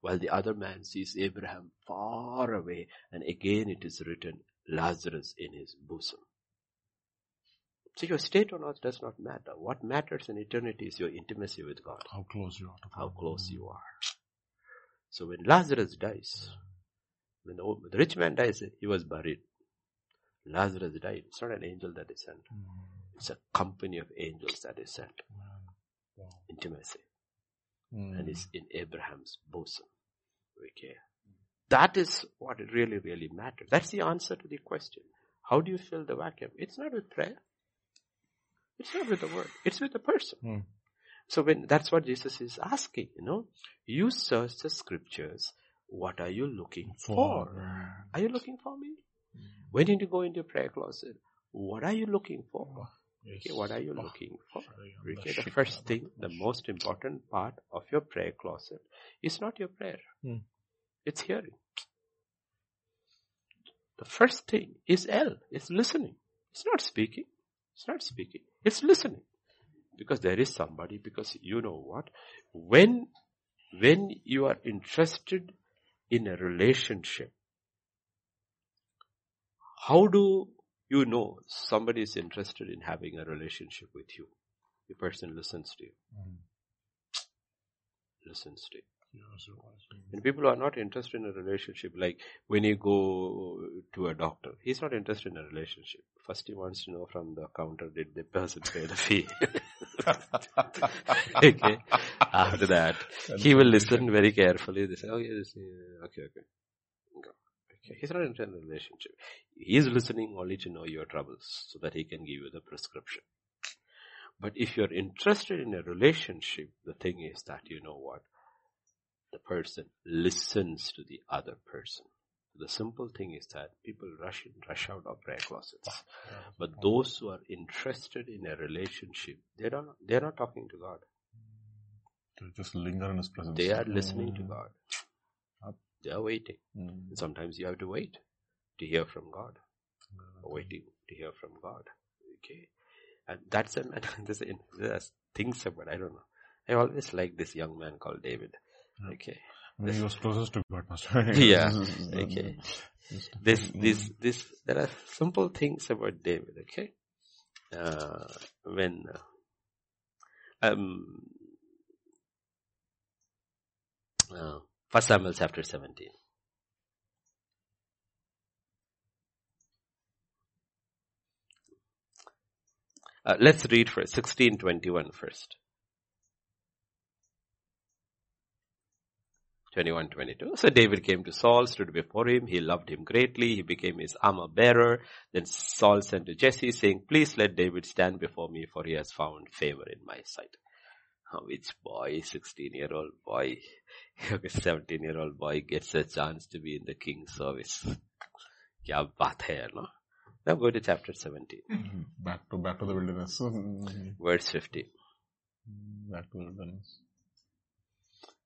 While the other man sees Abraham far away and again it is written Lazarus in his bosom. So your state on earth does not matter. What matters in eternity is your intimacy with God. How close you are to God. How close you are. So when Lazarus dies, when the rich man dies, he was buried. Lazarus died. It's not an angel that is sent. Mm. It's a company of angels that is sent. Wow. Intimacy. Mm. And it's in Abraham's bosom. Okay. That is what it really, really matters. That's the answer to the question. How do you fill the vacuum? It's not with prayer. It's not with the word. It's with the person. Mm. So when, that's what Jesus is asking, you know. You search the scriptures. What are you looking for? for? Are you looking for me? When did you go into prayer closet? what are you looking for? Yes. Okay, what are you Oh, looking for? Okay, the first thing, the most important part of your prayer closet is not your prayer. Hmm. It's hearing. The first thing is L, it's listening. It's not speaking. It's not speaking. It's listening. Because there is somebody, because you know what? When, when you are interested in a relationship, how do you know somebody is interested in having a relationship with you? The person listens to you, Mm. listens to you. Yes, it was. And people are not interested in a relationship. Like when you go to a doctor, he's not interested in a relationship. First, he wants to know from the counter did the person pay the fee. okay. After that, he will listen very carefully. They say, "Oh yes, yeah, okay, okay." He's not interested in a relationship. He is listening only to know your troubles, so that he can give you the prescription. But if you're interested in a relationship, the thing is that you know what the person listens to the other person. The simple thing is that people rush in, rush out of prayer closets. But those who are interested in a relationship, they don't, they're not talking to God. To just linger in his presence. They are listening to Mm. God. They are waiting. Mm. Sometimes you have to wait to hear from God. Waiting to hear from God. Okay. And that's a, there's, a, there's things about, I don't know. I always like this young man called David. Yeah. Okay. I mean, he was closest to God, Master. Yeah, okay. this- this mm. this this there are simple things about david okay uh, when uh, um uh, first samuel chapter 17 uh, let's read first 1621 first 21, 22. So David came to Saul, stood before him. He loved him greatly. He became his armor bearer. Then Saul sent to Jesse saying, please let David stand before me for he has found favor in my sight. Oh, which boy, 16 year old boy, 17 year old boy gets a chance to be in the king's service. Kya baat hai, no? Now go to chapter 17, Mm. Back to, back to the wilderness. Mm. verse 50. Back to the wilderness.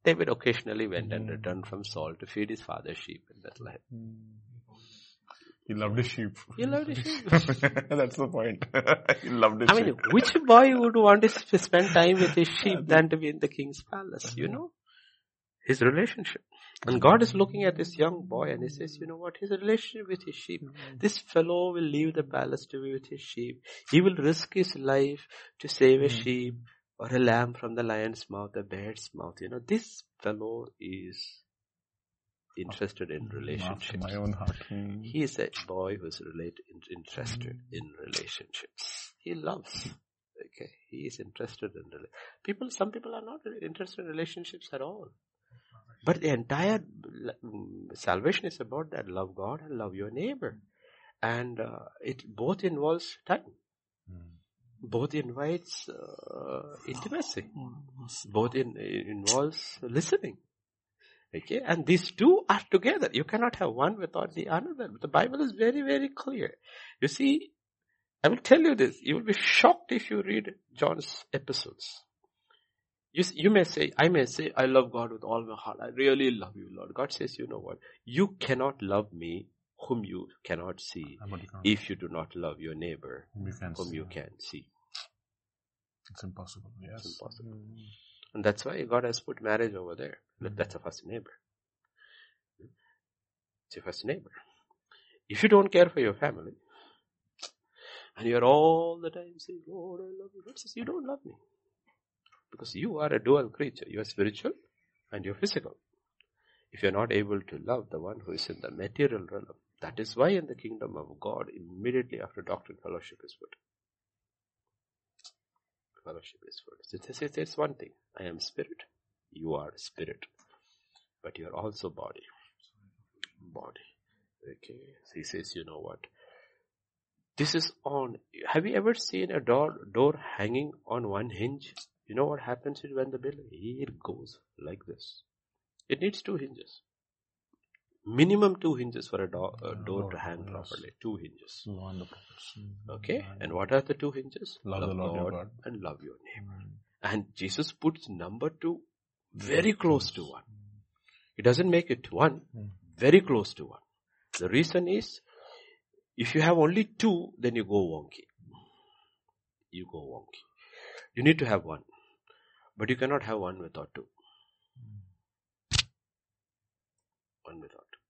David occasionally went and returned from Saul to feed his father's sheep in Bethlehem. He loved his sheep. He loved his sheep. That's the point. he loved his I mean, sheep. which boy would want to spend time with his sheep than to be in the king's palace, you know? His relationship. And mm-hmm. God is looking at this young boy and he says, you know what, his relationship with his sheep. Mm-hmm. This fellow will leave the palace to be with his sheep. He will risk his life to save a mm-hmm. sheep or a lamb from the lion's mouth, a bear's mouth. You know, this fellow is interested in relationships. my own heart. He is a boy who's relate, in- interested in relationships. He loves. Okay, he is interested in rela- people. Some people are not interested in relationships at all. But the entire mm, salvation is about that: love God and love your neighbor, and uh, it both involves time. Mm. Both invites uh, intimacy. Both in, involves listening. Okay, and these two are together. You cannot have one without the other. The Bible is very, very clear. You see, I will tell you this. You will be shocked if you read John's epistles. You, you may say, I may say, I love God with all my heart. I really love you, Lord. God says, you know what? You cannot love me whom you cannot see But you can't. if you do not love your neighbor you can whom see. you can see. It's impossible. Yes. It's impossible. Mm. And that's why God has put marriage over there. Look, That's a first neighbor. It's your first neighbor. If you don't care for your family, and you're all the time saying, Lord, I love you, God says, you don't love me. Because you are a dual creature. You are spiritual and you're physical. If you're not able to love the one who is in the material realm, that is why in the kingdom of God, immediately after doctrine, fellowship is put. Fellowship is put. It's, it's, it's one thing. I am spirit. You are spirit. But you're also body. Body. Okay. So he says, you know what? This is on. Have you ever seen a door, door hanging on one hinge? You know what happens when the bill, it goes like this. It needs two hinges. Minimum two hinges for a ah, door, a door Lord, to hang yes. properly. Two hinges. The mm-hmm. prophets. Okay? And what are the two hinges? Love the Lord God. and love your neighbor. Mm-hmm. And Jesus puts number two very close to one. He doesn't make it one, mm-hmm. very close to one. The reason is, if you have only two, then you go wonky. You go wonky. You need to have one. But you cannot have one without two. One without two.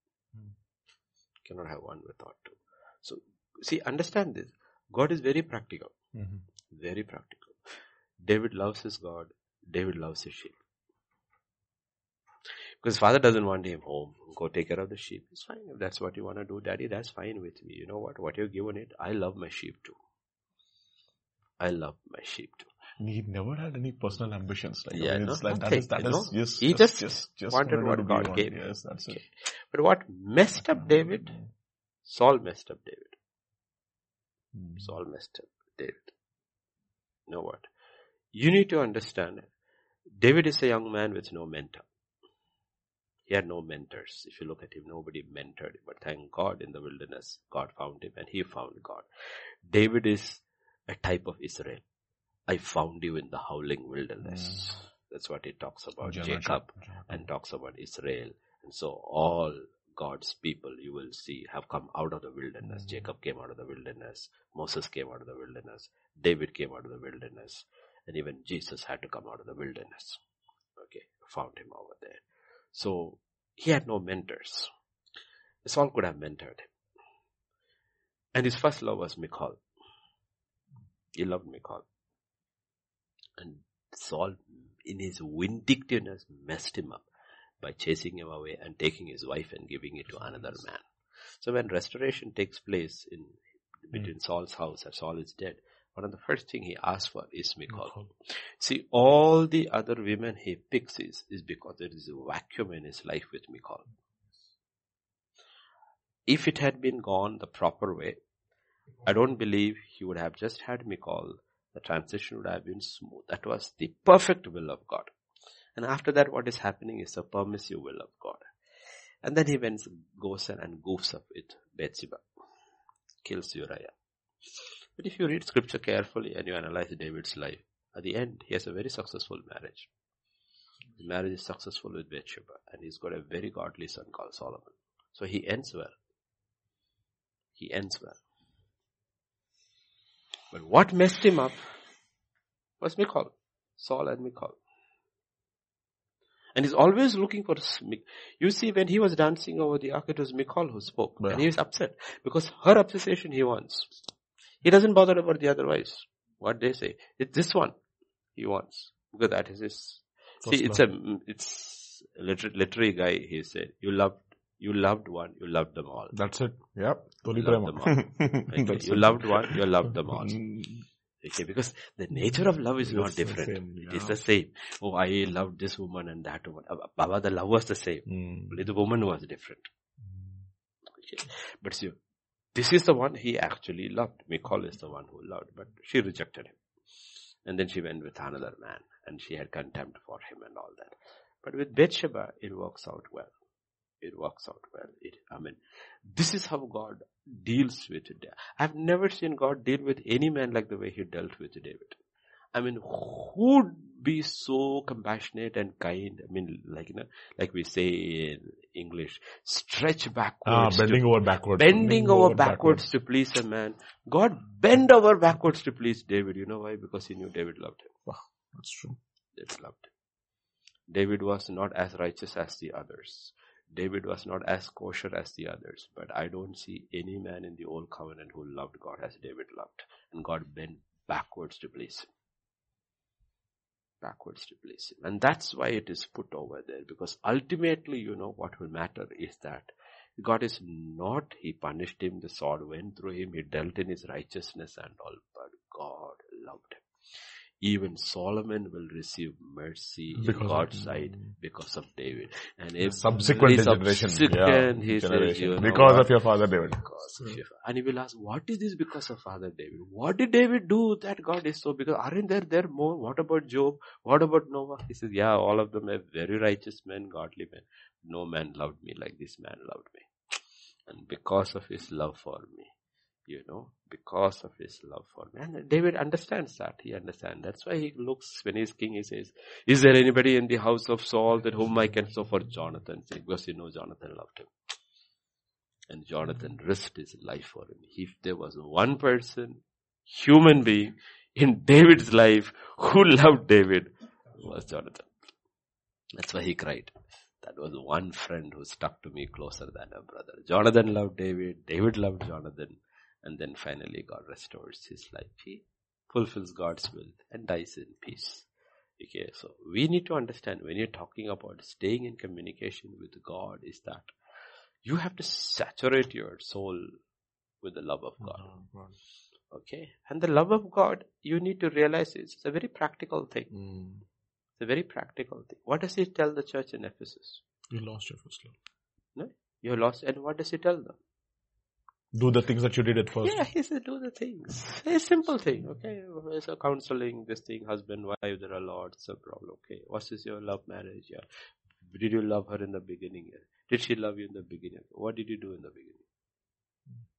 Cannot have one without two. So, see, understand this. God is very practical. Mhm. Very practical. David loves his God. David loves his sheep. Because father doesn't want him home. Go take care of the sheep. It's fine. If that's what you want to do, daddy, that's fine with me. You know what? What you've given it, I love my sheep too. I love my sheep too. He never had any personal ambitions. Like, Yeah, I mean, no, it's like, that nothing, is, that you is know. just, He just, just just wanted wanted what God gave. Yes, that's it. But what messed up David? Saul messed up David. Mm. Saul messed up David. You know what? You need to understand, David is a young man with no mentor. He had no mentors. If you look at him, nobody mentored him. But thank God in the wilderness, God found him and he found God. David is a type of Israel. I found you in the howling wilderness. That's what he talks about Jacob and talks about Israel. And so all God's people you will see have come out of the wilderness. Mm. Jacob came out of the wilderness. Moses came out of the wilderness. David came out of the wilderness. And even Jesus had to come out of the wilderness. Okay. Found him over there. So he had no mentors. Saul could have mentored him. And his first love was Michal. He loved Michal. And Saul, in his vindictiveness, messed him up by chasing him away and taking his wife and giving it to another man. So when restoration takes place in hmm. between Saul's house and Saul is dead, one of the first thing he asks for is Michal. See, all the other women he picks is, is because there is a vacuum in his life with Michal. If it had been gone the proper way, I don't believe he would have just had Michal. The transition would have been smooth. That was the perfect will of God. And after that, what is happening is the permissive will of God. And then he went, goes and goofs up with Bathsheba, kills Uriah. But if you read scripture carefully and you analyze David's life, at the end, he has a very successful marriage. The marriage is successful with Bathsheba, and he's got a very godly son called Solomon. So he ends well. He ends well. But what messed him up was Michal, Saul and Michal. And he's always looking for, you see when he was dancing over the ark, it was Michal who spoke. Yeah. And he was upset because her obsession he wants. He doesn't bother about the other wives. What they say. It's this one he wants. Because that is his, First see it's a, it's a liter- literary guy, he said, you loved, you loved one, you loved them all. That's it. Yep. Toli prema. Okay, you it. loved one, you loved them all. Mm. Okay, because the nature of love is not It's the different. same, It is the same. Oh, I loved this woman and that woman. Baba, the love was the same. Mm. Only the woman was different. Okay. But see, this is the one he actually loved. Michal is the one who loved, but she rejected him. And then she went with another man and she had contempt for him and all that. But with Bathsheba, it works out well. It works out well. It, I mean, this is how God deals with it. I've never seen God deal with any man like the way he dealt with David. I mean, who'd be so compassionate and kind? I mean, like, you know, like we say in English, stretch Ah, backwards. to bending over backwards. bending over backwards to please a man. God bent over backwards to please David. You know why? Because he knew David loved him. Wow, That's true. David loved him. David was not as righteous as the others. David was not as kosher as the others. But I don't see any man in the old covenant who loved God as David loved. And God bent backwards to please him. Backwards to please him. And that's why it is put over there. Because ultimately, you know, what will matter is that God is not, he punished him, the sword went through him, he dealt in his righteousness and all, but God loved him. Even Solomon will receive mercy Because in God's side because of David. And every Subsequent generation. subsequent, yeah, says, generation. you know because of your father David. because of your- And he will ask, what is this because of Father David? What did David do that God is so? Because aren't there there more? What about Job? What about Noah? He says, yeah, all of them are very righteous men, godly men. no man loved me like this man loved me. And because of his love for me, you know, because of his love for me. And David understands that. He understands. That's why he looks, when he's king, he says, is there anybody in the house of Saul that whom I can so for Jonathan? Because you know Jonathan loved him. And Jonathan risked his life for him. If there was one person, human being, in David's life who loved David, was Jonathan. That's why he cried. That was one friend who stuck to me closer than a brother. Jonathan loved David. David loved Jonathan. And then finally God restores his life. He fulfills God's will and dies in peace. Okay, so we need to understand when you're talking about staying in communication with God is that you have to saturate your soul with the love of God. Mm-hmm. Okay, and the love of God, you need to realize it's a very practical thing. Mm. It's a very practical thing. What does he tell the church in Ephesus? You lost your first love. No, you lost, and what does he tell them? Do the things that you did at first. Yeah, he said do the things. A simple thing, okay? So counseling, this thing, husband, wife, there are lots of problems. Okay, what is your love marriage? Yeah. Did you love her in the beginning? Yeah. Did she love you in the beginning? What did you do in the beginning?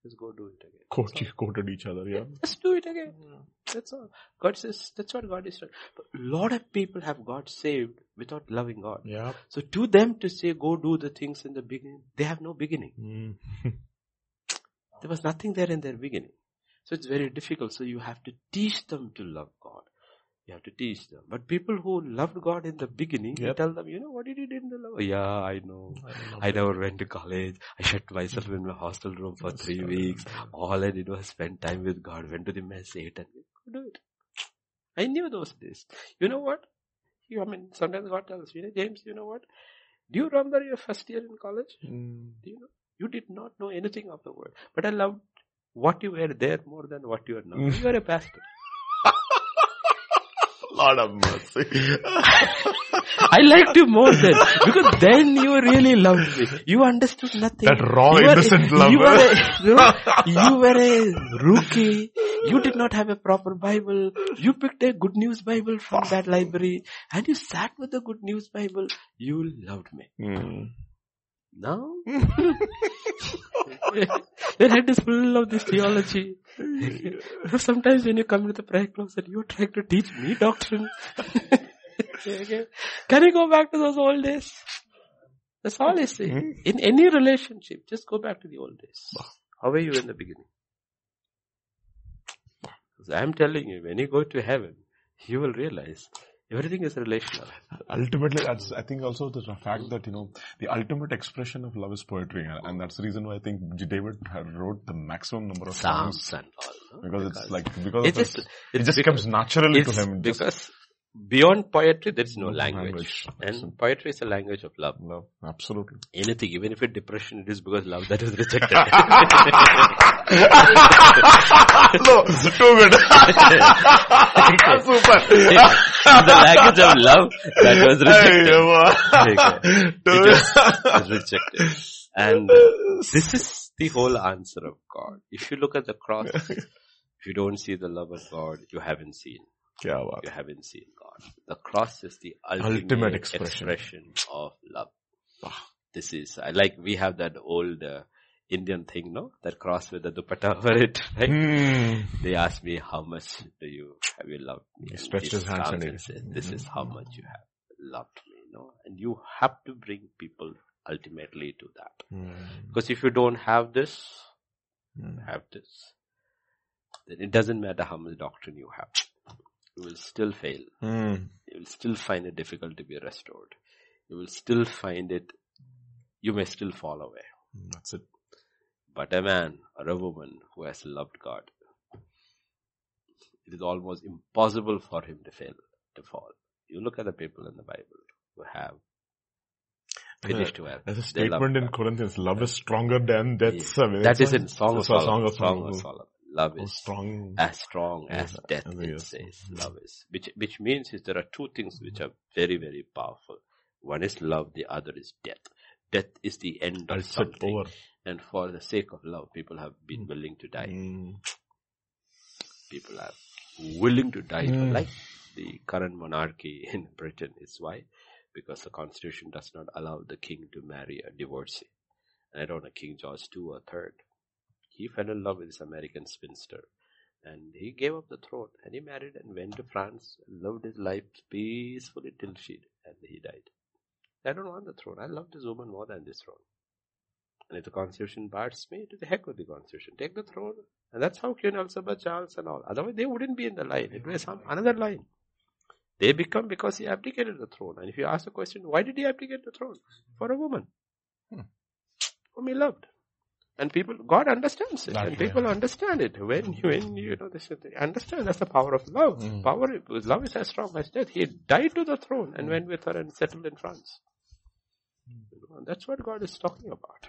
Just go do it again. Quote, you quoted each other, yeah. Just do it again. That's all. God says, that's what God is doing. But a lot of people have got saved without loving God. Yeah. So to them to say, go do the things in the beginning, they have no beginning. Mm. there was nothing there in their beginning. So it's very difficult. So you have to teach them to love God. You have to teach them. But people who loved God in the beginning, yep. you tell them, you know, what did you do in the love? Yeah, I know. I, I never went to college. I shut myself in my hostel room for That's three weeks. All I did was spend time with God, went to the mess, ate and could do it. I knew those days. You know what? You, I mean, sometimes God tells you, know, James, you know what? Do you remember your first year in college? Mm. Do you know? You did not know anything of the world. But I loved what you were there more than what you are now. You are a pastor. Lord of mercy. I liked you more then because then you really loved me. You understood nothing. That raw, you innocent were, love. You were, a, you were a rookie. You did not have a proper Bible. You picked a good news Bible from that library and you sat with the good news Bible. You loved me. Mm. Now, your head is full of this theology. Sometimes when you come to the prayer closet, you're trying to teach me doctrine. Can you go back to those old days? That's all I say. Hmm? In any relationship, just go back to the old days. How were you in the beginning? I'm telling you, when you go to heaven, you will realize Everything is relational. Ultimately, that's, I think also the fact that, you know, the ultimate expression of love is poetry. And that's the reason why I think David wrote the maximum number of songs. Psalms and all. No? Because, because, it's like, because it just, it just comes naturally to him. Because beyond poetry, there is no language. language. And poetry is a language of love. Love, absolutely. Anything, even if it's depression, it is because love that is was rejected. no, too good. Super. the language of love that was rejected. it was, rejected. And this is the whole answer of God. If you look at the cross, if you don't see the love of God, you haven't seen. You haven't seen God. The cross is the ultimate, ultimate expression. expression. of love. This is, I like, we have that old uh, Indian thing, no? That cross with the dupatta over it, right? Mm. They asked me, how much do you, have you loved me? He stretched his hands and said, this mm. is how much you have loved me, no? And you have to bring people ultimately to that. Mm. Because if you don't have this, hmm. have this, then it doesn't matter how much doctrine you have you will still fail. Mm. You will still find it difficult to be restored. You will still find it, you may still fall away. Hmm, that's it. But a man or a woman who has loved God, it is almost impossible for him to fail, to fall. You look at the people in the Bible who have finished well. There's a statement in Corinthians, love is stronger than death. Yeah. I mean, that is in Song of Solomon. Song of Solomon. Love is strong. as strong as death, it says. Love is. Which, which means is there are two things which are very, very powerful. One is love, the other is death. Death is the end of something. And for the sake of love, people have been mm. willing to die. Mm. People are willing to die, mm. like the current monarchy in Britain is why because the constitution does not allow the king to marry a divorcee. And I don't know, King George II or third. He fell in love with this American spinster and he gave up the throne and he married and went to France, lived his life peacefully till she and he died. I don't want the throne. I love this woman more than this throne. And if the constitution bars me, to the heck with the constitution. Take the throne. And that's how Queen Elizabeth, Charles and all. Otherwise they wouldn't be in the line. It was some another line. They become because he abdicated the throne. And if you ask the question, why did he abdicate the throne? For a woman. Hmm. Whom he loved. And people, God understands it. And people understand it. When, when you know, they understand that's the power of love. Mm. Power, love is as strong as death. He died to the throne and mm. went with her and settled in France. Mm. that's what God is talking about.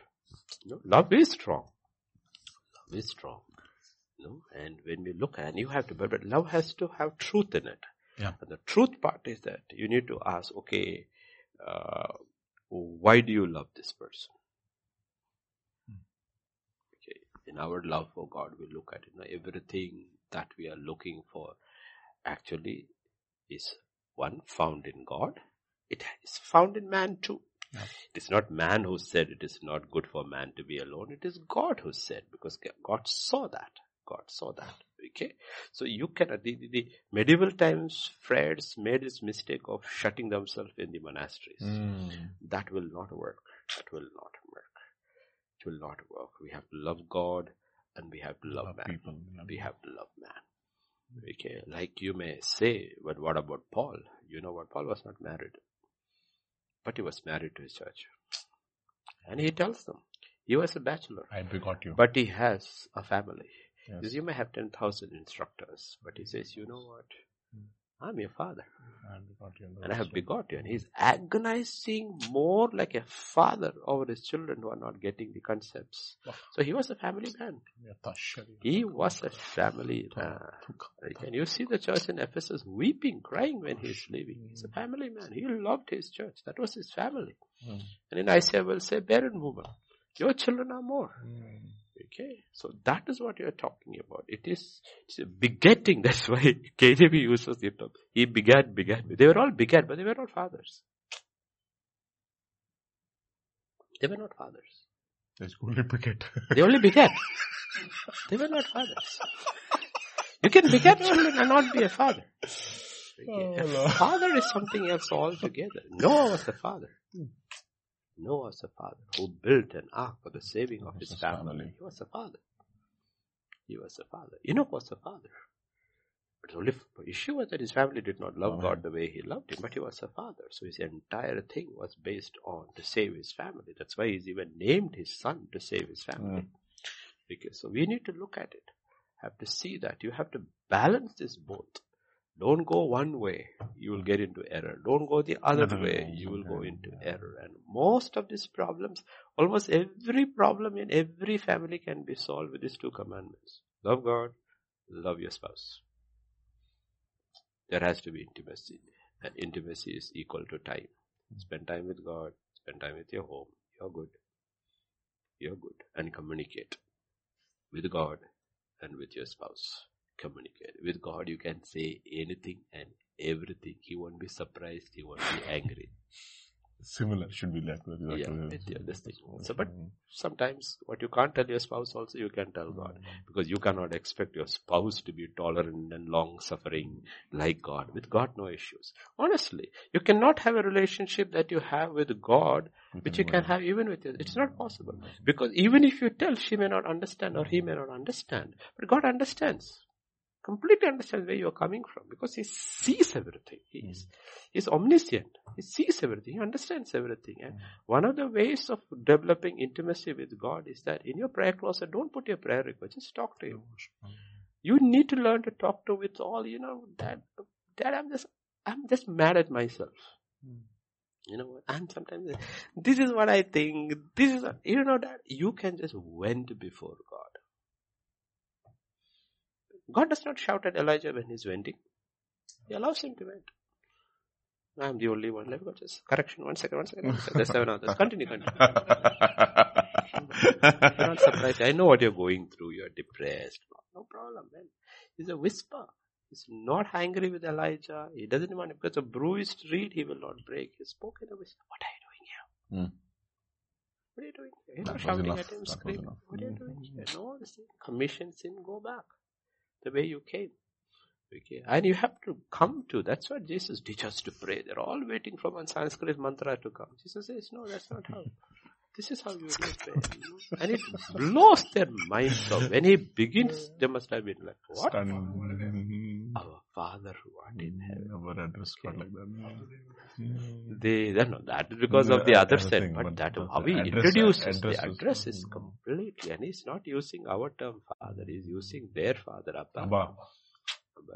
You know, love is strong. Love is strong. You know, and when we look and you have to, but, but love has to have truth in it. Yeah. And the truth part is that you need to ask, okay, uh, why do you love this person? In our love for God, we look at it. Now, everything that we are looking for actually is one found in God. It is found in man too. Yeah. It is not man who said it is not good for man to be alone. It is God who said because God saw that. God saw that. Okay. So you cannot, the, the, the medieval times, friars made this mistake of shutting themselves in the monasteries. Mm. That will not work. That will not work it will not work. We have to love God and we have to love, love man. People, we have to love man. Okay, like you may say, but what about Paul? You know what? Paul was not married, but he was married to his church. And he tells them, he was a bachelor. I begot you. But he has a family. Yes. You may have 10,000 instructors, but he says, you know what? I'm your father. And I have begot you. And he's agonizing more like a father over his children who are not getting the concepts. So he was a family man. He was a family man. And you see the church in Ephesus weeping, crying when he's leaving. He's a family man. He loved his church. That was his family. Hmm. And in Isaiah will say, barren woman, your children are more. Okay, so that is what you are talking about. It is it's a begetting. That's why KJV uses the term. He begat, begat. They were all begat, but they were not fathers. They were not fathers. They only beget. they only beget. They were not fathers. You can beget children and not be a father. Okay. Oh, father is something else altogether. Noah was a father. Noah was a father who built an ark for the saving of his family. family. He was a father. He was a father. Enoch was a father. But the only issue was that his family did not love God the way he loved him, but he was a father. So his entire thing was based on to save his family. That's why he's even named his son to save his family. Mm. Because so we need to look at it. Have to see that. You have to balance this both. Don't go one way, you will get into error. Don't go the other way, you will go into error. And most of these problems, almost every problem in every family can be solved with these two commandments. Love God, love your spouse. There has to be intimacy. And intimacy is equal to time. Spend time with God, spend time with your home. You're good. You're good. And communicate with God and with your spouse communicate. With God, you can say anything and everything. He won't be surprised. He won't be angry. Similar should be like that. Yeah, with the this thing. So, but mm-hmm. sometimes what you can't tell your spouse also you can tell God mm-hmm. because you cannot expect your spouse to be tolerant and long suffering like God. With God, no issues. Honestly, you cannot have a relationship that you have with God which you can have even with you. It's not possible mm-hmm. because even if you tell, she may not understand or he may not understand, but God understands completely understands where you're coming from because he sees everything. He is, hmm. he's omniscient. He sees everything. He understands everything. And hmm. one of the ways of developing intimacy with God is that in your prayer closet, don't put your prayer request. Just talk to him. Hmm. You need to learn to talk to with all, you know, that, that I'm just, I'm just mad at myself. You know, what? and sometimes this is what I think. This is, you know, that you can just vent before God. God does not shout at Elijah when he's venting. He allows him to vent. I'm the only one. Let me go just correction. One second, one second. One second. There's seven others. Continue, continue. you're not surprised. I know what you're going through. You're depressed. No problem, man. It's a whisper. He's not angry with Elijah. He doesn't want because a bruised reed he will not break. He spoke in a voice. What are you doing here? Hmm. What are you doing here? You're not shouting enough. at him, screaming. What are you Hmm. doing here? No, sin. commission sin, go back. The way you came. Okay. And you have to come to, that's what Jesus teaches to pray. They're all waiting for one Sanskrit mantra to come. Jesus says, no, that's not how. This is how you do pray. you know. And it blows their minds off. When he begins, they must have been like, what? Stunned. Our Father who art in heaven. Our address God like that. Mm. They, they no, that is because of the The other sin, but but- that how he introduces address the address is completely, and he's not using our term father, he's using their father, Abba. Abba.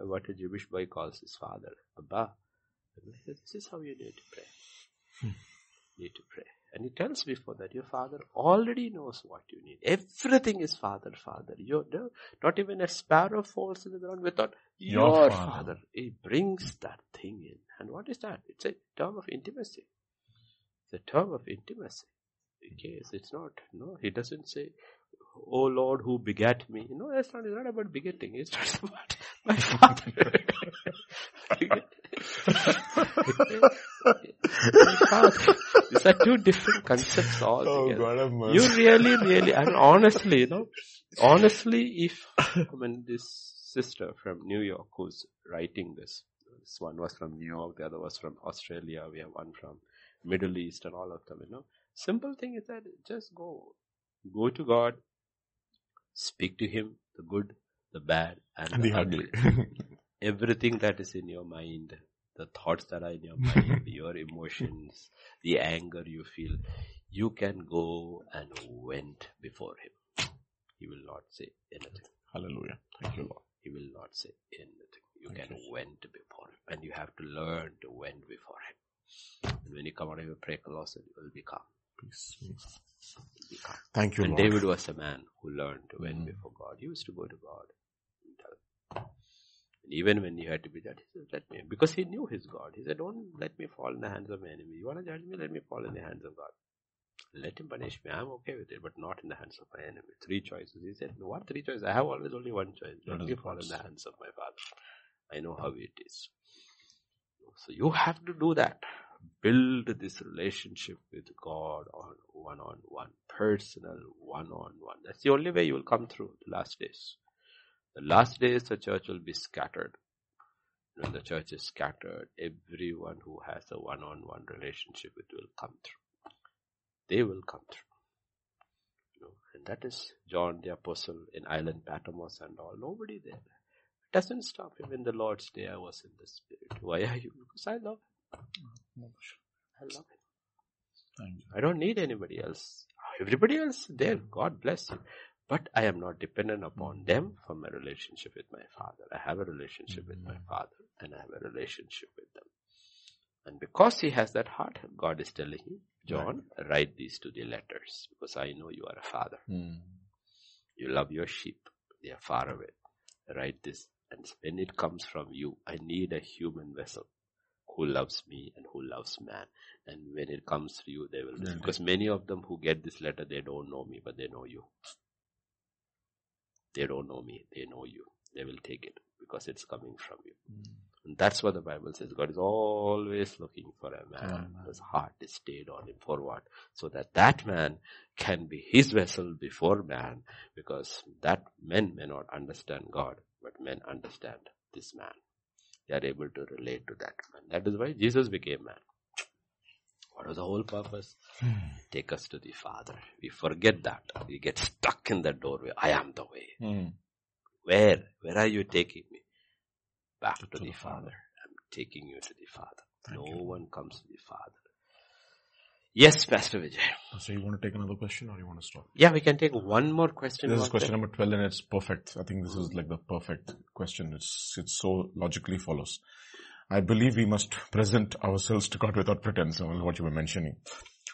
What a Jewish boy calls his father, Abba. And he says, This is how you need to pray. Hmm. Need to pray. And he tells before that your father already knows what you need. Everything is father, father. You no, not even a sparrow falls in the ground without your, Your father. father. He brings that thing in. And what is that? It's a term of intimacy. It's a term of intimacy. Okay, so it's not, no, he doesn't say, Oh Lord, who begat me? No, that's not, it's not about begetting. It's not about my father. My father. These are two different concepts Oh altogether. God. You really, really, and honestly, you know, honestly, if, I mean, this sister from New York who's writing this, this one was from New York, the other was from Australia, we have one from Middle East and all of them, you know. Simple thing is that just go, go to God, speak to Him, the good, the bad, and, And the, the ugly. ugly. Everything that is in your mind, the thoughts that are in your mind, your emotions, the anger you feel, you can go and went before Him. He will not say anything. Hallelujah. Thank you, Lord. He will not say anything. You can vent before Him. And you have to learn to vent before Him. And when you come out of your prayer closet, you will be calm. Peace. Be calm. Thank you, and Lord. David was a man who learned to vent Mhm. before God. He used to go to God and tell. And even when he had to be judged, he said, let me, because he knew his God. He said, don't let me fall in the hands of my enemy. You want to judge me? Let me fall in the hands of God. Let him punish me. I'm okay with it, but not in the hands of my enemy. Three choices. He said, what three choices? I have always only one choice. Let That is me the fall in the hands of my Father. I know how it is. So you have to do that. Build this relationship with God on one on one, personal one on one. That's the only way you will come through the last days. The last days the church will be scattered. When the church is scattered, everyone who has a one on one relationship it will come through. They will come through. You know, and that is John the Apostle in island Patmos and all. Nobody there. It doesn't stop him in the Lord's day I was in the spirit. Why are you? Because I love him. I love him. I don't need anybody else. Everybody else there, God bless you. But I am not dependent upon mm. them for my relationship with my father. I have a relationship with my mm. father and I have a relationship with them. And because he has that heart, God is telling him, John, write these to the letters because I know you are a father. Mm. You love your sheep. They are far away. Write this. And when it comes from you, I need a human vessel who loves me and who loves man. And when it comes to you, they will listen. Yeah. Because many of them who get this letter, they don't know me, but they know you. They don't know me, they know you. They will take it because it's coming from you. And that's what the Bible says. God is always looking for a man Amen. whose heart is stayed on him for what? So that that man can be his vessel before man because that men may not understand God, but men understand this man. They are able to relate to that man. That is why Jesus became man. What was the whole purpose? Take us to the Father. We forget that. We get stuck in that doorway. I am the way. Mm. Where? Where are you taking me? Back to, To the, the Father. Father. I'm taking you to the Father. Thank no you. one comes to the Father. Yes, Pastor Vijay. So you want to take another question or you want to stop? Yeah, we can take one more question. This is question number 12 and it's perfect. I think this is like the perfect question. It's, it so logically follows. I believe we must present ourselves to God without pretense, on what you were mentioning.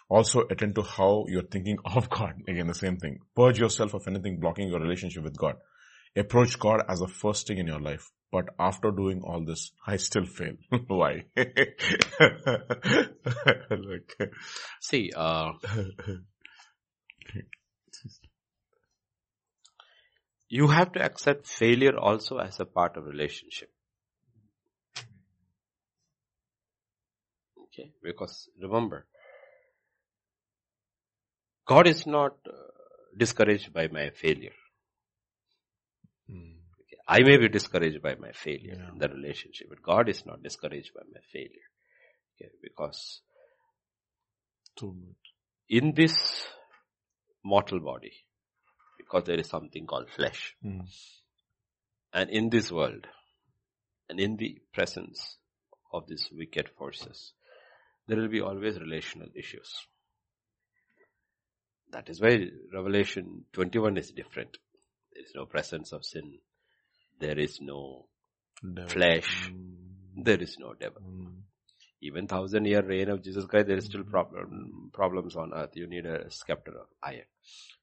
Also attend to how you're thinking of God. Again, the same thing. Purge yourself of anything blocking your relationship with God. Approach God as the first thing in your life. But after doing all this, I still fail. Why? like, See, uh, you have to accept failure also as a part of relationship. Okay, because remember, God is not uh, discouraged by my failure. I may be discouraged by my failure Yeah. in the relationship, but God is not discouraged by my failure. Okay, because in this mortal body, because there is something called flesh, Mm. and in this world, and in the presence of these wicked forces, there will be always relational issues. That is why Revelation 21 is different. There is no presence of sin. There is no Devil. flesh. Mm. There is no devil. Mm. Even thousand year reign of Jesus Christ, there is still problem, problems on earth. You need a scepter of iron.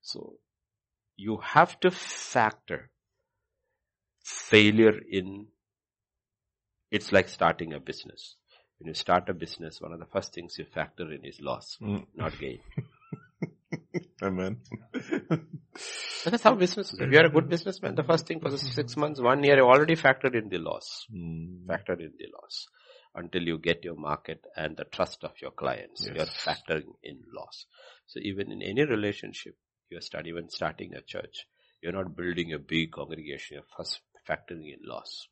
So you have to factor failure in. It's like starting a business. When you start a business, one of the first things you factor in is loss, Mm. not gain. Amen. That's how business. If you are a good businessman, the first thing for the six months, one year, you already factored in the loss. Mm. Factored in the loss. Until you get your market and the trust of your clients, you are factoring in loss. So even in any relationship, you are start, even starting a church, you're not building a big congregation, you're first factoring in loss.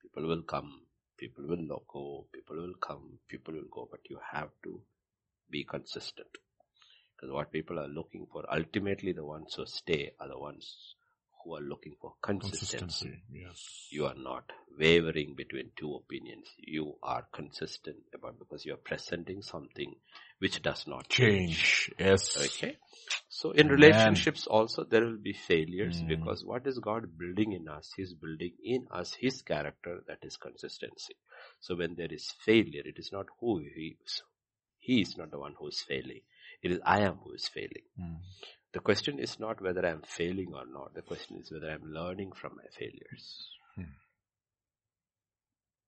People will come, people will not go, people will come, people will go, but you have to be consistent. Because what people are looking for, ultimately the ones who stay are the ones who are looking for consistency. Consistency. Yes. You are not wavering between two opinions. You are consistent about because you are presenting something which does not Change. Yes. Okay. So in Amen. relationships also there will be failures Mm. because what is God building in us? He's building in us His character that is consistency. So when there is failure, it is not who He is. He is not the one who is failing. It is I am who is failing. Mm. The question is not whether I am failing or not. The question is whether I am learning from my failures. Hmm.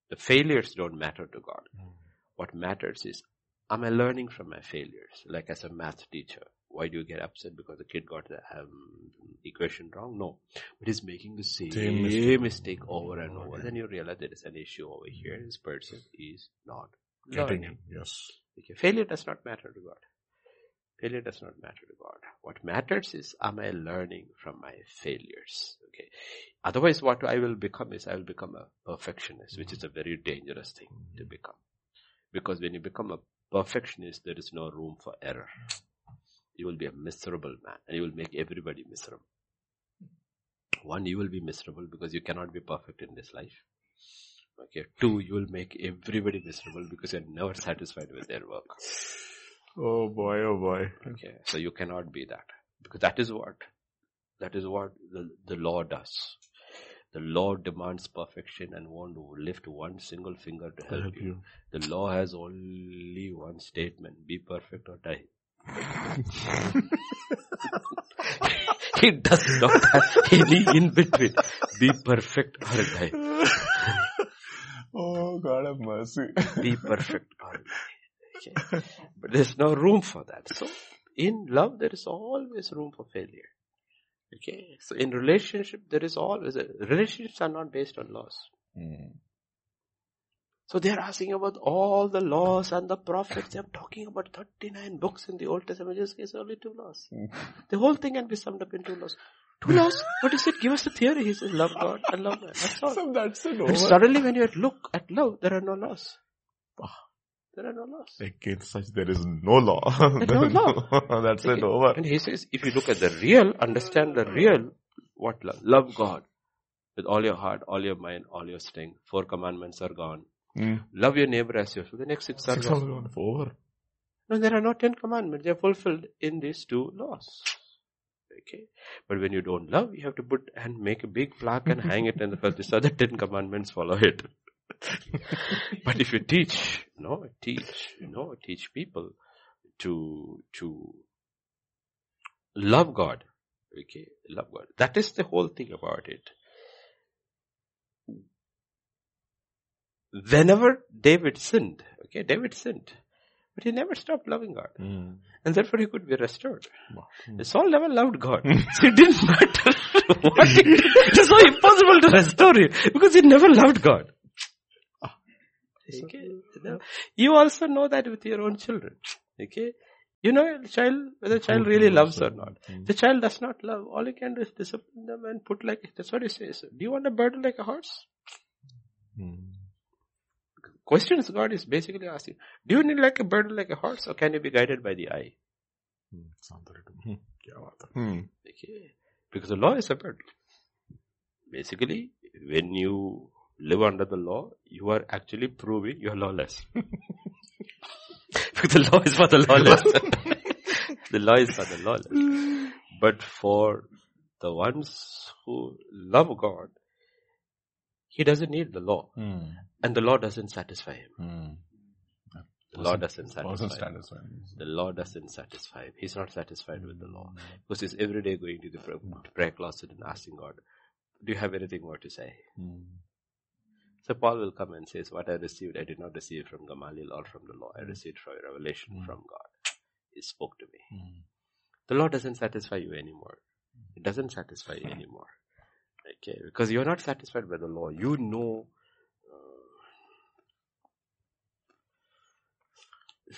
The failures don't matter to God. Mm. What matters is, am I learning from my failures? Like as a math teacher, why do you get upset because the kid got the um, equation wrong? No, but he's making the same, Same mistake. mistake. over and over. Then you realize there is an issue over here. This person is not Getting learning. it. Yes. Okay. Failure does not matter to God. Failure does not matter to God. What matters is, am I learning from my failures? Okay. Otherwise, what I will become is I will become a perfectionist, which is a very dangerous thing to mm-hmm. become. Because when you become a perfectionist, there is no room for error. You will be a miserable man and you will make everybody miserable. One, you will be miserable because you cannot be perfect in this life. Okay. Two, you will make everybody miserable because you're never satisfied with their work. Oh boy, oh boy. Okay. So you cannot be that. Because that is what, that is what the, the law does. The law demands perfection and won't lift one single finger to help, Help you. you. The law has only one statement, be perfect or die. it does not have any in between. Be perfect or die. Oh God have mercy. Be perfect or die. Okay. But there's no room for that. So in love, there is always room for failure. Okay. So in relationship, there is always, a, relationships are not based on laws. Mm. So they are asking about all the laws and the prophets. I'm talking about 39 books in the Old Testament. Just is only two laws. The whole thing can be summed up in two laws. Two laws? What is it? Give us the theory. He says love God and love man. That's all. So that's it And suddenly when you look at love, there are no laws. There are no laws. Against such there is no law. no law. that's it over. And he says, if you look at the real, understand the real, what love? Love God with all your heart, all your mind, all your strength. Four commandments are gone. Mm. Love your neighbor as yourself. The next six are Six gone. hours gone. Over. No, there are no ten commandments. They are fulfilled in these two laws. Okay. But when you don't love, you have to put and make a big plaque and hang it in the first. These are the ten commandments, follow it. but if you teach, no, teach, you know, teach people to, to love God. Okay. Love God. That is the whole thing about it. Whenever David sinned, okay, David sinned, but he never stopped loving God. Mm. And therefore he could be restored. Mm. Saul never loved God. so it didn't matter what he did. It is so impossible to restore him because he never loved God. Okay? You also know that with your own children. Okay? You know the child whether the child really loves or not. The child does not love. All you can do is discipline them and put like that's what he says. Do you want a burden like a horse? Mm. Questions God is basically asking. Do you need like a burden like a horse or can you be guided by the eye? Okay. Because the law is a burden. Basically, when you live under the law, you are actually proving you are lawless. the law is for the lawless. the law is for the lawless. But for the ones who love God, he doesn't need the law. Hmm. And the law doesn't satisfy him. Hmm. The law doesn't satisfy him. The law doesn't satisfy him. He's not satisfied with the law. Because he's every day going to the prayer, closet and asking God, do you have anything more to say? Hmm. So Paul will come and says, what I received, I did not receive from Gamaliel or from the law. I received from a revelation from God. He spoke to me. Hmm. The law doesn't satisfy you anymore. It doesn't satisfy you anymore. Okay, because you're not satisfied by the law. You know, uh,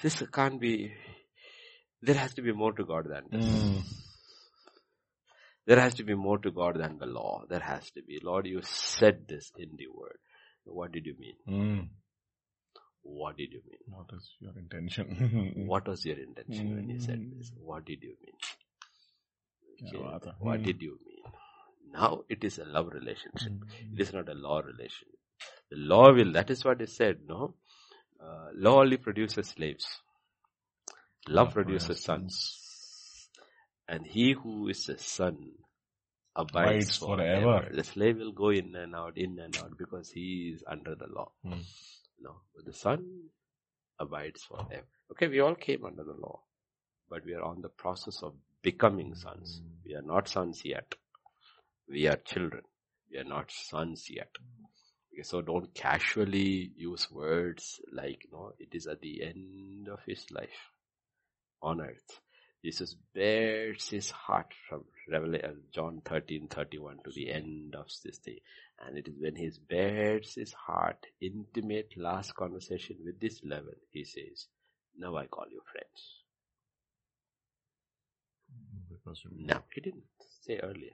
this can't be, there has to be more to God than this. Hmm. There has to be more to God than the law. There has to be. Lord, you said this in the word. What did you mean? Mm. What did you mean? What was your intention? what was your intention mm. when you said this? Hmm. What did you mean? Mm. What hmm. did you mean? Now it is a love relationship. Hmm. It is not a law relationship. The law will, that is what is said, no? Uh, law only produces slaves. Love oh, produces yes. sons. And he who is a son abides Abides forever. forever. The slave will go in and out, in and out because he is under the law. Hmm. No, but the son abides forever. Okay, we all came under the law, but we are on the process of becoming sons. We are not sons yet. We are children. We are not sons yet. Okay, so don't casually use words like, you know, it is at the end of his life on earth. Jesus bears his heart from Revelation, uh, John 13, 31 to the end of this thing. And it is when he bears his heart, intimate last conversation with this level, he says, now I call you friends. No, he didn't say earlier.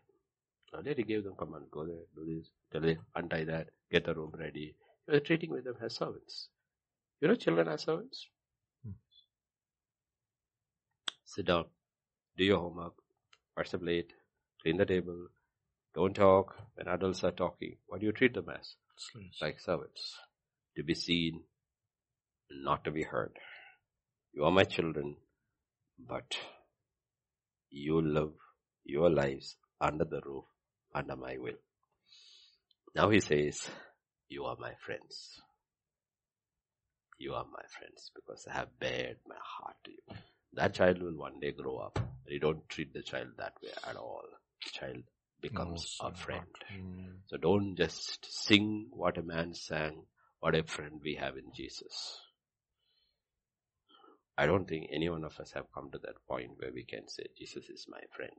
Earlier he gave them command, go there, do this, tell them, untie that, get the room ready. He was treating with them as servants. You know children as servants? Sit down, do your homework, wash the plate, clean the table, don't talk when adults are talking. What do you treat them as? slaves. Like servants. To be seen, not to be heard. You are my children, but you live your lives under the roof, under my will. Now he says, you are my friends. You are my friends because I have bared my heart to you. That child will one day grow up. You don't treat the child that way at all. The child becomes No, a friend. Hmm. So don't just sing what a man sang, what a friend we have in Jesus. I don't think any one of us have come to that point where we can say, Jesus is my friend.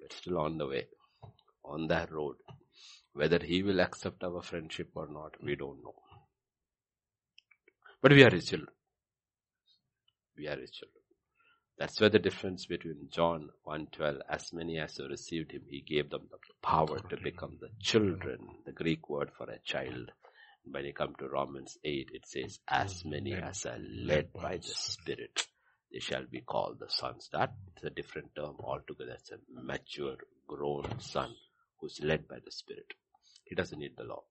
We're still on the way, on that road. Whether he will accept our friendship or not, we don't know. But we are his children. We are his children. That's where the difference between John 1.12, as many as who received him, he gave them the power to become the children, the Greek word for a child. When you come to Romans 8, it says, as mm, many as are led by the Spirit, they shall be called the sons. That's a different term altogether. It's a mature, grown son who's led by the Spirit. He doesn't need the law.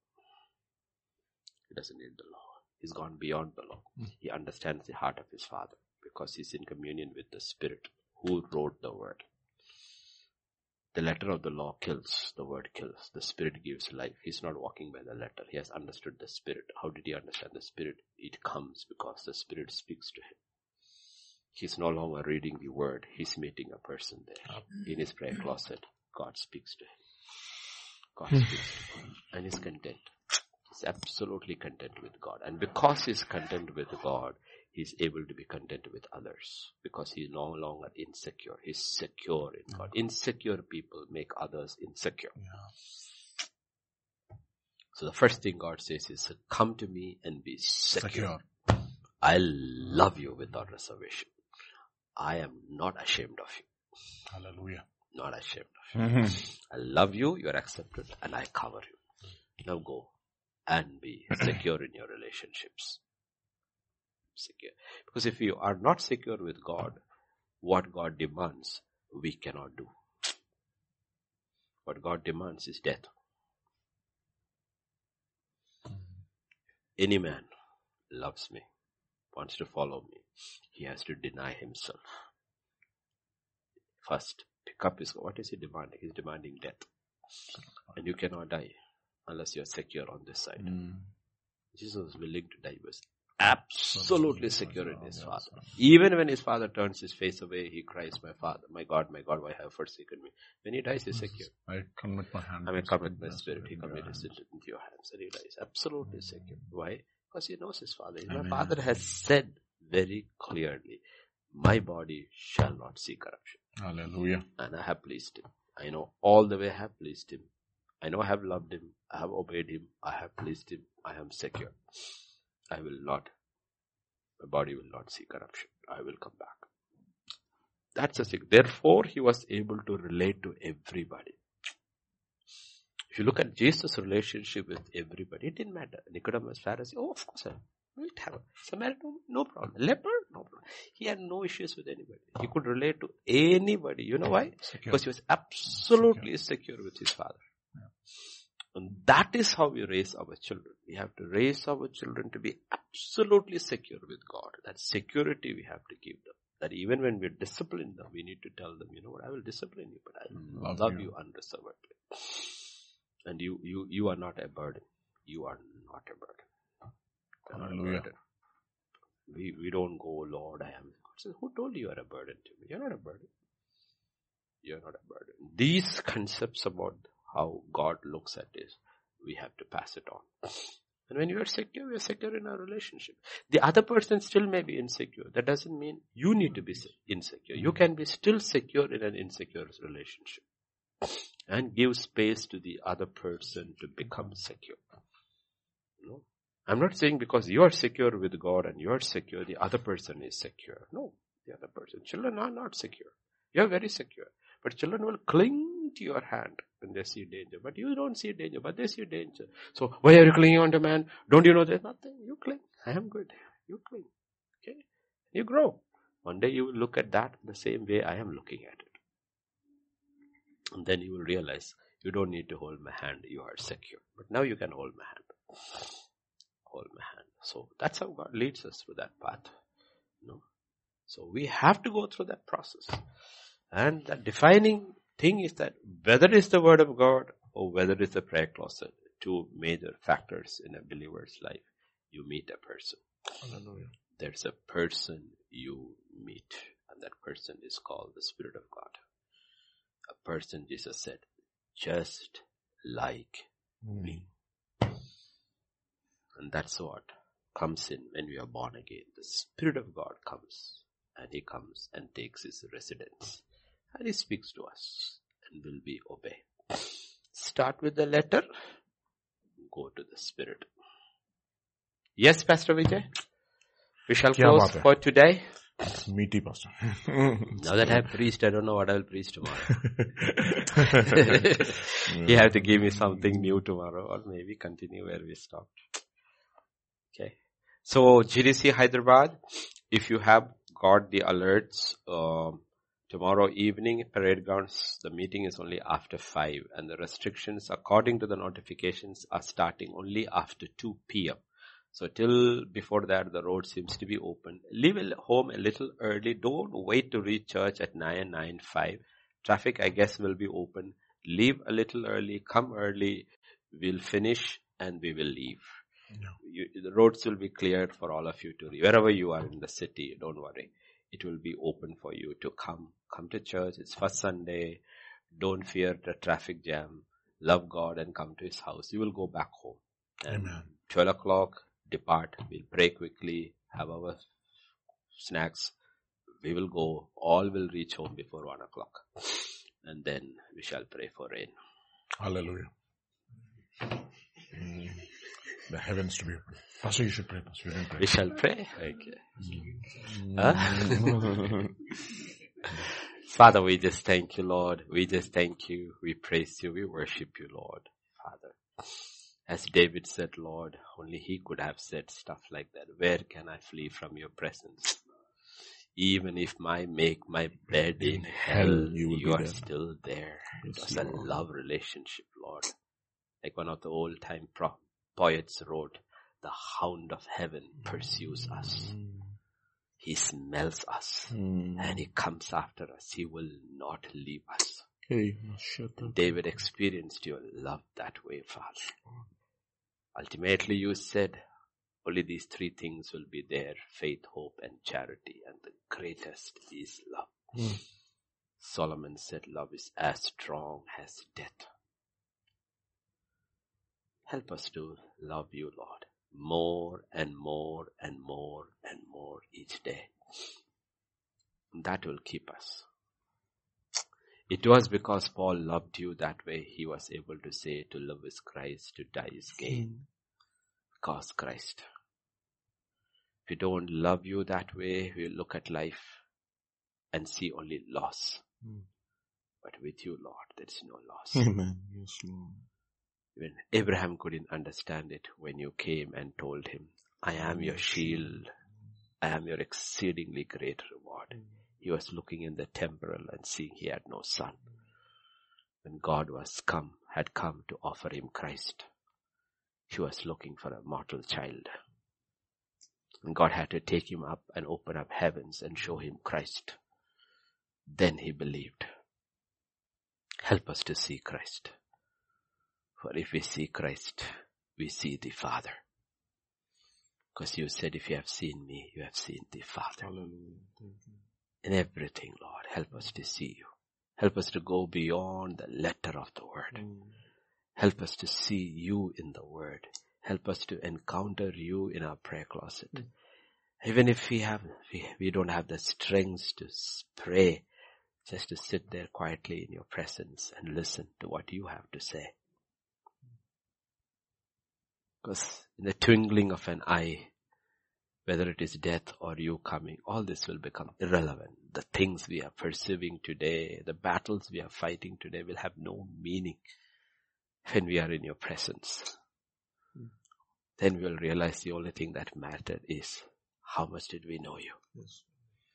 He doesn't need the law. He's gone beyond the law. Hmm. He understands the heart of his father because he's in communion with the Spirit who wrote the word. The letter of the law kills, the word kills, the Spirit gives life. He's not walking by the letter. He has understood the Spirit. How did he understand the Spirit? It comes because the Spirit speaks to him. He's no longer reading the word. He's meeting a person there. Ah. In his prayer closet, God speaks to him. God hmm. speaks to him. And he's content. He's absolutely content with God. And because he's content with God, he's able to be content with others. Because he's no longer insecure. He's secure in God. Insecure people make others insecure. So the first thing God says is, come to me and be secure. Secure. I love you without reservation. I am not ashamed of you. Hallelujah. Not ashamed of you. Mm-hmm. I love you, you are accepted, and I cover you. Now go and be secure in your relationships. Secure. Because if you are not secure with God, what God demands, we cannot do. What God demands is death. Any man loves me, wants to follow me, he has to deny himself. First, pick up his, what is he demanding? He's demanding death. And you cannot die unless you're secure on this side. Mm. Jesus was willing to die, was absolutely secure in his father. Even when his father turns his face away, he cries, my father, my God, my God, why have you forsaken me? When he dies, he's secure. I commit my hand. I to commit my spirit, he committed it into your hands and he dies. Absolutely secure. Why? Because he knows his father. My Amen. father has said very clearly, my body shall not see corruption. Hallelujah. And I have pleased him. I know all the way I have pleased him. I know I have loved him. I have obeyed him. I have pleased him. I am secure. I will not, my body will not see corruption. I will come back. That's the thing. Therefore, he was able to relate to everybody. If you look at Jesus' relationship with everybody, it didn't matter. Nicodemus, Pharisee, oh, of course, I will have Samaritan, no problem. Leper, no problem. He had no issues with anybody. He could relate to anybody. You know why? Secure. Because he was absolutely secure with his father. And that is how we raise our children. We have to raise our children to be absolutely secure with God. That security we have to give them. That even when we discipline them, we need to tell them, you know what, I will discipline you, but I mm, Love love, you. you. unreservedly. And you, you, you are not a burden. You are not a burden. Not a Hallelujah. burden. We, we don't go, Lord, I am. God says, who told you you are a burden to me? You're not a burden. You're not a burden. These concepts about how God looks at this, we have to pass it on. And when you are secure, you are secure in our relationship. The other person still may be insecure. That doesn't mean you need to be insecure. You can be still secure in an insecure relationship. And give space to the other person to become secure. No. I'm not saying because you are secure with God and you are secure, the other person is secure. No, the other person. Children are not secure. You are very secure. But children will cling to your hand when they see danger. But you don't see danger, but they see danger. So why are you clinging on to man? Don't you know there's nothing? You cling. I am good. You cling. Okay? You grow. One day you will look at that the same way I am looking at it. And then you will realize you don't need to hold my hand. You are secure. But now you can hold my hand. Hold my hand. So that's how God leads us through that path. You know? So we have to go through that process. And that defining thing is that whether it's the word of God or whether it's the prayer closet, two major factors in a believer's life. You meet a person. Hallelujah. There's a person you meet and that person is called the Spirit of God. A person, Jesus said, just like hmm. me. And that's what comes in when we are born again. The Spirit of God comes and He comes and takes His residence and He speaks to us and will be obey. Start with the letter, go to the Spirit. Yes, Pastor Vijay? We shall close for today. Meaty pastor. Now that I've preached, I don't know what I'll preach tomorrow. you have to give me something new tomorrow or maybe continue where we stopped. Okay. So GDC Hyderabad, if you have got the alerts, um, tomorrow evening parade grounds, the meeting is only after 5 and the restrictions according to the notifications are starting only after 2 p.m. So till before that, the road seems to be open. Leave home a little early. Don't wait to reach church at 9, 9, 5. Traffic, I guess, will be open. Leave a little early. Come early. We'll finish and we will leave. You, the roads will be cleared for all of you to, wherever you are in the city, don't worry. It will be open for you to come. Come to church. It's first Sunday. Don't fear the traffic jam. Love God and come to His house. You will go back home. And Amen. 12 o'clock, depart. We'll pray quickly, have our snacks. We will go. All will reach home before 1 o'clock. And then we shall pray for rain. Hallelujah. Mm. The heavens to be open. Pastor, you should pray. Pastor, you didn't pray. We shall pray. Okay. Mm. Huh? Father, we just thank you, Lord. We just thank you. We praise you. We worship you, Lord. Father. As David said, Lord, only he could have said stuff like that. Where can I flee from your presence? Even if I make my bed in hell, you will you be are there. still there. It Yes, was a love relationship, Lord. Like one of the old time pro- poets wrote, the hound of heaven pursues us. He smells us Mm. and he comes after us. He will not leave us. Hey. David experienced your love that way, Father. Ultimately, you said only these three things will be there faith, hope, and charity, and the greatest is love. Mm. Solomon said, Love is as strong as death. Help us to love you, Lord, more and more and more and more each day. That will keep us. It was because Paul loved you that way he was able to say to love is Christ, to die is gain. Because Christ. If we don't love you that way, we look at life and see only loss. Mm. But with you, Lord, there is no loss. Amen. Yes, Lord. Even Abraham couldn't understand it when you came and told him, I am your shield. I am your exceedingly great reward. Mm. He was looking in the temporal and seeing he had no son. When God was come, had come to offer him Christ, he was looking for a mortal child. And God had to take him up and open up heavens and show him Christ. Then he believed. Help us to see Christ. For if we see Christ, we see the Father. Because you said, if you have seen me, you have seen the Father. Hallelujah. In everything, Lord, help us to see you. Help us to go beyond the letter of the word. Mm. Help us to see you in the word. Help us to encounter you in our prayer closet. Even if we have, we, we don't have the strength to pray, just to sit there quietly in your presence and listen to what you have to say. Because in the twinkling of an eye, whether it is death or you coming, all this will become irrelevant. The things we are pursuing today, the battles we are fighting today will have no meaning when we are in your presence. Hmm. Then we'll realize the only thing that mattered is how much did we know you? Yes.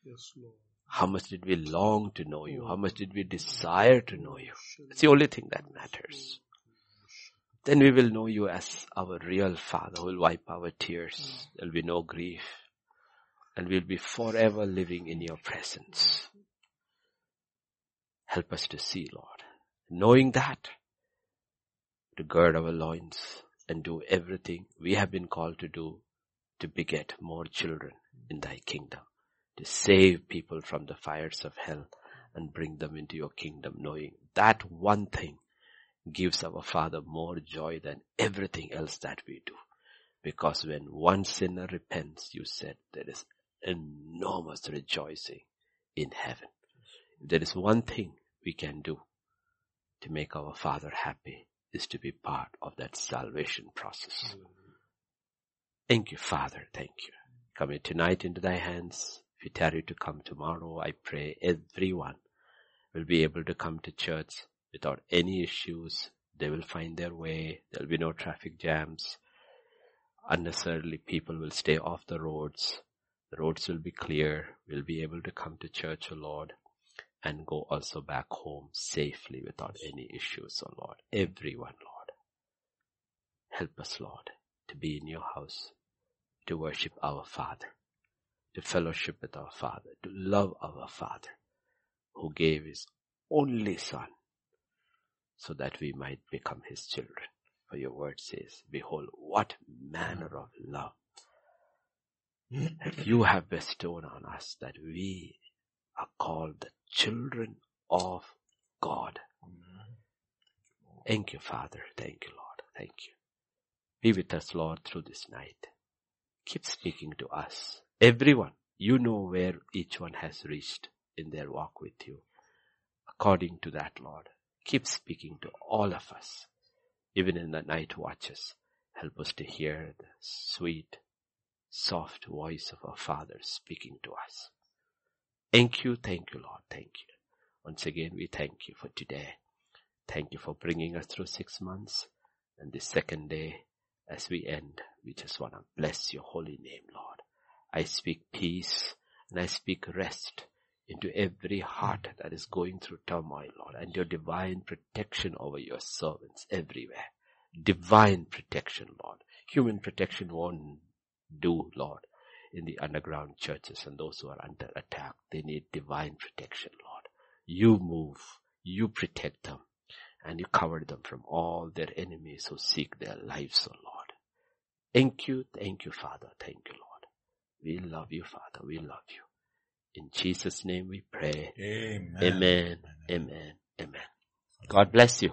Yes, Lord. How much did we long to know you? Oh. How much did we desire to know you? It's the only thing that matters. Then we will know you as our real Father who will wipe our tears. There'll be no grief. And we'll be forever living in your presence. Help us to see, Lord. Knowing that, to gird our loins and do everything we have been called to do to beget more children in thy kingdom, to save people from the fires of hell and bring them into your kingdom, knowing that one thing gives our Father more joy than everything else that we do. Because when one sinner repents, you said there is enormous rejoicing in heaven. There is one thing we can do to make our Father happy is to be part of that salvation process. Thank you, Father. Thank you. Commit tonight into thy hands. If you tarry to come tomorrow, I pray everyone will be able to come to church without any issues. They will find their way. There'll be no traffic jams. Unnecessarily people will stay off the roads. The roads will be clear. We'll be able to come to church, O Lord, and go also back home safely without any issues, O Lord. Everyone, Lord. Help us, Lord, to be in your house, to worship our Father, to fellowship with our Father, to love our Father, who gave his only Son, so that we might become his children. For your word says, behold, what manner of love you have bestowed on us that we are called the children of God. Thank you, Father. Thank you, Lord. Thank you. Be with us, Lord, through this night. Keep speaking to us. Everyone, you know where each one has reached in their walk with you. According to that, Lord, keep speaking to all of us, even in the night watches. Help us to hear the sweet, soft voice of our Father speaking to us. Thank you, thank you, Lord, thank you. Once again, we thank you for today. Thank you for bringing us through six months and this second day as we end, we just want to bless your holy name, Lord. I speak peace and I speak rest into every heart that is going through turmoil, Lord, and your divine protection over your servants everywhere. Divine protection, Lord. Human protection won't do, Lord, in the underground churches and those who are under attack. They need divine protection, Lord. You move, you protect them, and you cover them from all their enemies who seek their lives, O Lord. Thank you, thank you, Father. Thank you, Lord. We love you, Father. We love you. In Jesus' name we pray. Amen. Amen. Amen. Amen. God bless you.